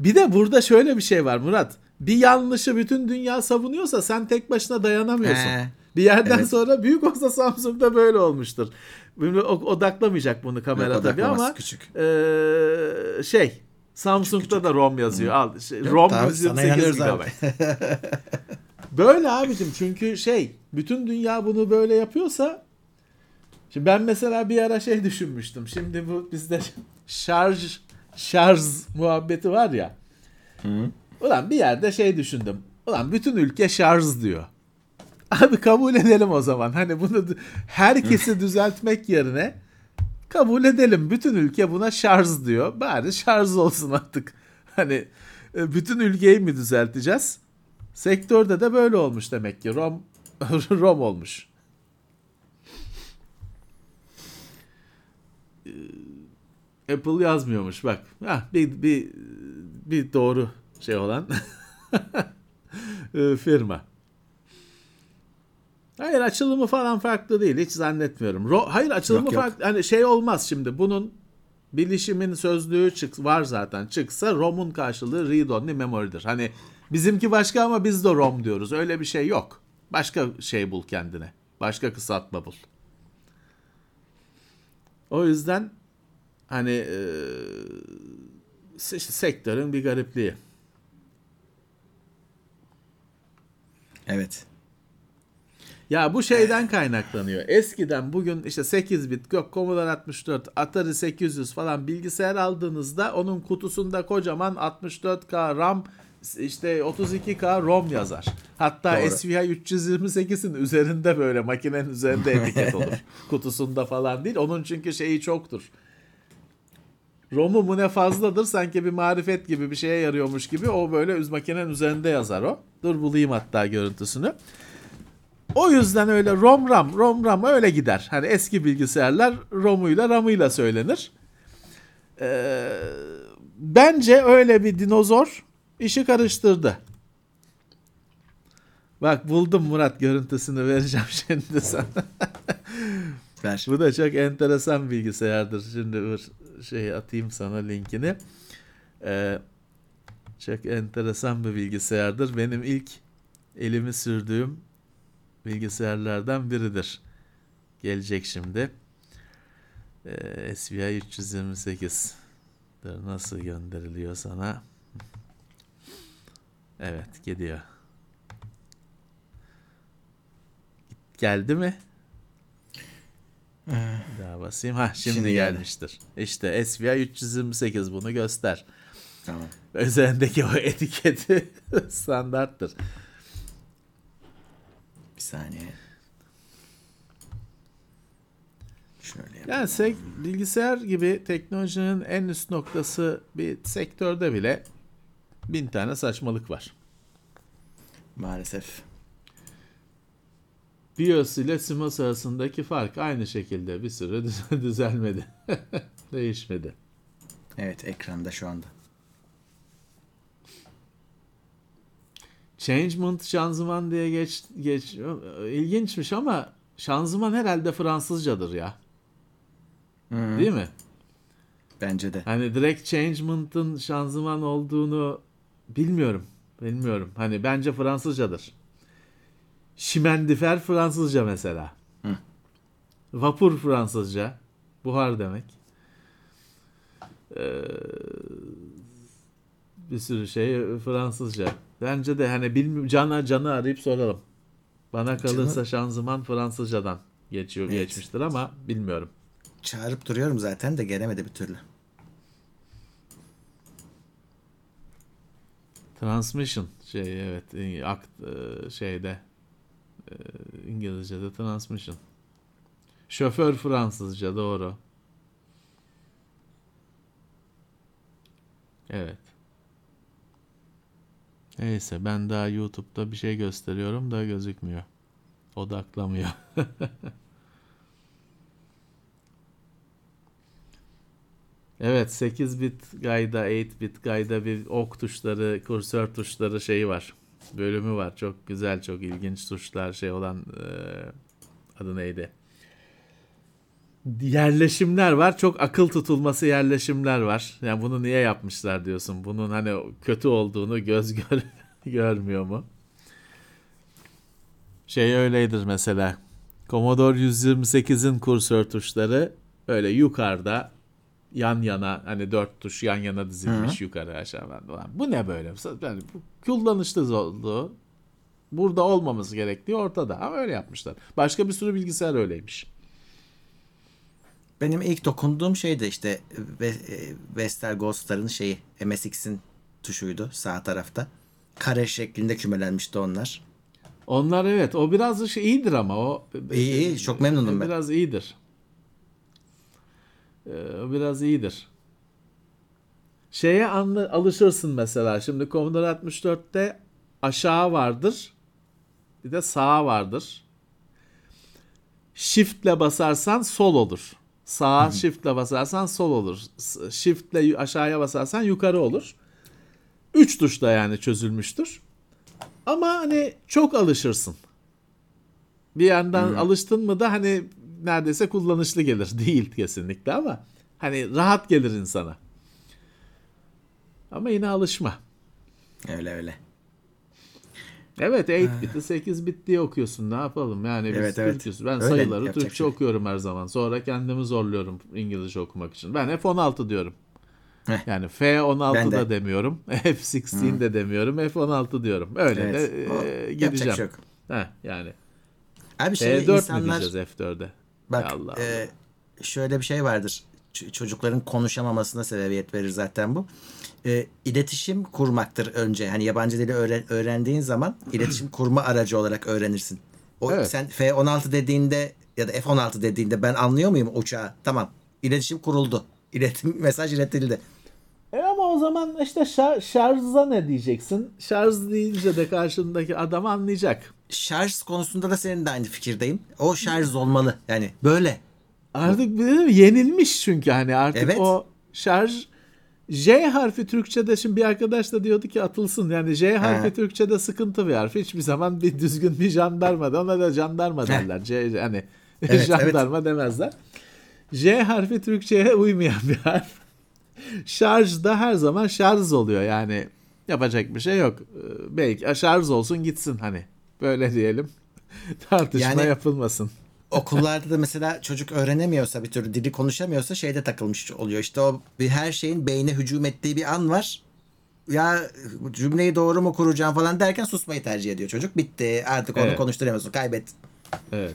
[SPEAKER 4] Bir de burada şöyle bir şey var Murat. Bir yanlışı bütün dünya savunuyorsa sen tek başına dayanamıyorsun.
[SPEAKER 3] He.
[SPEAKER 4] Bir yerden
[SPEAKER 3] Evet.
[SPEAKER 4] sonra büyük olsa Samsung'da böyle olmuştur. Odaklamayacak bunu kamera
[SPEAKER 3] Yok,
[SPEAKER 4] tabii ama
[SPEAKER 3] küçük.
[SPEAKER 4] eee, şey Samsung'da da ROM yazıyor. Al şey,
[SPEAKER 3] Yok,
[SPEAKER 4] ROM
[SPEAKER 3] sana
[SPEAKER 4] 128
[SPEAKER 3] inanıyoruz abi.
[SPEAKER 4] GB. böyle abicim çünkü şey bütün dünya bunu böyle yapıyorsa Şimdi ben mesela bir ara şey düşünmüştüm. Şimdi bu bizde şarj şarj muhabbeti var ya. Ulan bir yerde şey düşündüm. Ulan bütün ülke şarj diyor. Abi kabul edelim o zaman. Hani bunu herkesi düzeltmek yerine kabul edelim. Bütün ülke buna şarj diyor. Bari şarj olsun artık. Hani e, bütün ülkeyi mi düzelteceğiz? Sektörde de böyle olmuş demek ki. Rom Rom olmuş. Apple yazmıyormuş bak. Hah, bir, bir, bir doğru şey olan firma. Hayır açılımı falan farklı değil. Hiç zannetmiyorum. Ro- Hayır açılımı
[SPEAKER 3] Yok, yok.
[SPEAKER 4] farklı. Hani şey olmaz şimdi. Bunun bilişimin sözlüğü çık var zaten. Çıksa ROM'un karşılığı read only memory'dir. Hani bizimki başka ama biz de ROM diyoruz. Öyle bir şey yok. Başka şey bul kendine. Başka kısaltma bul. O yüzden hani e, se- sektörün bir garipliği.
[SPEAKER 3] Evet.
[SPEAKER 4] Ya bu şeyden kaynaklanıyor. Eskiden bugün işte 8 bit yok Commodore 64, Atari 800 falan bilgisayar aldığınızda onun kutusunda kocaman 64K RAM işte 32K ROM yazar. Hatta
[SPEAKER 3] Doğru.
[SPEAKER 4] SVI 328'in üzerinde böyle makinenin üzerinde etiket olur. Kutusunda falan değil. Onun çünkü şeyi çoktur. ROM'u mu ne fazladır sanki bir marifet gibi bir şeye yarıyormuş gibi o böyle üz makinenin üzerinde yazar o. Dur bulayım hatta görüntüsünü. O yüzden öyle ROM RAM, ROM RAM öyle gider. Hani eski bilgisayarlar ROM'uyla RAM'ıyla söylenir. Ee, bence öyle bir dinozor işi karıştırdı. Bak buldum Murat görüntüsünü vereceğim şimdi sana.
[SPEAKER 3] Ver.
[SPEAKER 4] Bu da çok enteresan bilgisayardır. Şimdi şey atayım sana linkini. Ee, çok enteresan bir bilgisayardır. Benim ilk elimi sürdüğüm bilgisayarlardan biridir. Gelecek şimdi. Ee, SVI 328. Dur, nasıl gönderiliyor sana? Evet gidiyor. Geldi mi? Bir daha basayım. Ha şimdi,
[SPEAKER 3] Şimdi geldi.
[SPEAKER 4] gelmiştir. İşte SVI 328 bunu göster.
[SPEAKER 3] Tamam.
[SPEAKER 4] Üzerindeki o etiketi standarttır.
[SPEAKER 3] Bir saniye. Şöyle yapalım.
[SPEAKER 4] Yani sek- bilgisayar gibi teknolojinin en üst noktası bir sektörde bile bin tane saçmalık var.
[SPEAKER 3] Maalesef.
[SPEAKER 4] BIOS ile CMOS arasındaki fark aynı şekilde bir süre düz- düzelmedi. Değişmedi.
[SPEAKER 3] Evet ekranda şu anda.
[SPEAKER 4] Changement şanzıman diye geç, geç ilginçmiş ama şanzıman herhalde Fransızcadır ya. Değil mi?
[SPEAKER 3] Bence de.
[SPEAKER 4] Hani direkt changement'ın şanzıman olduğunu bilmiyorum. Bilmiyorum. Hani bence Fransızcadır. Şimendifer Fransızca mesela.
[SPEAKER 3] Hı.
[SPEAKER 4] Vapur Fransızca. Buhar demek. Ee, bir sürü şey Fransızca. Bence de hani bilmiyorum cana canı arayıp soralım. Bana kalırsa
[SPEAKER 3] Canı-
[SPEAKER 4] şanzıman Fransızcadan geçiyor
[SPEAKER 3] Evet.
[SPEAKER 4] geçmiştir ama bilmiyorum.
[SPEAKER 3] Çağırıp duruyorum zaten de gelemedi bir türlü.
[SPEAKER 4] Transmission şey evet e, akt e, şeyde İngilizce'de transmission. Şoför Fransızca doğru. Evet. Neyse ben daha YouTube'da bir şey gösteriyorum da gözükmüyor. Odaklamıyor. Evet 8 bit gayda 8 bit gayda bir ok tuşları kursör tuşları şeyi var. Bölümü var. Çok güzel çok ilginç tuşlar şey olan eee, adı neydi? Yerleşimler var. Çok akıl tutulması yerleşimler var. Yani bunu niye yapmışlar diyorsun. Bunun hani kötü olduğunu göz gör görmüyor mu? Şey öyleydir mesela. Commodore 128'in kursör tuşları öyle yukarıda yan yana hani dört tuş yan yana dizilmiş yukarı aşağı falan. Bu ne böyle? Yani bu kullanışlı olduğu burada olmaması gerektiği ortada ama öyle yapmışlar. Başka bir sürü bilgisayar öyleymiş.
[SPEAKER 3] Benim ilk dokunduğum şey de işte Ve- e, Ghost'ların şeyi MSX'in tuşuydu sağ tarafta. Kare şeklinde kümelenmişti onlar.
[SPEAKER 4] Onlar evet o biraz da şey iyidir ama o
[SPEAKER 3] İyi iyi çok memnunum ben.
[SPEAKER 4] biraz iyidir. Ee, biraz iyidir. Şeye anla, alışırsın mesela. Şimdi Commodore 64'te aşağı vardır. Bir de sağa vardır. Shift'le basarsan sol olur. Sağa shift'le basarsan sol olur. Shift'le aşağıya basarsan yukarı olur. Üç tuşla yani çözülmüştür. Ama hani çok alışırsın. Bir yandan alıştın mı da hani neredeyse kullanışlı gelir. Değil kesinlikle ama hani rahat gelir insana. Ama yine alışma.
[SPEAKER 3] Öyle öyle.
[SPEAKER 4] Evet 8 bitti 8 bit diye okuyorsun ne yapalım yani biz
[SPEAKER 3] Evet, evet.
[SPEAKER 4] Türk'üz. Ben
[SPEAKER 3] Öyle,
[SPEAKER 4] sayıları
[SPEAKER 3] yapacak
[SPEAKER 4] Türkçe
[SPEAKER 3] şey
[SPEAKER 4] okuyorum her zaman. Sonra kendimi zorluyorum İngilizce okumak için. Ben F16 diyorum.
[SPEAKER 3] Heh.
[SPEAKER 4] Yani F16
[SPEAKER 3] Ben
[SPEAKER 4] da
[SPEAKER 3] de.
[SPEAKER 4] demiyorum. F16 de demiyorum. F16 diyorum. Öyle
[SPEAKER 3] Evet.
[SPEAKER 4] de e, gideceğim.
[SPEAKER 3] şey yok.
[SPEAKER 4] Heh, yani.
[SPEAKER 3] Abi
[SPEAKER 4] E4 mü
[SPEAKER 3] insanlar
[SPEAKER 4] diyeceğiz F4'e?
[SPEAKER 3] Bak
[SPEAKER 4] Allah
[SPEAKER 3] e, şöyle bir şey vardır. Ç- çocukların konuşamamasına sebebiyet verir zaten bu. E, iletişim kurmaktır önce. Hani yabancı dili öğren- öğrendiğin zaman iletişim kurma aracı olarak öğrenirsin. O
[SPEAKER 4] Evet.
[SPEAKER 3] sen F16 dediğinde ya da F16 dediğinde ben anlıyor muyum uçağı? Tamam. İletişim kuruldu. İletim mesaj iletildi.
[SPEAKER 4] E ama o zaman işte şar- şarja ne diyeceksin? Şarj deyince de karşındaki adam anlayacak.
[SPEAKER 3] Şarj konusunda da senin de aynı fikirdeyim. O şarj olmalı. Yani böyle.
[SPEAKER 4] Artık değil mi? yenilmiş çünkü hani artık
[SPEAKER 3] Evet.
[SPEAKER 4] o şarj J harfi Türkçe'de şimdi bir arkadaş da diyordu ki atılsın. Yani J harfi
[SPEAKER 3] He.
[SPEAKER 4] Türkçe'de sıkıntı bir harf. Hiçbir zaman bir düzgün bir jandarma da ona da jandarma derler. J, hani
[SPEAKER 3] Evet,
[SPEAKER 4] jandarma demezler. J harfi Türkçe'ye uymayan bir harf. Şarj da her zaman şarj oluyor yani. Yapacak bir şey yok. Ee, Belki şarj olsun gitsin hani. Böyle diyelim. Tartışma
[SPEAKER 3] Yani-
[SPEAKER 4] yapılmasın.
[SPEAKER 3] Okullarda da mesela çocuk öğrenemiyorsa bir türlü dili konuşamıyorsa şeyde takılmış oluyor. İşte o bir her şeyin beyne hücum ettiği bir an var. Ya cümleyi doğru mu kuracağım falan derken susmayı tercih ediyor çocuk. Bitti. Artık onu
[SPEAKER 4] Evet.
[SPEAKER 3] konuşturamıyorsun. Kaybet.
[SPEAKER 4] Evet.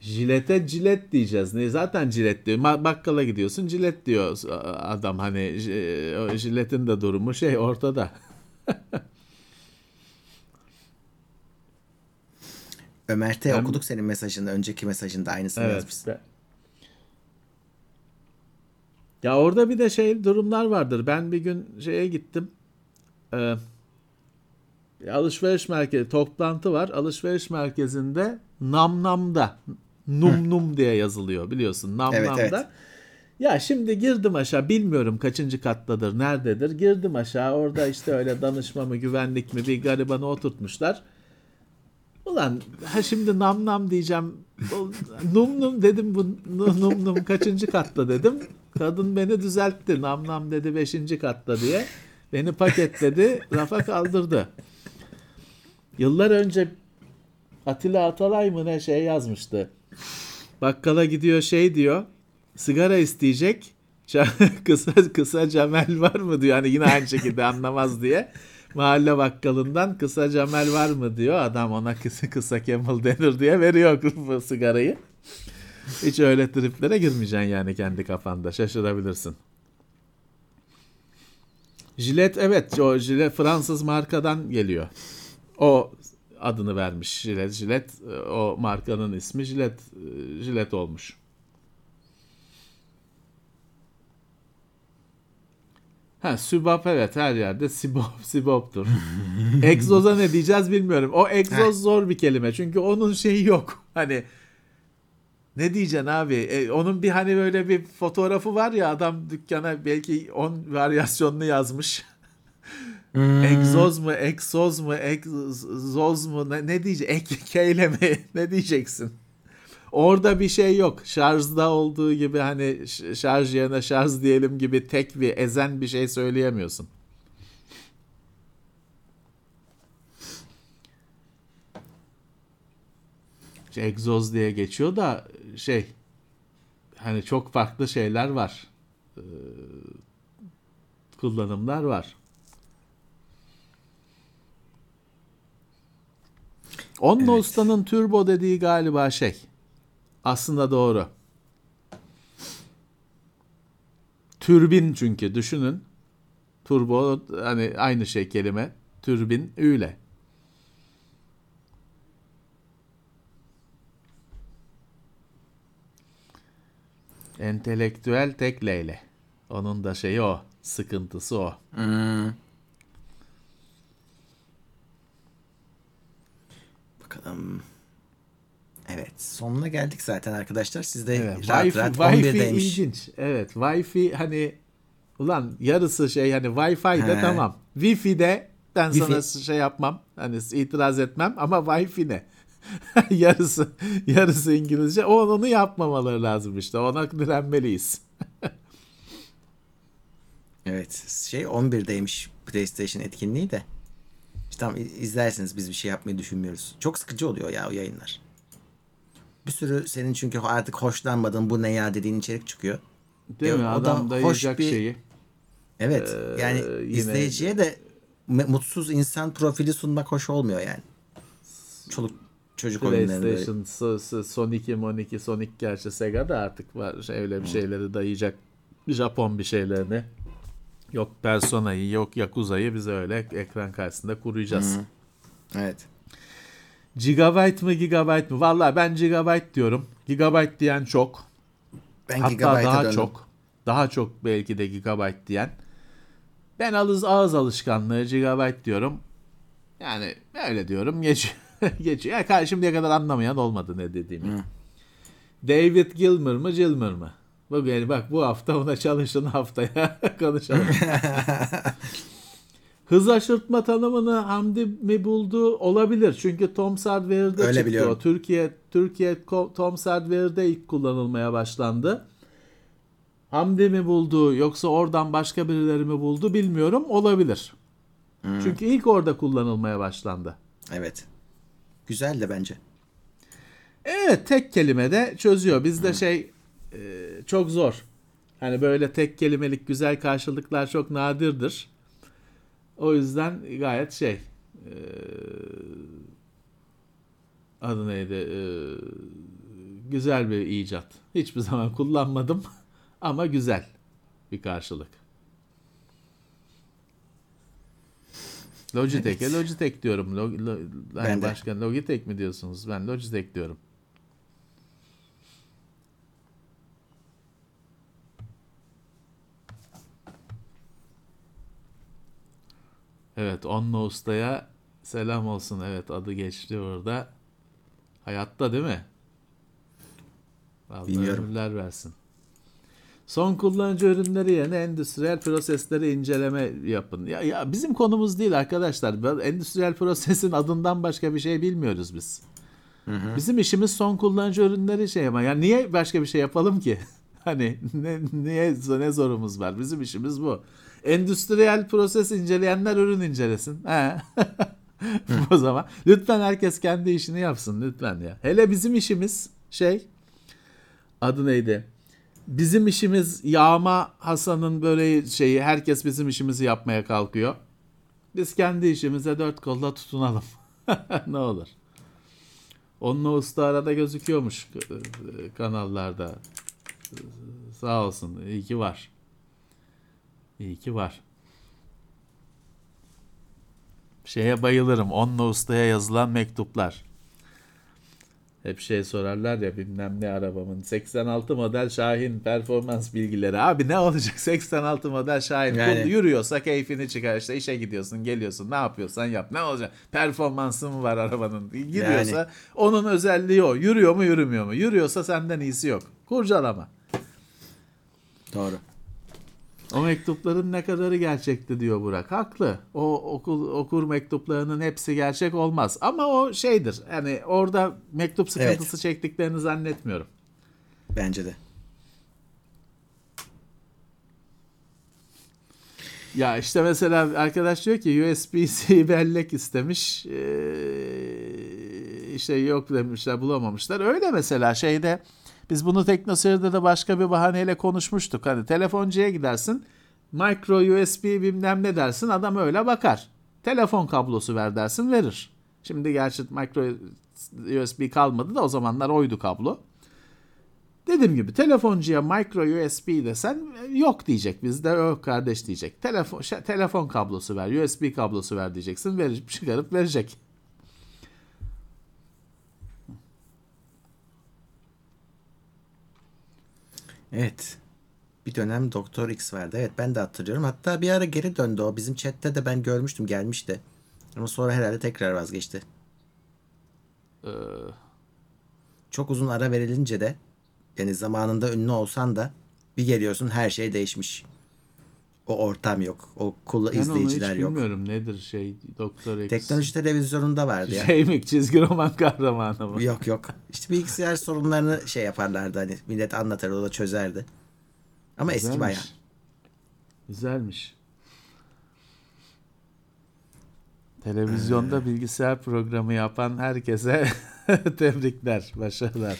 [SPEAKER 4] Jilete cilet diyeceğiz. Ne zaten cilet diyor. Bakkala gidiyorsun cilet diyor adam hani o jiletin de durumu şey ortada.
[SPEAKER 3] Ömer'te
[SPEAKER 4] Ben-
[SPEAKER 3] okuduk senin mesajını. Önceki mesajında aynısını yazmışsın.
[SPEAKER 4] Evet. Ya orada bir de şey durumlar vardır. Ben bir gün şeye gittim. Ee, alışveriş merkezi toplantı var. Alışveriş merkezinde Namnam'da Num Num diye yazılıyor biliyorsun.
[SPEAKER 3] Evet,
[SPEAKER 4] Namnam'da.
[SPEAKER 3] evet.
[SPEAKER 4] Ya şimdi girdim aşağı bilmiyorum kaçıncı kattadır nerededir. Girdim aşağı orada işte öyle danışma mı güvenlik mi bir garibanı oturtmuşlar. Ulan ha şimdi nam nam diyeceğim. Num num dedim bu nu- num num kaçıncı katta dedim. Kadın beni düzeltti. Nam nam dedi beşinci katta diye. Beni paketledi rafa kaldırdı. Yıllar önce Atilla Atalay mı ne şey yazmıştı. Bakkala gidiyor şey diyor. Sigara isteyecek. Kısa kısa Cemal var mı diyor. Hani yine aynı şekilde anlamaz diye. Mahalle bakkalından kısa Cemal var mı diyor. Adam ona kısa kısa Kemal denir diye veriyor bu sigarayı. Hiç öyle triplere girmeyeceksin yani kendi kafanda. Şaşırabilirsin. Jilet evet o jilet Fransız markadan geliyor. O adını vermiş jilet. Jilet o markanın ismi jilet jilet olmuş. Ha Sübap evet her yerde Sibop Sibop'tur. egzoza ne diyeceğiz bilmiyorum. O egzoz zor bir kelime çünkü onun şeyi yok. Hani ne diyeceksin abi? E, onun bir hani böyle bir fotoğrafı var ya adam dükkana belki 10 varyasyonunu yazmış. Egzoz mu, egzoz mu, egzoz mu ne, ne diyecek? Ek keyle mi? ne diyeceksin? Orada bir şey yok. Şarjda olduğu gibi hani şarj yerine şarj diyelim gibi tek bir ezen bir şey söyleyemiyorsun. İşte egzoz diye geçiyor da şey hani çok farklı şeyler var. Ee, kullanımlar var. Onunla evet. Usta'nın turbo dediği galiba şey. Aslında doğru. Türbin çünkü düşünün. Turbo hani aynı şey kelime. Türbin üyle. Entelektüel tek leyle. Onun da şeyi o. Sıkıntısı o.
[SPEAKER 3] Hmm. Bakalım. Evet sonuna geldik zaten arkadaşlar. Siz de
[SPEAKER 4] evet,
[SPEAKER 3] rahat
[SPEAKER 4] Wi-Fi,
[SPEAKER 3] rahat
[SPEAKER 4] Wi-Fi
[SPEAKER 3] 11'deymiş.
[SPEAKER 4] ilginç. Evet Wi-Fi hani ulan yarısı şey hani Wi-Fi'de
[SPEAKER 3] He.
[SPEAKER 4] tamam. Wi-Fi'de ben
[SPEAKER 3] Wi-Fi.
[SPEAKER 4] sana şey yapmam. Hani itiraz etmem ama Wi-Fi ne? yarısı yarısı İngilizce. O onu yapmamaları lazım işte. Ona direnmeliyiz.
[SPEAKER 3] Evet şey 11'deymiş PlayStation etkinliği de. İşte tamam izlersiniz biz bir şey yapmayı düşünmüyoruz. Çok sıkıcı oluyor ya o yayınlar. Bir sürü senin çünkü artık hoşlanmadığın bu ne ya dediğin içerik çıkıyor.
[SPEAKER 4] Değil
[SPEAKER 3] E,
[SPEAKER 4] mi?
[SPEAKER 3] o da
[SPEAKER 4] Adam
[SPEAKER 3] hoş
[SPEAKER 4] dayayacak
[SPEAKER 3] bir-
[SPEAKER 4] şeyi.
[SPEAKER 3] Evet
[SPEAKER 4] Ee,
[SPEAKER 3] yani
[SPEAKER 4] yine-
[SPEAKER 3] izleyiciye de mutsuz insan profili sunmak hoş olmuyor yani. Çoluk çocuk.
[SPEAKER 4] PlayStation, So- So- Son 2, Mon 2, Sonic gerçi Sega da artık var. Şey, öyle bir şeyleri dayayacak. Japon bir şeylerini. Yok Persona'yı, yok Yakuza'yı biz öyle ekran karşısında kuruyacağız.
[SPEAKER 3] Evet.
[SPEAKER 4] Gigabyte mı gigabyte mı? Vallahi ben gigabyte diyorum. Gigabyte diyen çok.
[SPEAKER 3] Ben
[SPEAKER 4] Hatta daha
[SPEAKER 3] döndüm.
[SPEAKER 4] çok. Daha çok belki de gigabyte diyen. Ben alız ağız alışkanlığı gigabyte diyorum. Yani öyle diyorum. Geç, geçiyor. Ya şimdiye kadar anlamayan olmadı ne dediğimi. David Gilmer mı Gilmer mı? Yani bak bu hafta ona çalışın haftaya konuşalım. Hız aşırtma tanımını Hamdi mi buldu? Olabilir. Çünkü Tom Sardware'de çıktı
[SPEAKER 3] biliyorum.
[SPEAKER 4] o. Türkiye Türkiye Tom Sardware'de ilk kullanılmaya başlandı. Hamdi mi buldu yoksa oradan başka birileri mi buldu bilmiyorum. Olabilir. Çünkü ilk orada kullanılmaya başlandı.
[SPEAKER 3] Evet. Güzel de bence.
[SPEAKER 4] Evet tek kelimede çözüyor. Bizde şey e, çok zor. Hani böyle tek kelimelik güzel karşılıklar çok nadirdir. O yüzden gayet şey e, adı neydi E, güzel bir icat. Hiçbir zaman kullanmadım ama güzel bir karşılık. Logitech'e
[SPEAKER 3] Evet.
[SPEAKER 4] Logitech diyorum. Log, lo,
[SPEAKER 3] Ben de.
[SPEAKER 4] başka Logitech mi diyorsunuz? Ben Logitech diyorum. Evet, Onno Usta'ya selam olsun. Evet, adı geçti orada. Hayatta değil mi? Allah ömürler versin. Son kullanıcı ürünleri yerine endüstriyel prosesleri inceleme yapın. Ya, ya bizim konumuz değil arkadaşlar. Endüstriyel prosesin adından başka bir şey bilmiyoruz biz. Bizim işimiz son kullanıcı ürünleri şey ama yani niye başka bir şey yapalım ki? Hani ne, niye ne zorumuz var? Bizim işimiz bu. Endüstriyel proses inceleyenler ürün incelesin. He. o zaman lütfen herkes kendi işini yapsın lütfen ya. Hele bizim işimiz şey adı neydi? Bizim işimiz yağma Hasan'ın böyle şeyi herkes bizim işimizi yapmaya kalkıyor. Biz kendi işimize dört kolla tutunalım. ne olur. Onunla usta arada gözüküyormuş e, kanallarda. Sağ olsun. İyi ki var. İyi ki var. Şeye bayılırım. Onunla ustaya yazılan mektuplar. Hep şey sorarlar ya bilmem ne arabamın 86 model Şahin performans bilgileri. Abi ne olacak 86 model Şahin
[SPEAKER 3] Yani-
[SPEAKER 4] Kul yürüyorsa keyfini çıkar işte işe gidiyorsun geliyorsun ne yapıyorsan yap ne olacak performansı mı var arabanın gidiyorsa
[SPEAKER 3] Yani.
[SPEAKER 4] onun özelliği o yürüyor mu yürümüyor mu yürüyorsa senden iyisi yok kurcalama.
[SPEAKER 3] Doğru.
[SPEAKER 4] O mektupların ne kadarı gerçekti diyor Burak. Haklı. O okul okur mektuplarının hepsi gerçek olmaz. Ama o şeydir. Yani orada mektup sıkıntısı çektiklerini zannetmiyorum.
[SPEAKER 3] Bence de.
[SPEAKER 4] Ya işte mesela arkadaş diyor ki USB-C bellek istemiş. Ee, işte yok demişler bulamamışlar. Öyle mesela şeyde biz bunu TeknoSeyir'de de başka bir bahaneyle konuşmuştuk. Hani telefoncuya gidersin micro USB bilmem ne dersin adam öyle bakar. Telefon kablosu ver dersin verir. Şimdi gerçi micro USB kalmadı da o zamanlar oydu kablo. Dediğim gibi telefoncuya micro USB desen e, yok diyecek. Bizde yok kardeş diyecek. Telefon şey, telefon kablosu ver, USB kablosu ver diyeceksin. Verir, çıkarıp verecek.
[SPEAKER 3] Evet. Bir dönem Doktor X vardı. Evet ben de hatırlıyorum. Hatta bir ara geri döndü o. Bizim chatte de ben görmüştüm gelmişti. Ama sonra herhalde tekrar vazgeçti.
[SPEAKER 4] Ee,
[SPEAKER 3] Çok uzun ara verilince de yani zamanında ünlü olsan da bir geliyorsun her şey değişmiş. O ortam yok. O kul
[SPEAKER 4] ben onu hiç
[SPEAKER 3] izleyiciler yok.
[SPEAKER 4] bilmiyorum nedir şey Doktor X.
[SPEAKER 3] Teknoloji televizyonunda vardı ya.
[SPEAKER 4] Şey mi çizgi roman kahramanı mı?
[SPEAKER 3] Yok yok. İşte bilgisayar sorunlarını şey yaparlardı hani millet anlatır o da çözerdi. Ama eski
[SPEAKER 4] Güzelmiş.
[SPEAKER 3] bayağı.
[SPEAKER 4] Güzelmiş. Televizyonda bilgisayar programı yapan herkese tebrikler, başarılar.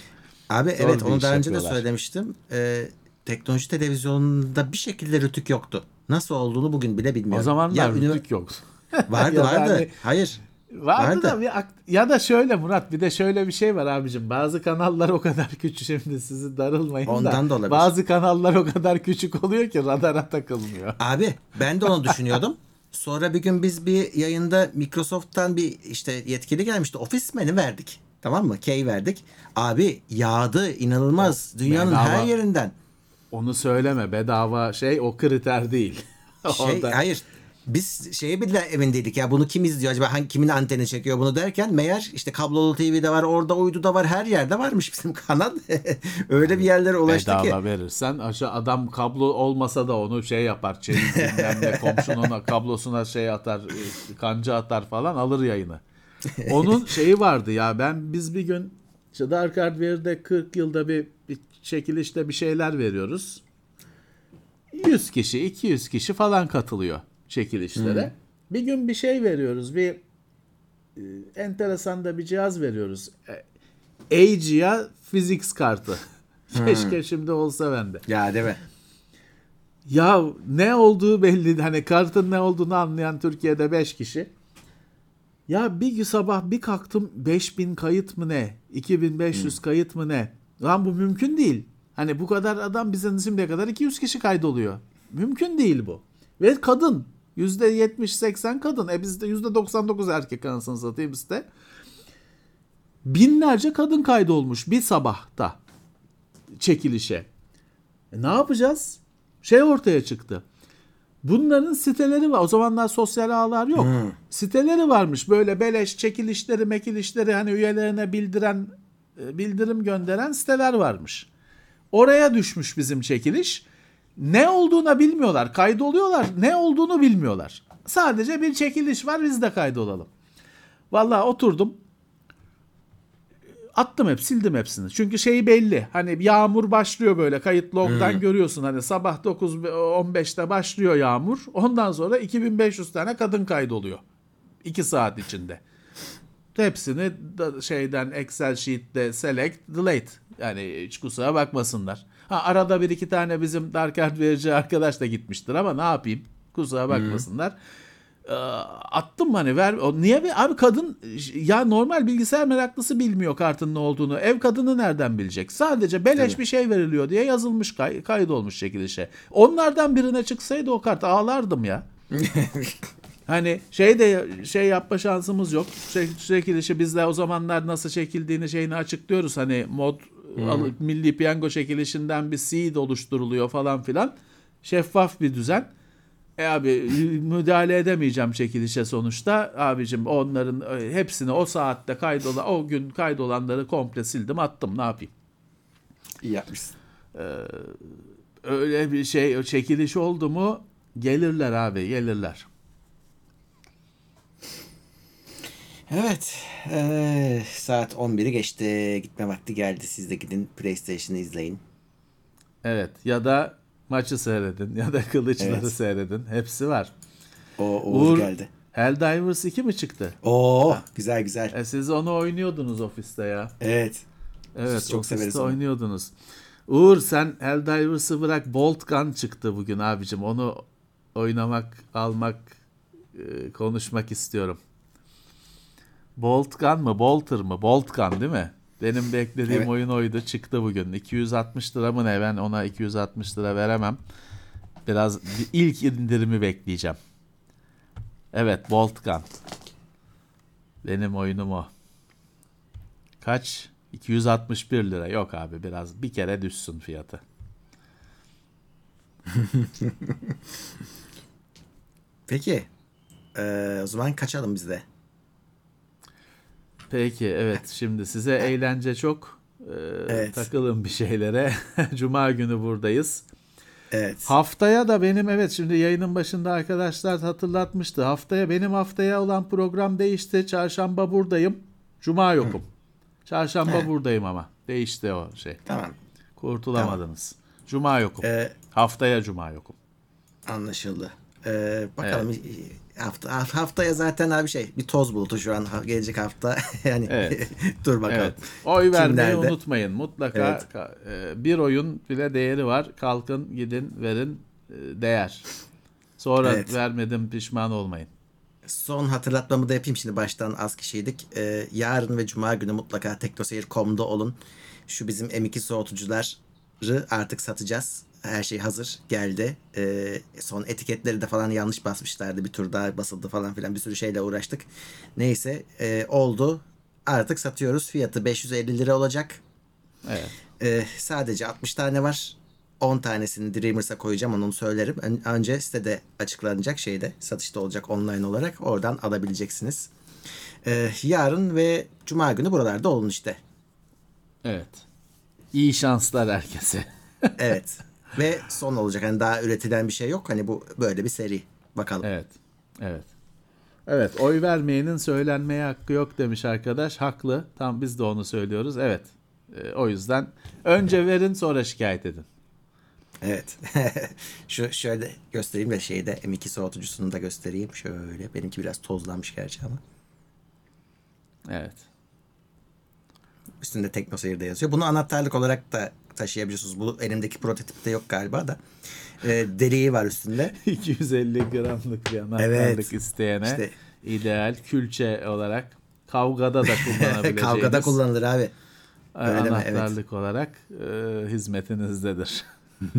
[SPEAKER 3] Abi
[SPEAKER 4] Zor
[SPEAKER 3] evet onu daha önce de söylemiştim. Ee, teknoloji televizyonunda bir şekilde rütük yoktu. Nasıl olduğunu bugün bile bilmiyorum.
[SPEAKER 4] O zamanlar
[SPEAKER 3] ya, ünivers-
[SPEAKER 4] rütük yok.
[SPEAKER 3] Vardı vardı.
[SPEAKER 4] hani-
[SPEAKER 3] Hayır.
[SPEAKER 4] Vardı,
[SPEAKER 3] Vardı.
[SPEAKER 4] da bir ya da şöyle Murat bir de şöyle bir şey var abicim. Bazı kanallar o kadar küçük şimdi sizi darılmayın
[SPEAKER 3] Ondan
[SPEAKER 4] da.
[SPEAKER 3] da olabilir.
[SPEAKER 4] Bazı kanallar o kadar küçük oluyor ki radara takılmıyor.
[SPEAKER 3] Abi ben de onu düşünüyordum. Sonra bir gün biz bir yayında Microsoft'tan bir işte yetkili gelmişti. Office Man'i verdik. Tamam mı? Key verdik. Abi yağdı inanılmaz. Dünyanın
[SPEAKER 4] bedava.
[SPEAKER 3] her yerinden.
[SPEAKER 4] Onu söyleme bedava şey o kriter değil.
[SPEAKER 3] Şey, hayır. Biz şeye bile emindeydik ya bunu kim izliyor acaba hangi kimin anteni çekiyor bunu derken meğer işte kablolu TV'de var orada uydu da var her yerde varmış bizim kanal. Öyle bir yerlere ulaştı ki.
[SPEAKER 4] Bedava verirsen aşağı adam kablo olmasa da onu şey yapar. Ne komşunun kablosuna şey atar, e, kanca atar falan alır yayını. Onun şeyi vardı ya ben biz bir gün işte Dark Hardware'de 40 yılda bir, bir çekilişte bir şeyler veriyoruz. 100 kişi 200 kişi falan katılıyor çekilişlere. Bir gün bir şey veriyoruz bir e, enteresan da bir cihaz veriyoruz. E, Agia Physics kartı. Keşke şimdi olsa bende.
[SPEAKER 3] Ya değil mi?
[SPEAKER 4] Ya ne olduğu belli. Hani kartın ne olduğunu anlayan Türkiye'de 5 kişi. Ya bir sabah bir kalktım 5000 kayıt mı ne? 2500 kayıt mı ne? Lan bu mümkün değil. Hani bu kadar adam bizden şimdiye kadar 200 kişi kaydoluyor. Mümkün değil bu. Ve kadın. %70-80 kadın. E bizde %99 erkek anasını satayım bizde. Binlerce kadın kaydolmuş bir sabahta çekilişe. E ne yapacağız? Şey ortaya çıktı. Bunların siteleri var. O zamanlar sosyal ağlar yok. Siteleri varmış. Böyle beleş çekilişleri, mekilişleri hani üyelerine bildiren bildirim gönderen siteler varmış. Oraya düşmüş bizim çekiliş. Ne olduğunu bilmiyorlar. Kaydoluyorlar. Ne olduğunu bilmiyorlar. Sadece bir çekiliş var biz de kaydolalım. Vallahi oturdum. Attım hep sildim hepsini. Çünkü şey belli. Hani yağmur başlıyor böyle kayıt log'dan görüyorsun. Hani sabah 9.15'te başlıyor yağmur. Ondan sonra 2500 tane kadın kaydoluyor. 2 saat içinde. Hepsini şeyden Excel sheet'te select delete. Yani hiç kusura bakmasınlar. Ha, arada bir iki tane bizim Dark Art verici arkadaş da gitmiştir ama ne yapayım? Kusura bakmasınlar. e, attım hani ver o niye ve abi kadın ya normal bilgisayar meraklısı bilmiyor kartın ne olduğunu. Ev kadını nereden bilecek? Sadece beleş
[SPEAKER 3] Tabii.
[SPEAKER 4] bir şey veriliyor diye yazılmış kay, kaydolmuş çekilişe. Onlardan birine çıksaydı o kart ağlardım ya. Hani şey de şey yapma şansımız yok. Şey, çekilişi biz de o zamanlar nasıl çekildiğini şeyini açıklıyoruz. Hani mod alıp milli piyango çekilişinden bir seed oluşturuluyor falan filan. Şeffaf bir düzen. E abi müdahale edemeyeceğim çekilişe sonuçta. Abicim onların e, hepsini o saatte kaydolan o gün kaydolanları komple sildim attım ne yapayım.
[SPEAKER 3] İyi yapmışsın.
[SPEAKER 4] Öyle bir şey çekiliş oldu mu gelirler abi gelirler.
[SPEAKER 3] Evet. eee, saat 11'i geçti. Gitme vakti geldi. Siz de gidin PlayStation'ı izleyin.
[SPEAKER 4] Evet ya da maçı seyredin ya da kılıçları
[SPEAKER 3] Evet.
[SPEAKER 4] seyredin. Hepsi var.
[SPEAKER 3] O Uğur,
[SPEAKER 4] Uğur
[SPEAKER 3] geldi.
[SPEAKER 4] Helldivers 2 mi çıktı?
[SPEAKER 3] Oo güzel güzel.
[SPEAKER 4] E siz onu oynuyordunuz ofiste ya.
[SPEAKER 3] Evet.
[SPEAKER 4] Evet
[SPEAKER 3] Biz çok severiz onu.
[SPEAKER 4] oynuyordunuz. Uğur sen Helldivers'ı bırak Bolt Gun çıktı bugün abicim. Onu oynamak, almak, e, konuşmak istiyorum. Bolt Gun mı? Bolter mı? Bolt Gun değil mi? Benim beklediğim
[SPEAKER 3] Evet.
[SPEAKER 4] oyun oydu. Çıktı bugün. 260 lira mı ne? Ben ona 260 lira veremem. Biraz bir ilk indirimi bekleyeceğim. Evet Bolt Gun. Benim oyunum o. Kaç? 261 lira. Yok abi biraz bir kere düşsün fiyatı.
[SPEAKER 3] Peki. Eee, o zaman kaçalım biz de.
[SPEAKER 4] Peki evet şimdi size eğlence çok. Ee,
[SPEAKER 3] Evet.
[SPEAKER 4] Takılın bir şeylere. Cuma günü buradayız.
[SPEAKER 3] Evet.
[SPEAKER 4] Haftaya da benim evet şimdi yayının başında arkadaşlar hatırlatmıştı. Haftaya benim haftaya olan program değişti. Çarşamba buradayım. Cuma yokum. Çarşamba
[SPEAKER 3] He.
[SPEAKER 4] buradayım ama. Değişti o şey.
[SPEAKER 3] Tamam.
[SPEAKER 4] Kurtulamadınız. Cuma yokum.
[SPEAKER 3] Eee,
[SPEAKER 4] Haftaya cuma yokum.
[SPEAKER 3] anlaşıldı. Eee, bakalım hafta haftaya zaten abi şey bir toz bulutu şu an gelecek hafta yani
[SPEAKER 4] Evet.
[SPEAKER 3] dur bakalım.
[SPEAKER 4] Evet. Oy vermeyi
[SPEAKER 3] Kimlerde?
[SPEAKER 4] unutmayın. Mutlaka
[SPEAKER 3] Evet.
[SPEAKER 4] e, bir oyun bile değeri var. Kalkın gidin verin e, değer. Sonra
[SPEAKER 3] Evet.
[SPEAKER 4] vermedim pişman olmayın.
[SPEAKER 3] Son hatırlatmamı da yapayım şimdi baştan az kişiydik. Ee, yarın ve cuma günü mutlaka teknoseyir.com'da olun. Şu bizim M2 soğutucuları artık satacağız. Her şey hazır geldi. Ee, son etiketleri de falan yanlış basmışlardı. Bir tur daha basıldı falan filan bir sürü şeyle uğraştık. Neyse e, oldu. Artık satıyoruz. Fiyatı 550 lira olacak.
[SPEAKER 4] Evet.
[SPEAKER 3] Ee, sadece 60 tane var. 10 tanesini Dreamers'a koyacağım onu söylerim. Ön- Önce sitede açıklanacak şeyde satışta olacak online olarak oradan alabileceksiniz. Ee, yarın ve cuma günü buralarda olun işte.
[SPEAKER 4] Evet. İyi şanslar herkese.
[SPEAKER 3] Evet. Ve son olacak. Hani daha üretilen bir şey yok. Hani bu böyle bir seri. Bakalım.
[SPEAKER 4] Evet. Evet. Evet, oy vermeyenin söylenmeye hakkı yok demiş arkadaş. Haklı. Tam biz de onu söylüyoruz. Evet. E, o yüzden önce verin sonra şikayet edin.
[SPEAKER 3] Evet. Şu şöyle göstereyim de şeyde M2 soğutucusunu da göstereyim. Şöyle. Benimki biraz tozlanmış gerçi ama.
[SPEAKER 4] Evet.
[SPEAKER 3] Üstünde TeknoSeyir'de yazıyor. Bunu anahtarlık olarak da taşıyabiliyorsunuz. Bu elimdeki prototipte yok galiba da. Ee, deliği var üstünde.
[SPEAKER 4] 250 gramlık bir anahtarlık
[SPEAKER 3] Evet.
[SPEAKER 4] isteyene
[SPEAKER 3] İşte-
[SPEAKER 4] ideal külçe olarak kavgada da kullanabileceğiniz
[SPEAKER 3] Kavgada kullanılır abi. Öyle
[SPEAKER 4] anahtarlık olarak e, hizmetinizdedir.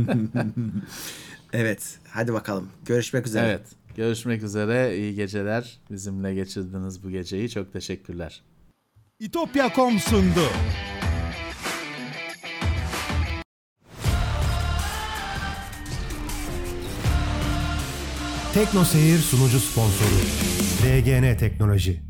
[SPEAKER 3] Evet. Hadi bakalım. Görüşmek üzere.
[SPEAKER 4] evet. Görüşmek üzere. İyi geceler. Bizimle geçirdiniz bu geceyi. Çok teşekkürler.
[SPEAKER 2] İtopya.com sundu. Tekno Seyir sunucu sponsoru DGN Teknoloji.